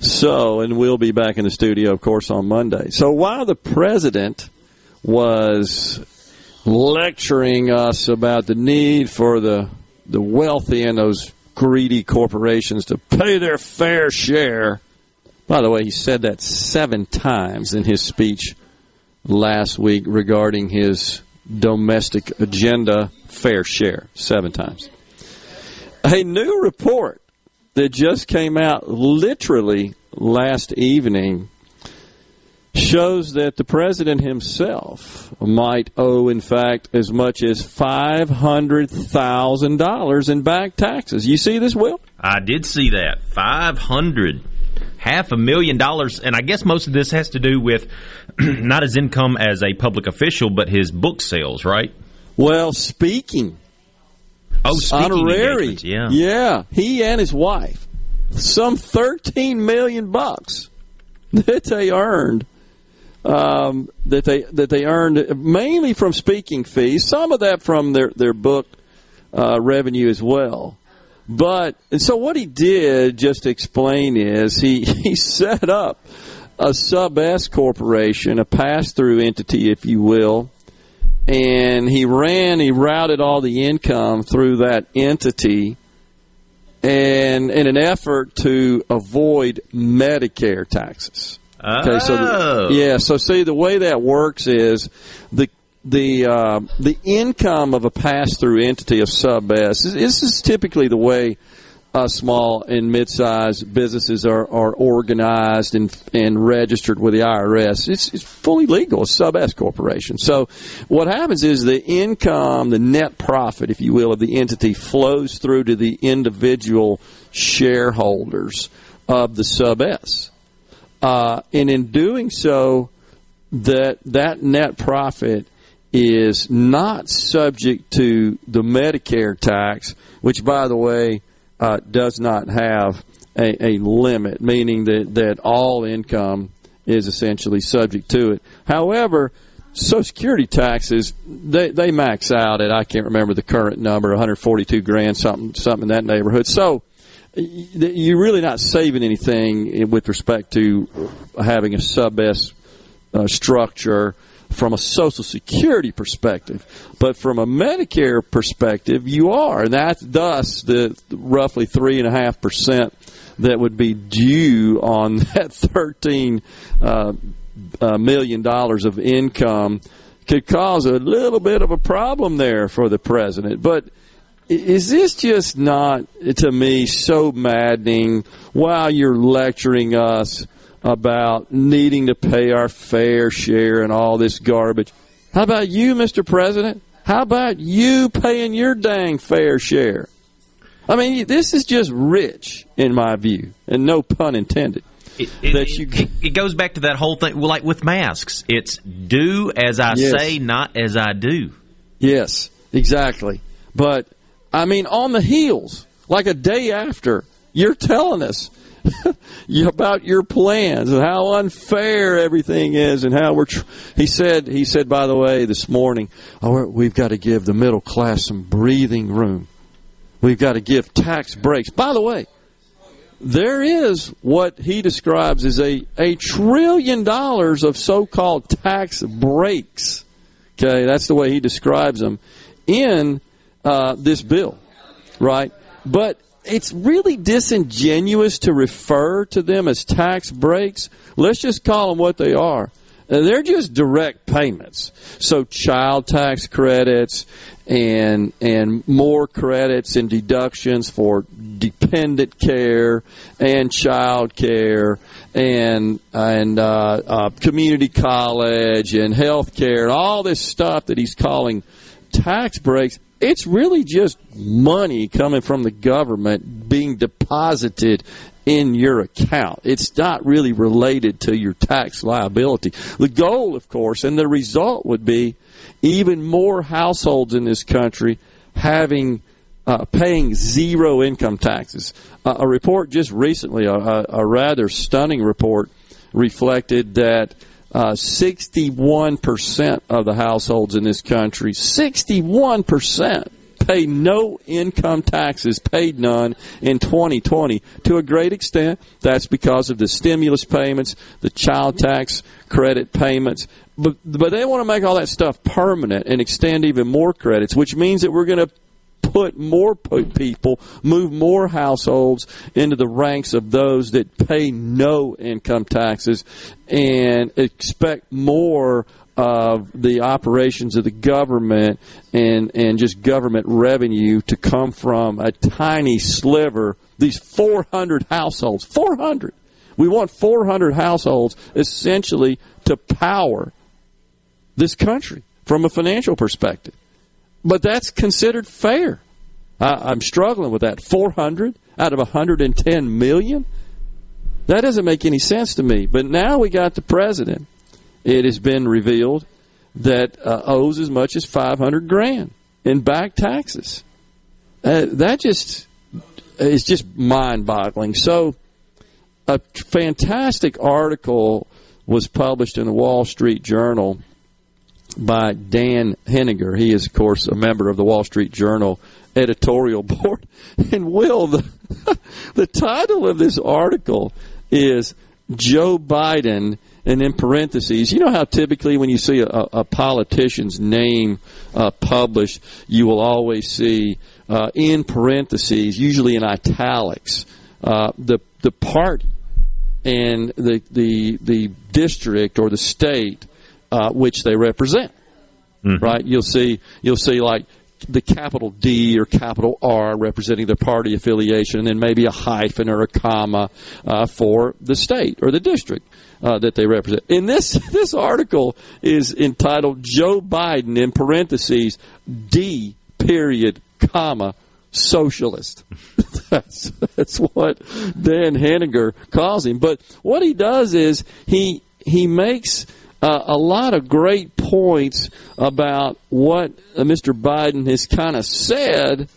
So, and we'll be back in the studio, of course, on Monday. So while the president was lecturing us about the need for the the wealthy and those greedy corporations to pay their fair share. By the way, he said that seven times in his speech last week regarding his domestic agenda fair share. Seven times. A new report that just came out literally last evening shows that the president himself might owe, in fact, as much as $500,000 in back taxes. You see this, Will?
I did see that. 500
half a million dollars, and I guess most of this has to do with not his income as a public official, but his book sales, right?
Well, speaking.
Oh, speaking
honorary.
yeah.
Yeah, he and his wife. Some 13 million bucks that they earned um, that they that they earned mainly from speaking fees. Some of that from their their book uh, revenue as well. But and so what he did, just to explain, is he he set up a sub S corporation, a pass through entity, if you will, and he ran he routed all the income through that entity. And in an effort to avoid Medicare taxes. Okay, so
Oh.
the, yeah, so see the way that works is the the uh, the income of a pass through entity of sub S. This this is typically the way uh, small and mid sized businesses are, are organized and and registered with the IRS. It's, it's fully legal, a sub S corporation. So what happens is the income, the net profit, if you will, of the entity flows through to the individual shareholders of the sub S. Uh, and in doing so, that that net profit is not subject to the Medicare tax, which, by the way, uh, does not have a, a limit, meaning that, that all income is essentially subject to it. However, Social Security taxes they, they max out at I can't remember the current number, 142 grand, something something in that neighborhood. So you're really not saving anything with respect to having a sub S uh, structure from a Social Security perspective, but from a Medicare perspective, you are, and that's thus the roughly three and a half percent that would be due on that thirteen uh, uh, million dollars of income could cause a little bit of a problem there for the president, but. Is this just not, to me, so maddening while you're lecturing us about needing to pay our fair share and all this garbage? How about you, Mr. President? How about you paying your dang fair share? I mean, this is just rich, in my view, and no pun intended.
It, it, it, it goes back to that whole thing, like with masks. It's do as I
Yes.
say, not as I do.
Yes, exactly. But I mean, on the heels, like a day after, you're telling us about your plans and how unfair everything is, and how we're. Tr- he said. He said, by the way, this morning, oh, we've got to give the middle class some breathing room. We've got to give tax breaks. By the way, there is what he describes as a, a trillion dollars of so-called tax breaks. Okay, that's the way he describes them in uh, this bill, right? But it's really disingenuous to refer to them as tax breaks. Let's just call them what they are. Uh, They're just direct payments. So child tax credits and and more credits and deductions for dependent care and child care and and uh, uh, community college and health care and all this stuff that he's calling tax breaks. It's really just money coming from the government being deposited in your account. It's not really related to your tax liability. The goal, of course, and the result would be even more households in this country having uh, paying zero income taxes. Uh, a report just recently, a, a, rather stunning report, reflected that uh, 61% of the households in this country, 61% pay no income taxes, paid none in 2020. To a great extent, that's because of the stimulus payments, the child tax credit payments. But, but they want to make all that stuff permanent and extend even more credits, which means that we're going to put more people, move more households into the ranks of those that pay no income taxes and expect more of the operations of the government and, and just government revenue to come from a tiny sliver, these 400 households. 400! We want 400 households essentially to power this country from a financial perspective. But that's considered fair. I, I'm struggling with that. 400 out of 110 million? That doesn't make any sense to me. But now we got the president. It has been revealed that uh, owes as much as 500 grand in back taxes. Uh, that just is just mind-boggling. So, a fantastic article was published in the Wall Street Journal by Dan Henninger. He is, of course, a member of the Wall Street Journal editorial board. And Will, the, the title of this article is Joe Biden, and in parentheses, you know how typically when you see a, a politician's name uh, published, you will always see uh, in parentheses, usually in italics, uh, the the party and the the the district or the state uh, which they represent. Mm-hmm. Right? You'll see you'll see like the capital D or capital R representing the party affiliation, and then maybe a hyphen or a comma uh, for the state or the district uh, that they represent. In this this article is entitled Joe Biden in parentheses D period comma socialist. that's that's what Dan Henninger calls him. But what he does is he he makes uh, a lot of great points about what uh, Mr. Biden has kind of said,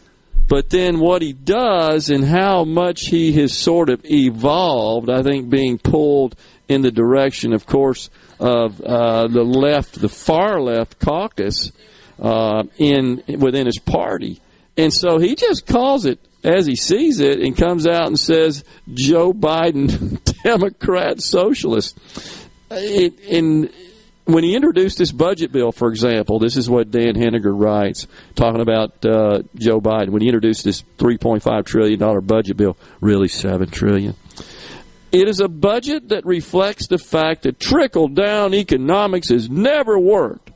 but then what he does and how much he has sort of evolved, I think, being pulled in the direction, of course, of uh, the left, the far left caucus uh, in within his party. And so he just calls it as he sees it and comes out and says, Joe Biden, Democrat socialist. It, and when he introduced this budget bill, for example, this is what Dan Henninger writes, talking about uh, Joe Biden. When he introduced this $3.5 trillion budget bill, really 7 trillion. It is a budget that reflects the fact that trickle down economics has never worked.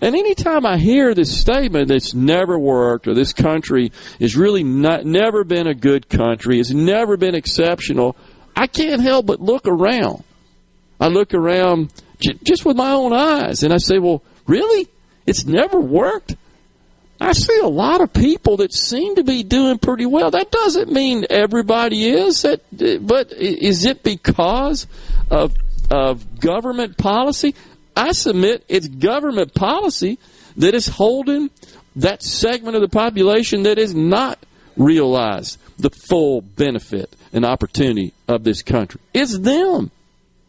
And anytime I hear this statement that's never worked or this country has really not, never been a good country, has never been exceptional, I can't help but look around. I look around j- just with my own eyes and I say, well, really? It's never worked? I see a lot of people that seem to be doing pretty well. That doesn't mean everybody is. That, but is it because of of government policy? I submit it's government policy that is holding that segment of the population that is not realized the full benefit and opportunity of this country. It's them.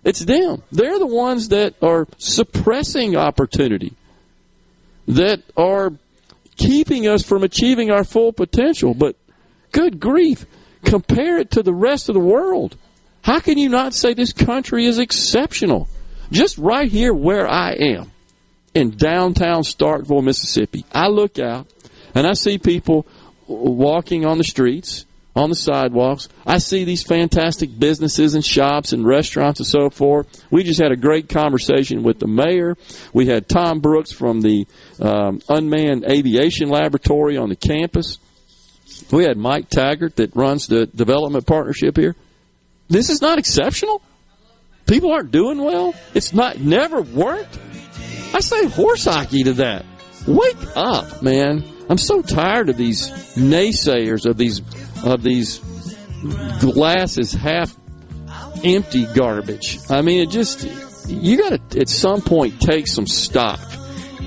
It's them. They're the ones that are suppressing opportunity, that are keeping us from achieving our full potential. But good grief, compare it to the rest of the world. How can you not say this country is exceptional? Just right here where I am in downtown Starkville, Mississippi, I look out and I see people walking on the streets, on the sidewalks. I see these fantastic businesses and shops and restaurants and so forth. We just had a great conversation with the mayor. We had Tom Brooks from the um, Unmanned Aviation Laboratory on the campus. We had Mike Taggart that runs the development partnership here. This is not exceptional people aren't doing well. It's not never worked. I say horse hockey to that. Wake up, man. I'm so tired of these naysayers of these of these glasses half empty garbage. I mean, it just you got to at some point take some stock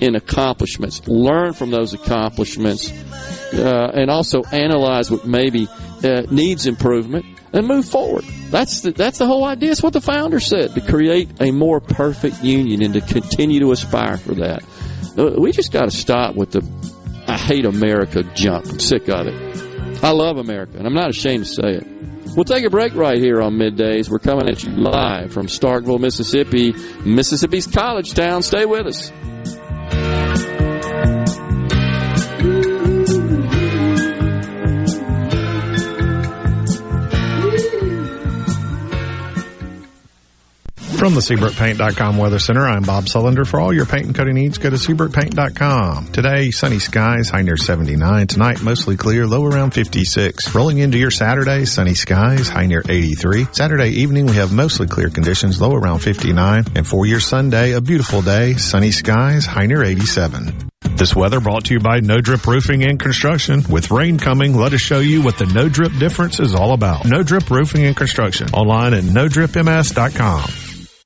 in accomplishments, learn from those accomplishments, uh, and also analyze what maybe uh, needs improvement and move forward. That's the, that's the whole idea. It's what the founder said to create a more perfect union and to continue to aspire for that. Uh, we just got to stop with the I hate America jump. I'm sick of it. I love America, and I'm not ashamed to say it. We'll take a break right here on middays. We're coming at you live from Starkville, Mississippi, Mississippi's college town. Stay with us.
From the SeabrookPaint.com Weather Center, I'm Bob Sullender. For all your paint and coating needs, go to SeabrookPaint.com. Today, sunny skies, high near 79. Tonight, mostly clear, low around 56. Rolling into your Saturday, sunny skies, high near 83. Saturday evening, we have mostly clear conditions, low around 59. And for your Sunday, a beautiful day, sunny skies, high near 87. This weather brought to you by No Drip Roofing and Construction. With rain coming, let us show you what the No Drip difference is all about. No Drip Roofing and Construction. Online at NoDripMS.com.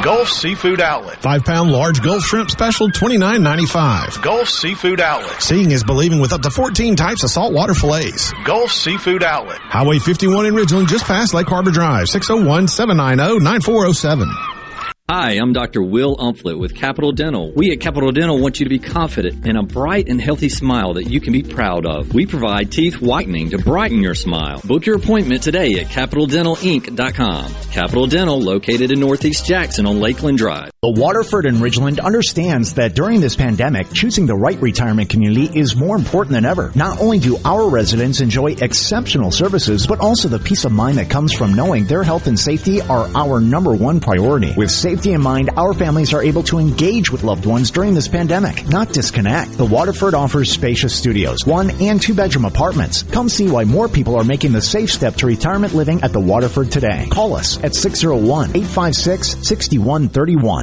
Gulf Seafood Outlet.
Five pound large Gulf shrimp special, twenty nine ninety five.
Gulf Seafood Outlet.
Seeing is believing with up to 14 types of saltwater fillets.
Gulf Seafood Outlet.
Highway 51 in Ridgeland, just past Lake Harbor Drive, 601 790 9407.
Hi, I'm Dr. Will Umflett with Capital Dental. We at Capital Dental want you to be confident in a bright and healthy smile that you can be proud of. We provide teeth whitening to brighten your smile. Book your appointment today at CapitalDentalInc.com. Capital Dental, located in Northeast Jackson on Lakeland Drive.
The Waterford and Ridgeland understands that during this pandemic, choosing the right retirement community is more important than ever. Not only do our residents enjoy exceptional services, but also the peace of mind that comes from knowing their health and safety are our number one priority. With safety in mind, our families are able to engage with loved ones during this pandemic, not disconnect. The Waterford offers spacious studios, one and two bedroom apartments. Come see why more people are making the safe step to retirement living at the Waterford today. Call us at 601 856 6131.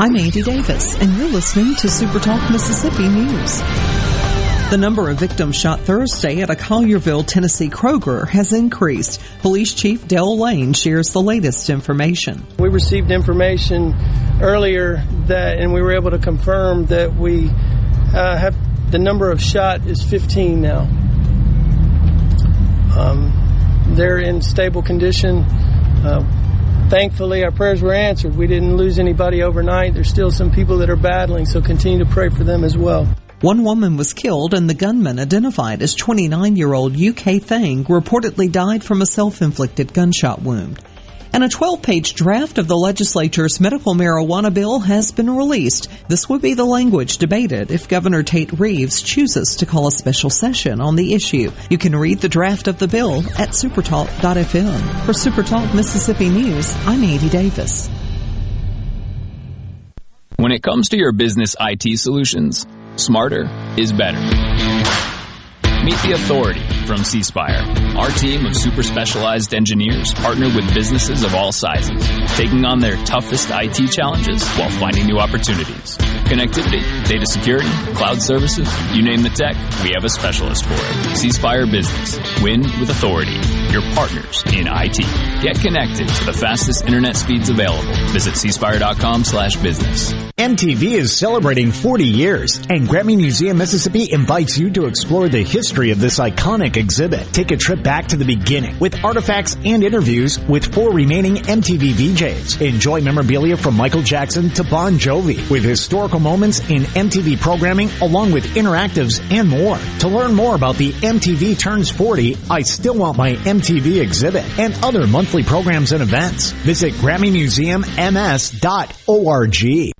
I'm Andy Davis, and you're listening to SuperTalk Mississippi News. The number of victims shot Thursday at a Collierville, Tennessee Kroger has increased. Police Chief Dale Lane shares the latest information.
We received information earlier that, and we were able to confirm that we uh, have the number of shot is 15 now. Um, they're in stable condition. Uh, thankfully, our prayers were answered. We didn't lose anybody overnight. There's still some people that are battling, so continue to pray for them as well.
One woman was killed and the gunman identified as 29-year-old UK Thang reportedly died from a self-inflicted gunshot wound. And a 12-page draft of the legislature's medical marijuana bill has been released. This would be the language debated if Governor Tate Reeves chooses to call a special session on the issue. You can read the draft of the bill at supertalk.fm. For Supertalk Mississippi News, I'm Andy Davis.
When it comes to your business IT solutions, smarter is better. Meet the authority from C Spire. Our team of super specialized engineers partner with businesses of all sizes, taking on their toughest IT challenges while finding new opportunities. Connectivity, data security, cloud services, you name the tech, we have a specialist for it. C Spire Business. Win with authority. Your partners in IT. Get connected to the fastest internet speeds available. Visit cspire.com slash business.
MTV is celebrating 40 years, and Grammy Museum Mississippi invites you to explore the history of this iconic exhibit. Take a trip back to the beginning with artifacts and interviews with four remaining MTV VJs. Enjoy memorabilia from Michael Jackson to Bon Jovi with historical moments in MTV programming along with interactives and more. To learn more about the MTV Turns 40, I Still Want My MTV exhibit and other monthly programs and events, visit GrammyMuseumMS.org.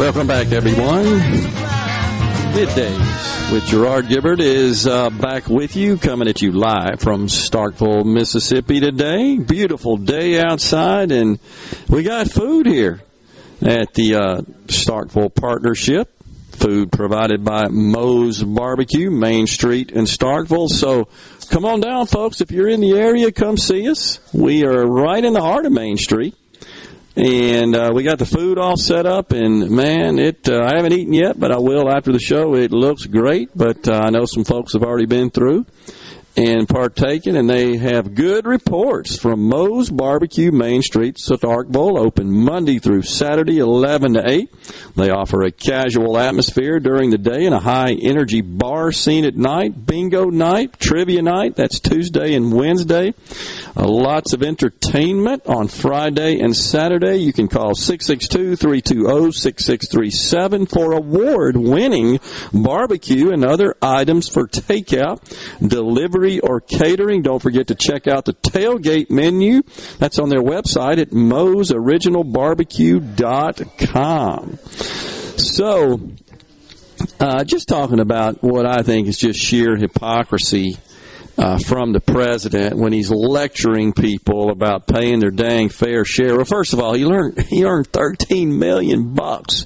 Welcome back, everyone. Middays with Gerard Gibert is uh, back with you, coming at you live from Starkville, Mississippi today. Beautiful day outside, and we got food here at the uh, Starkville Partnership. Food provided by Moe's Barbecue, Main Street in Starkville. So come on down, folks. If you're in the area, come see us. We are right in the heart of Main Street and uh, we got the food all set up and man it uh, i haven't eaten yet but i will after the show. It looks great but uh, i know some folks have already been through and partaken and they have good reports from moe's barbecue main street starkville open monday through saturday 11 to 8 they offer a casual atmosphere during the day and a high energy bar scene at night. Bingo night trivia night that's tuesday and wednesday. Uh, lots of entertainment on Friday and Saturday. You can call 662-320-6637 for award-winning barbecue and other items for takeout, delivery, or catering. Don't forget to check out the tailgate menu. That's on their website at moesoriginalbarbecue.com. So, uh, just talking about what I think is just sheer hypocrisy uh, from the president when he's lecturing people about paying their dang fair share. Well, first of all, he learned he earned thirteen million bucks,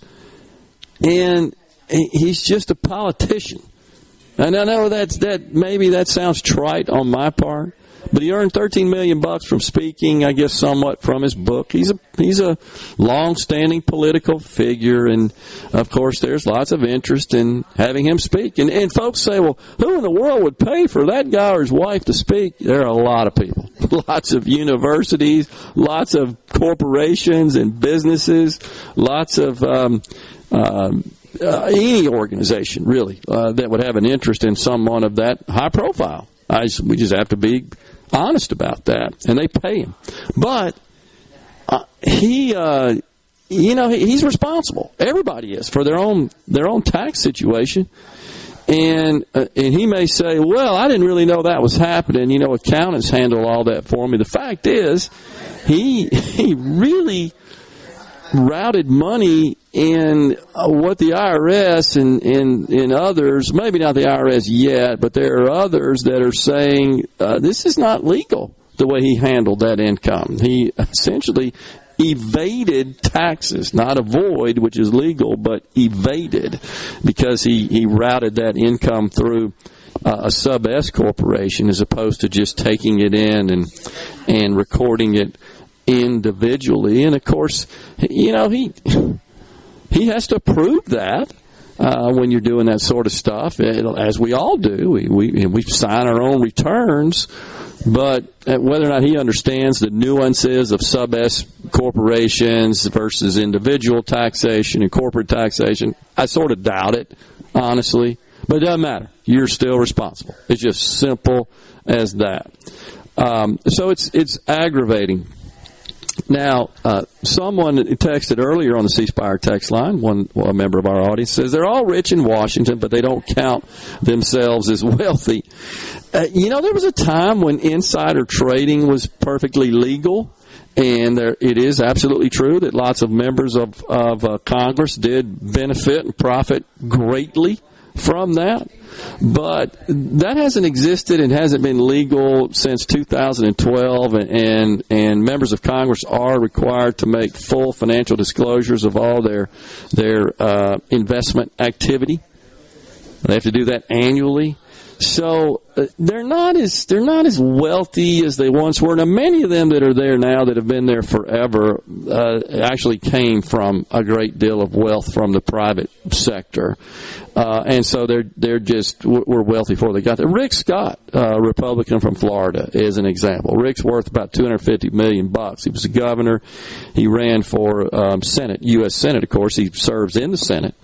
and he's just a politician. And I know that's that maybe that sounds trite on my part, but he earned 13 million bucks from speaking, I guess somewhat from his book. He's a he's a long-standing political figure and of course there's lots of interest in having him speak. And and folks say, "Well, who in the world would pay for that guy or his wife to speak?" There are a lot of people. lots of universities, lots of corporations and businesses, lots of um, um, uh, any organization really uh, that would have an interest in someone of that high profile. Just, we just have to be honest about that, and they pay him. But uh, he, uh, you know, he, he's responsible. Everybody is for their own their own tax situation. And uh, and he may say, "Well, I didn't really know that was happening. You know, accountants handle all that for me." The fact is, he he really routed money in uh, what the IRS and, and, and others, maybe not the IRS yet, but there are others that are saying uh, this is not legal the way he handled that income. He essentially evaded taxes, not avoid, which is legal, but evaded because he, he routed that income through uh, a sub S corporation as opposed to just taking it in and and recording it individually. And of course, you know he he has to prove that. Uh, when you're doing that sort of stuff, as we all do, we, we we sign our own returns, but uh, whether or not he understands the nuances of sub S corporations versus individual taxation and corporate taxation, I sort of doubt it, honestly. But it doesn't matter. You're still responsible. It's just simple as that. Um, so it's it's aggravating. Now, uh, someone texted earlier on the C Spire text line, one, one member of our audience says they're all rich in Washington, but they don't count themselves as wealthy. Uh, you know, there was a time when insider trading was perfectly legal. And there, it is absolutely true that lots of members of, of uh, Congress did benefit and profit greatly from that. But that hasn't existed and hasn't been legal since 2012. And, and and members of Congress are required to make full financial disclosures of all their their uh, investment activity. They have to do that annually. So uh, they're not as they're not as wealthy as they once were. Now, many of them that are there now that have been there forever uh, actually came from a great deal of wealth from the private sector, uh, and so they're they're just were wealthy before they got there. Rick Scott, a Republican from Florida, is an example. Rick's worth about 250 million bucks. He was a governor. He ran for um, Senate, U.S. Senate, of course. He serves in the Senate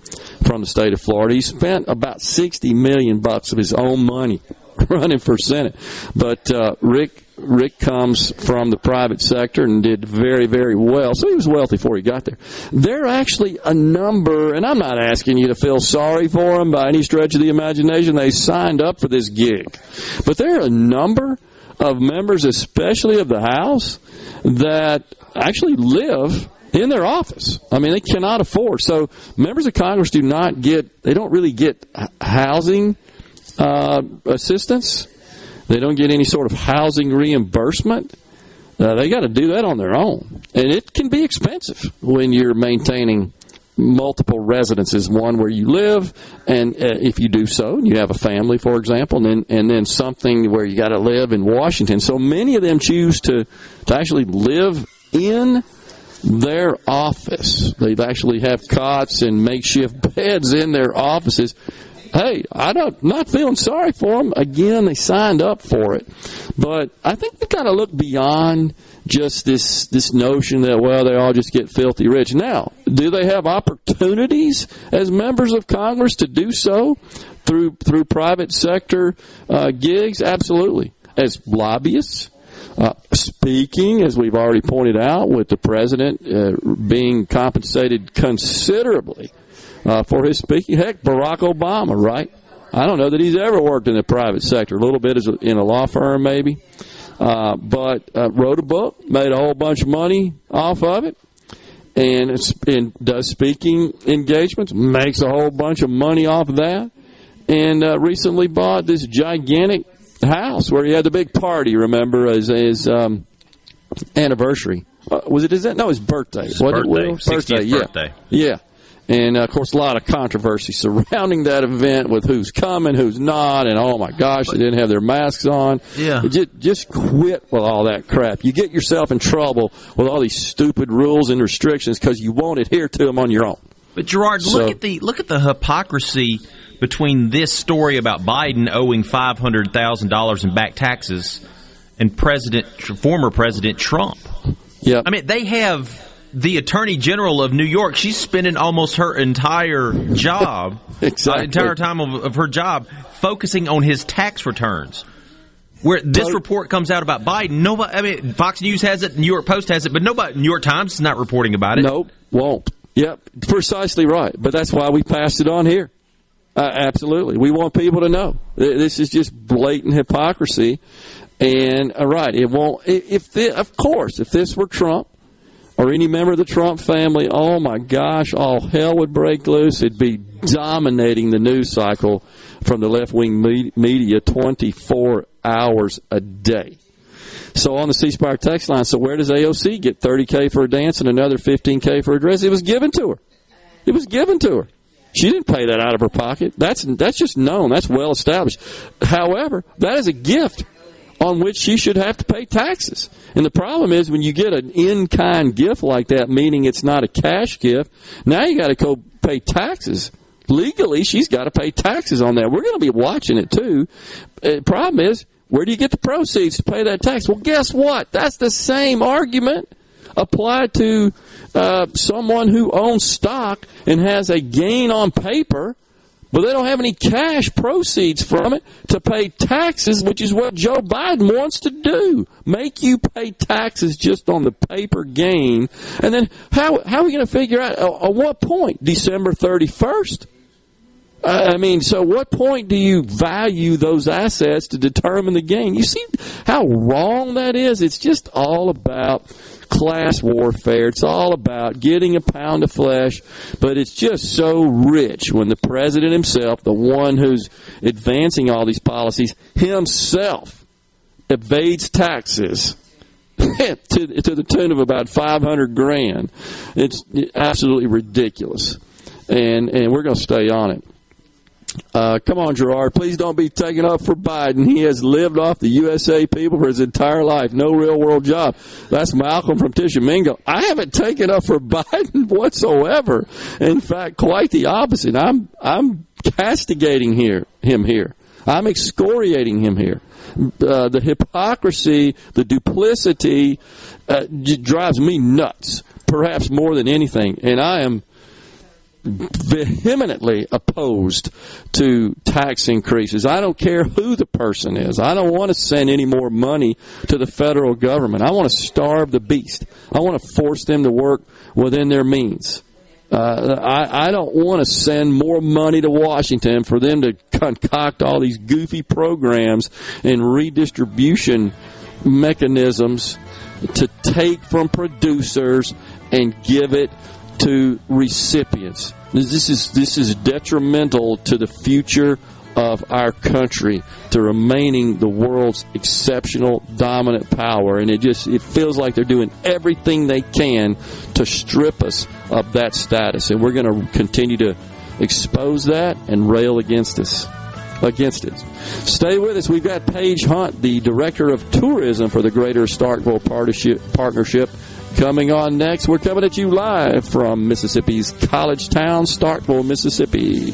from the state of Florida. He spent about 60 million bucks of his own money running for Senate. But uh, Rick Rick comes from the private sector and did very, very well. So he was wealthy before he got there. There are actually a number, and I'm not asking you to feel sorry for them by any stretch of the imagination. They signed up for this gig. But there are a number of members, especially of the House, that actually live in their office. I mean, they cannot afford. So members of Congress do not get, they don't really get housing uh, assistance. They don't get any sort of housing reimbursement. Uh, they got to do that on their own, and it can be expensive when you're maintaining multiple residences. One where you live, and uh, if you do so, and you have a family, for example, and then and then something where you got to live in Washington. So many of them choose to to actually live in their office. They actually have cots and makeshift beds in their offices hey, I don't not feeling sorry for them. Again, they signed up for it, but I think we got to look beyond just this this notion that well they all just get filthy rich. Now, do they have opportunities as members of Congress to do so through through private sector uh, gigs? Absolutely, as lobbyists. Uh, speaking, as we've already pointed out, with the president uh, being compensated considerably uh, for his speaking. Heck, Barack Obama, right? I don't know that he's ever worked in the private sector. A little bit as a, in a law firm, maybe. Uh, but uh, wrote a book, made a whole bunch of money off of it, and, and does speaking engagements, makes a whole bunch of money off of that, and uh, recently bought this gigantic house where he had the big party. Remember, as his um, anniversary. Uh, was it his no his birthday?
His birthday,
it, birthday,
yeah, birthday.
yeah. And uh, of course, a lot of controversy surrounding that event with who's coming, who's not, and oh my gosh, they didn't have their masks on.
Yeah.
Just, just quit with all that crap. You get yourself in trouble with all these stupid rules and restrictions because you won't adhere to them on your own.
But Gerard,
So-
look at the look at the hypocrisy between this story about Biden owing five hundred thousand dollars in back taxes and President former President Trump.
Yeah,
I mean they have the Attorney General of New York. She's spending almost her entire job,
Exactly.
uh, entire time of, of her job, focusing on his tax returns. Where this report comes out about Biden, nobody. I mean, Fox News has it, New York Post has it, but nobody. New York Times is not reporting about it.
Nope, won't. Yep, precisely right. But that's why we passed it on here. Uh, absolutely, we want people to know this is just blatant hypocrisy. And uh, right, it won't. If thi- of course, if this were Trump or any member of the Trump family, oh my gosh, all hell would break loose. It'd be dominating the news cycle from the left wing media twenty four hours a day. So on the C Spire text line, so where does AOC get 30K for a dance and another 15K for a dress? It was given to her. It was given to her. She didn't pay that out of her pocket. That's that's just known. That's well established. However, that is a gift on which she should have to pay taxes. And the problem is when you get an in-kind gift like that, meaning it's not a cash gift, now you got to go pay taxes. Legally, she's got to pay taxes on that. We're going to be watching it too. Uh, problem is, where do you get the proceeds to pay that tax? Well, guess what? That's the same argument applied to uh, someone who owns stock and has a gain on paper, but they don't have any cash proceeds from it to pay taxes, which is what Joe Biden wants to do. Make you pay taxes just on the paper gain. And then how, how are we going to figure out uh, at what point? December 31st? I I mean, so what point do you value those assets to determine the gain? You see how wrong that is? It's just all about class warfare. It's all about getting a pound of flesh, but it's just so rich when the president himself, the one who's advancing all these policies, himself evades taxes. to, to the tune of about 500 grand. It's absolutely ridiculous. And, and we're going to stay on it. Uh, come on, Gerard. Please don't be taken up for Biden. He has lived off the USA people for his entire life. No real world job. That's Malcolm from Tishomingo. I haven't taken up for Biden whatsoever. In fact, quite the opposite. I'm I'm castigating here him here. I'm excoriating him here. Uh, the hypocrisy, the duplicity, uh, drives me nuts. Perhaps more than anything, and I am vehemently opposed to tax increases. I don't care who the person is. I don't want to send any more money to the federal government. I want to starve the beast. I want to force them to work within their means. Uh, I, I don't want to send more money to Washington for them to concoct all these goofy programs and redistribution mechanisms to take from producers and give it to recipients. This is this is detrimental to the future of our country to remaining the world's exceptional dominant power and it just it feels like they're doing everything they can to strip us of that status and we're going to continue to expose that and rail against us against it. Stay with us. We've got Paige Hunt, the director of tourism for the Greater Starkville Partnership Coming on next, we're coming at you live from Mississippi's college town, Starkville, Mississippi.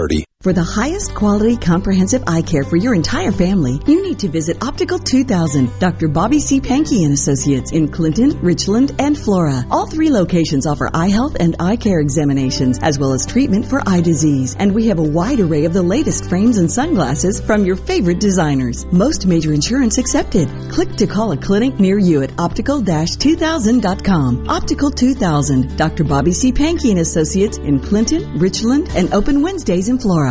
30.
For the highest quality comprehensive eye care for your entire family, you need to visit Optical 2000, Dr. Bobby C. Pankey and Associates in Clinton, Richland, and Flora. All three locations offer eye health and eye care examinations, as well as treatment for eye disease. And we have a wide array of the latest frames and sunglasses from your favorite designers. Most major insurance accepted. Click to call a clinic near you at optical-2000.com. Optical 2000, Dr. Bobby C. Pankey and Associates in Clinton, Richland, and open Wednesdays in Flora.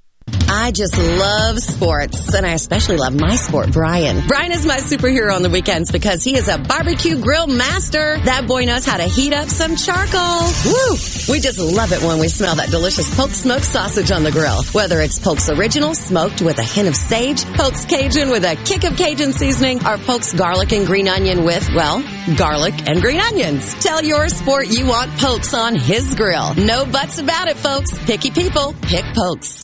I just love sports, and I especially love my sport, Brian. Brian is my superhero on the weekends because he is a barbecue grill master. That boy knows how to heat up some charcoal. Woo! We just love it when we smell that delicious Polk smoked sausage on the grill. Whether it's Polk's original, smoked with a hint of sage, Polk's Cajun with a kick of Cajun seasoning, or Polk's garlic and green onion with, well, garlic and green onions. Tell your sport you want Polk's on his grill. No buts about it, folks. Picky people, pick Polk's.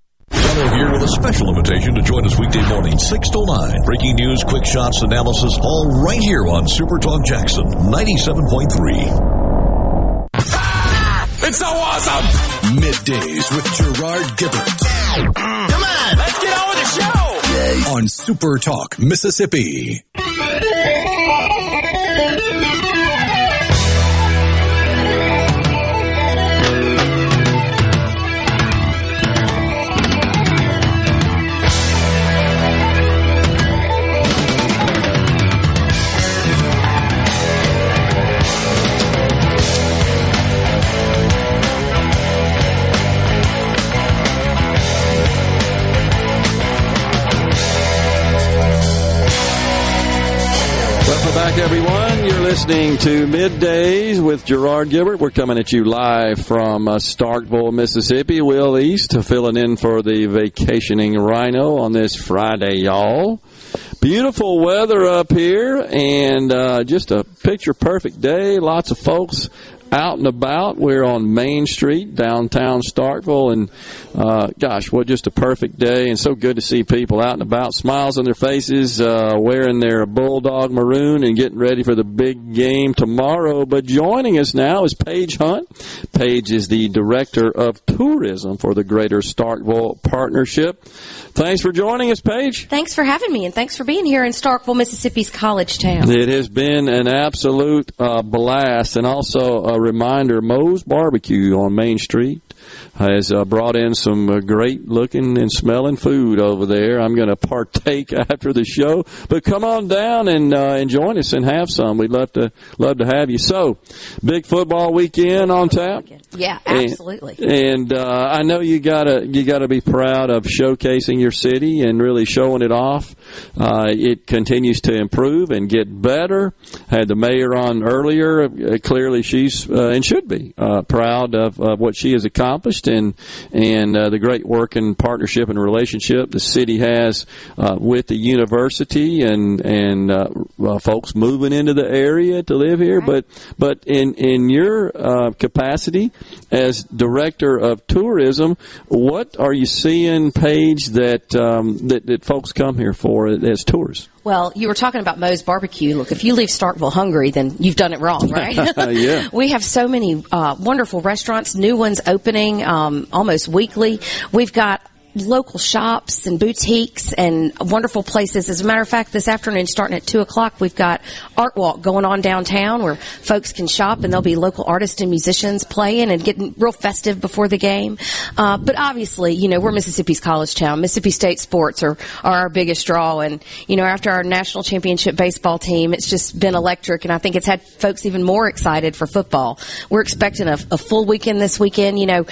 Here with a special invitation to join us weekday morning, 6 to 9. Breaking news, quick shots, analysis, all right here on Super Talk Jackson 97.3.
It's so awesome! Middays with Gerard Gibert. Come on, let's get on with the show! On Super Talk, Mississippi.
Back, everyone. You're listening to Middays with Gerard Gibert. We're coming at you live from uh, Starkville, Mississippi. Will East filling in for the vacationing rhino on this Friday, y'all. Beautiful weather up here and uh, just a picture perfect day. Lots of folks out and about. We're on Main Street, downtown Starkville, and uh, gosh, what just a perfect day, and so good to see people out and about, smiles on their faces, uh, wearing their bulldog maroon and getting ready for the big game tomorrow. But joining us now is Paige Hunt. Paige is the director of tourism for the Greater Starkville Partnership. Thanks for joining us, Paige.
Thanks for having me, and thanks for being here in Starkville, Mississippi's college town.
It has been an absolute uh, blast, and also a reminder: Moe's Barbecue on Main Street has uh, brought in some uh, great looking and smelling food over there. I'm going to partake after the show, but come on down and uh, and join us and have some. We'd love to love to have you. So, big football weekend on tap.
Yeah, absolutely.
And, and uh, I know you gotta you gotta be proud of showcasing your city and really showing it off. Uh, it continues to improve and get better. Had the mayor on earlier. Uh, clearly, she's uh, and should be uh, proud of, of what she has accomplished and and uh, the great work and partnership and relationship the city has uh, with the university and and uh, uh, folks moving into the area to live here. But but in in your uh, capacity as director of tourism, what are you seeing, Paige, that um, that, that folks come here for as tours?
Well, you were talking about Moe's Barbecue. Look, if you leave Starkville hungry, then you've done it wrong, right?
yeah.
We have so many uh, wonderful restaurants, new ones opening um, almost weekly. We've got local shops and boutiques and wonderful places. As a matter of fact, this afternoon, starting at 2 o'clock, we've got Art Walk going on downtown where folks can shop and there'll be local artists and musicians playing and getting real festive before the game. Uh, but obviously, you know, we're Mississippi's college town. Mississippi State sports are, are our biggest draw. And, you know, after our national championship baseball team, it's just been electric. And I think it's had folks even more excited for football. We're expecting a, a full weekend this weekend. You know,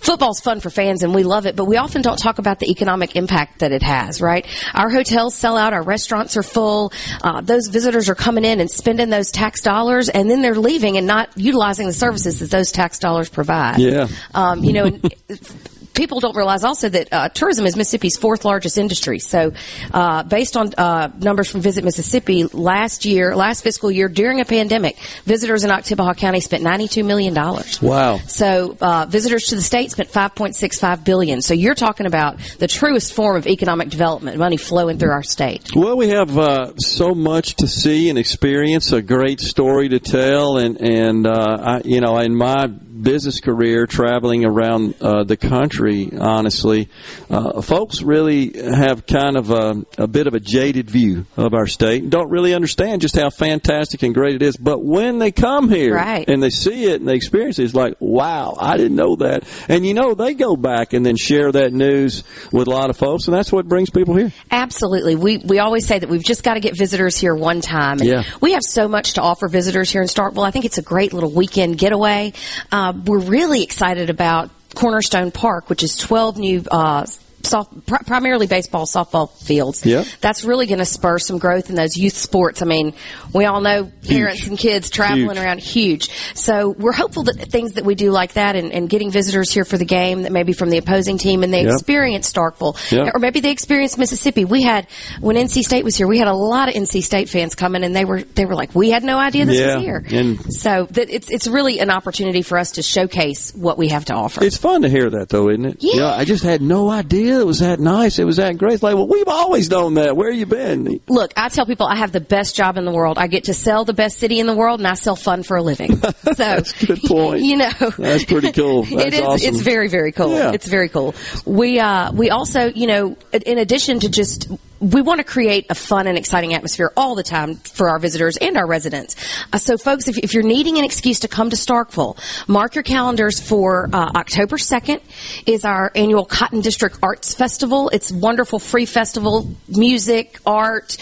football's fun for fans and we love it, but we often don't talk about the economic impact that it has, right? Our hotels sell out, our restaurants are full, uh, those visitors are coming in and spending those tax dollars and then they're leaving and not utilizing the services that those tax dollars provide.
Yeah.
Um, you know, people don't realize also that uh, tourism is Mississippi's fourth largest industry. So, uh, based on uh, numbers from Visit Mississippi, last year, last fiscal year, during a pandemic, visitors in Oktibbeha County spent $92 million.
Wow.
So, uh, visitors to the state spent 5.65 billion. So, you're talking about the truest form of economic development, money flowing through our state.
Well, we have uh, so much to see and experience, a great story to tell, and and uh, I, you know, in my business career traveling around uh, the country, honestly, uh, folks really have kind of a, a bit of a jaded view of our state. Don't really understand just how fantastic and great it is. But when they come here
Right.
and they see it and they experience it, it's like, wow, I didn't know that. And you know, they go back and then share that news with a lot of folks, and that's what brings people here.
Absolutely. We we always say that we've just got to get visitors here one time. And
Yeah.
We have so much to offer visitors here in Starkville. I think it's a great little weekend getaway. Uh, we're really excited about Cornerstone Park, which is 12 new uh, soft, pr- primarily baseball, softball fields.
Yep.
That's really going to spur some growth in those youth sports. I mean, we all know parents and kids traveling
Huge.
around huge. So we're hopeful that things that we do like that and, and getting visitors here for the game that maybe from the opposing team and they
Yep.
experience Starkville
Yep.
or maybe they experience Mississippi. We had when NC State was here, we had a lot of NC State fans coming and they were they were like, we had no idea this
Yeah,
was here.
and-
so that it's it's really an opportunity for us to showcase what we have to offer.
It's fun to hear that, though, isn't it?
Yeah.
I just had no idea it was that nice. It was that great. It's like, well, we've always known that. Where you been?
Look, I tell people I have the best job in the world. I get to sell the best city in the world, and I sell fun for a living. So
That's a good point.
you know,
That's pretty cool. That's
it is.
awesome.
It's very, very cool.
Yeah.
It's very cool. We uh, we also, you know, in addition to just we want to create a fun and exciting atmosphere all the time for our visitors and our residents. Uh, so, folks, if, if you're needing an excuse to come to Starkville, mark your calendars for uh, October 2nd is our annual Cotton District Arts Festival. It's a wonderful free festival, music, art,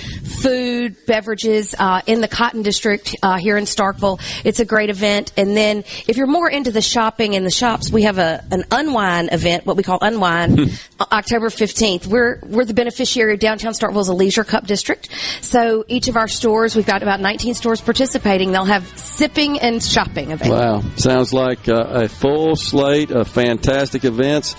food, beverages uh, in the Cotton District uh, here in Starkville. It's a great event. And then, if you're more into the shopping and the shops, we have a an unwind event, what we call unwind, uh, October 15th. We're we're the beneficiary of downtown Starkville as a leisure cup district. So each of our stores, we've got about 19 stores participating. They'll have sipping and shopping available.
Wow, sounds like uh, a full slate of fantastic events.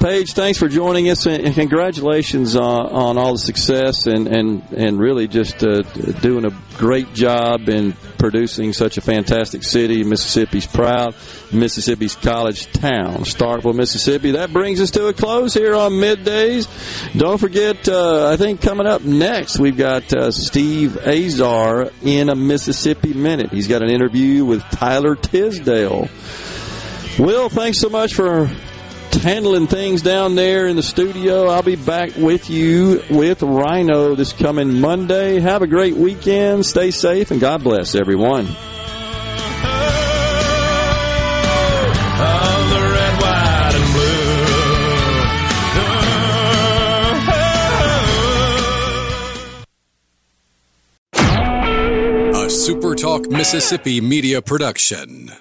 Paige, thanks for joining us, and congratulations on, on all the success and and and really just uh, doing a great job in producing such a fantastic city. Mississippi's proud, Mississippi's college town, Starkville, Mississippi. That brings us to a close here on middays. Don't forget, uh, I think coming up next we've got uh, Steve Azar in a Mississippi minute. He's got an interview with Tyler Tisdale. Will, thanks so much for handling things down there in the studio. I'll be back with you with Rhino this coming Monday. Have a great weekend. Stay safe and God bless everyone.
A SuperTalk Mississippi media production.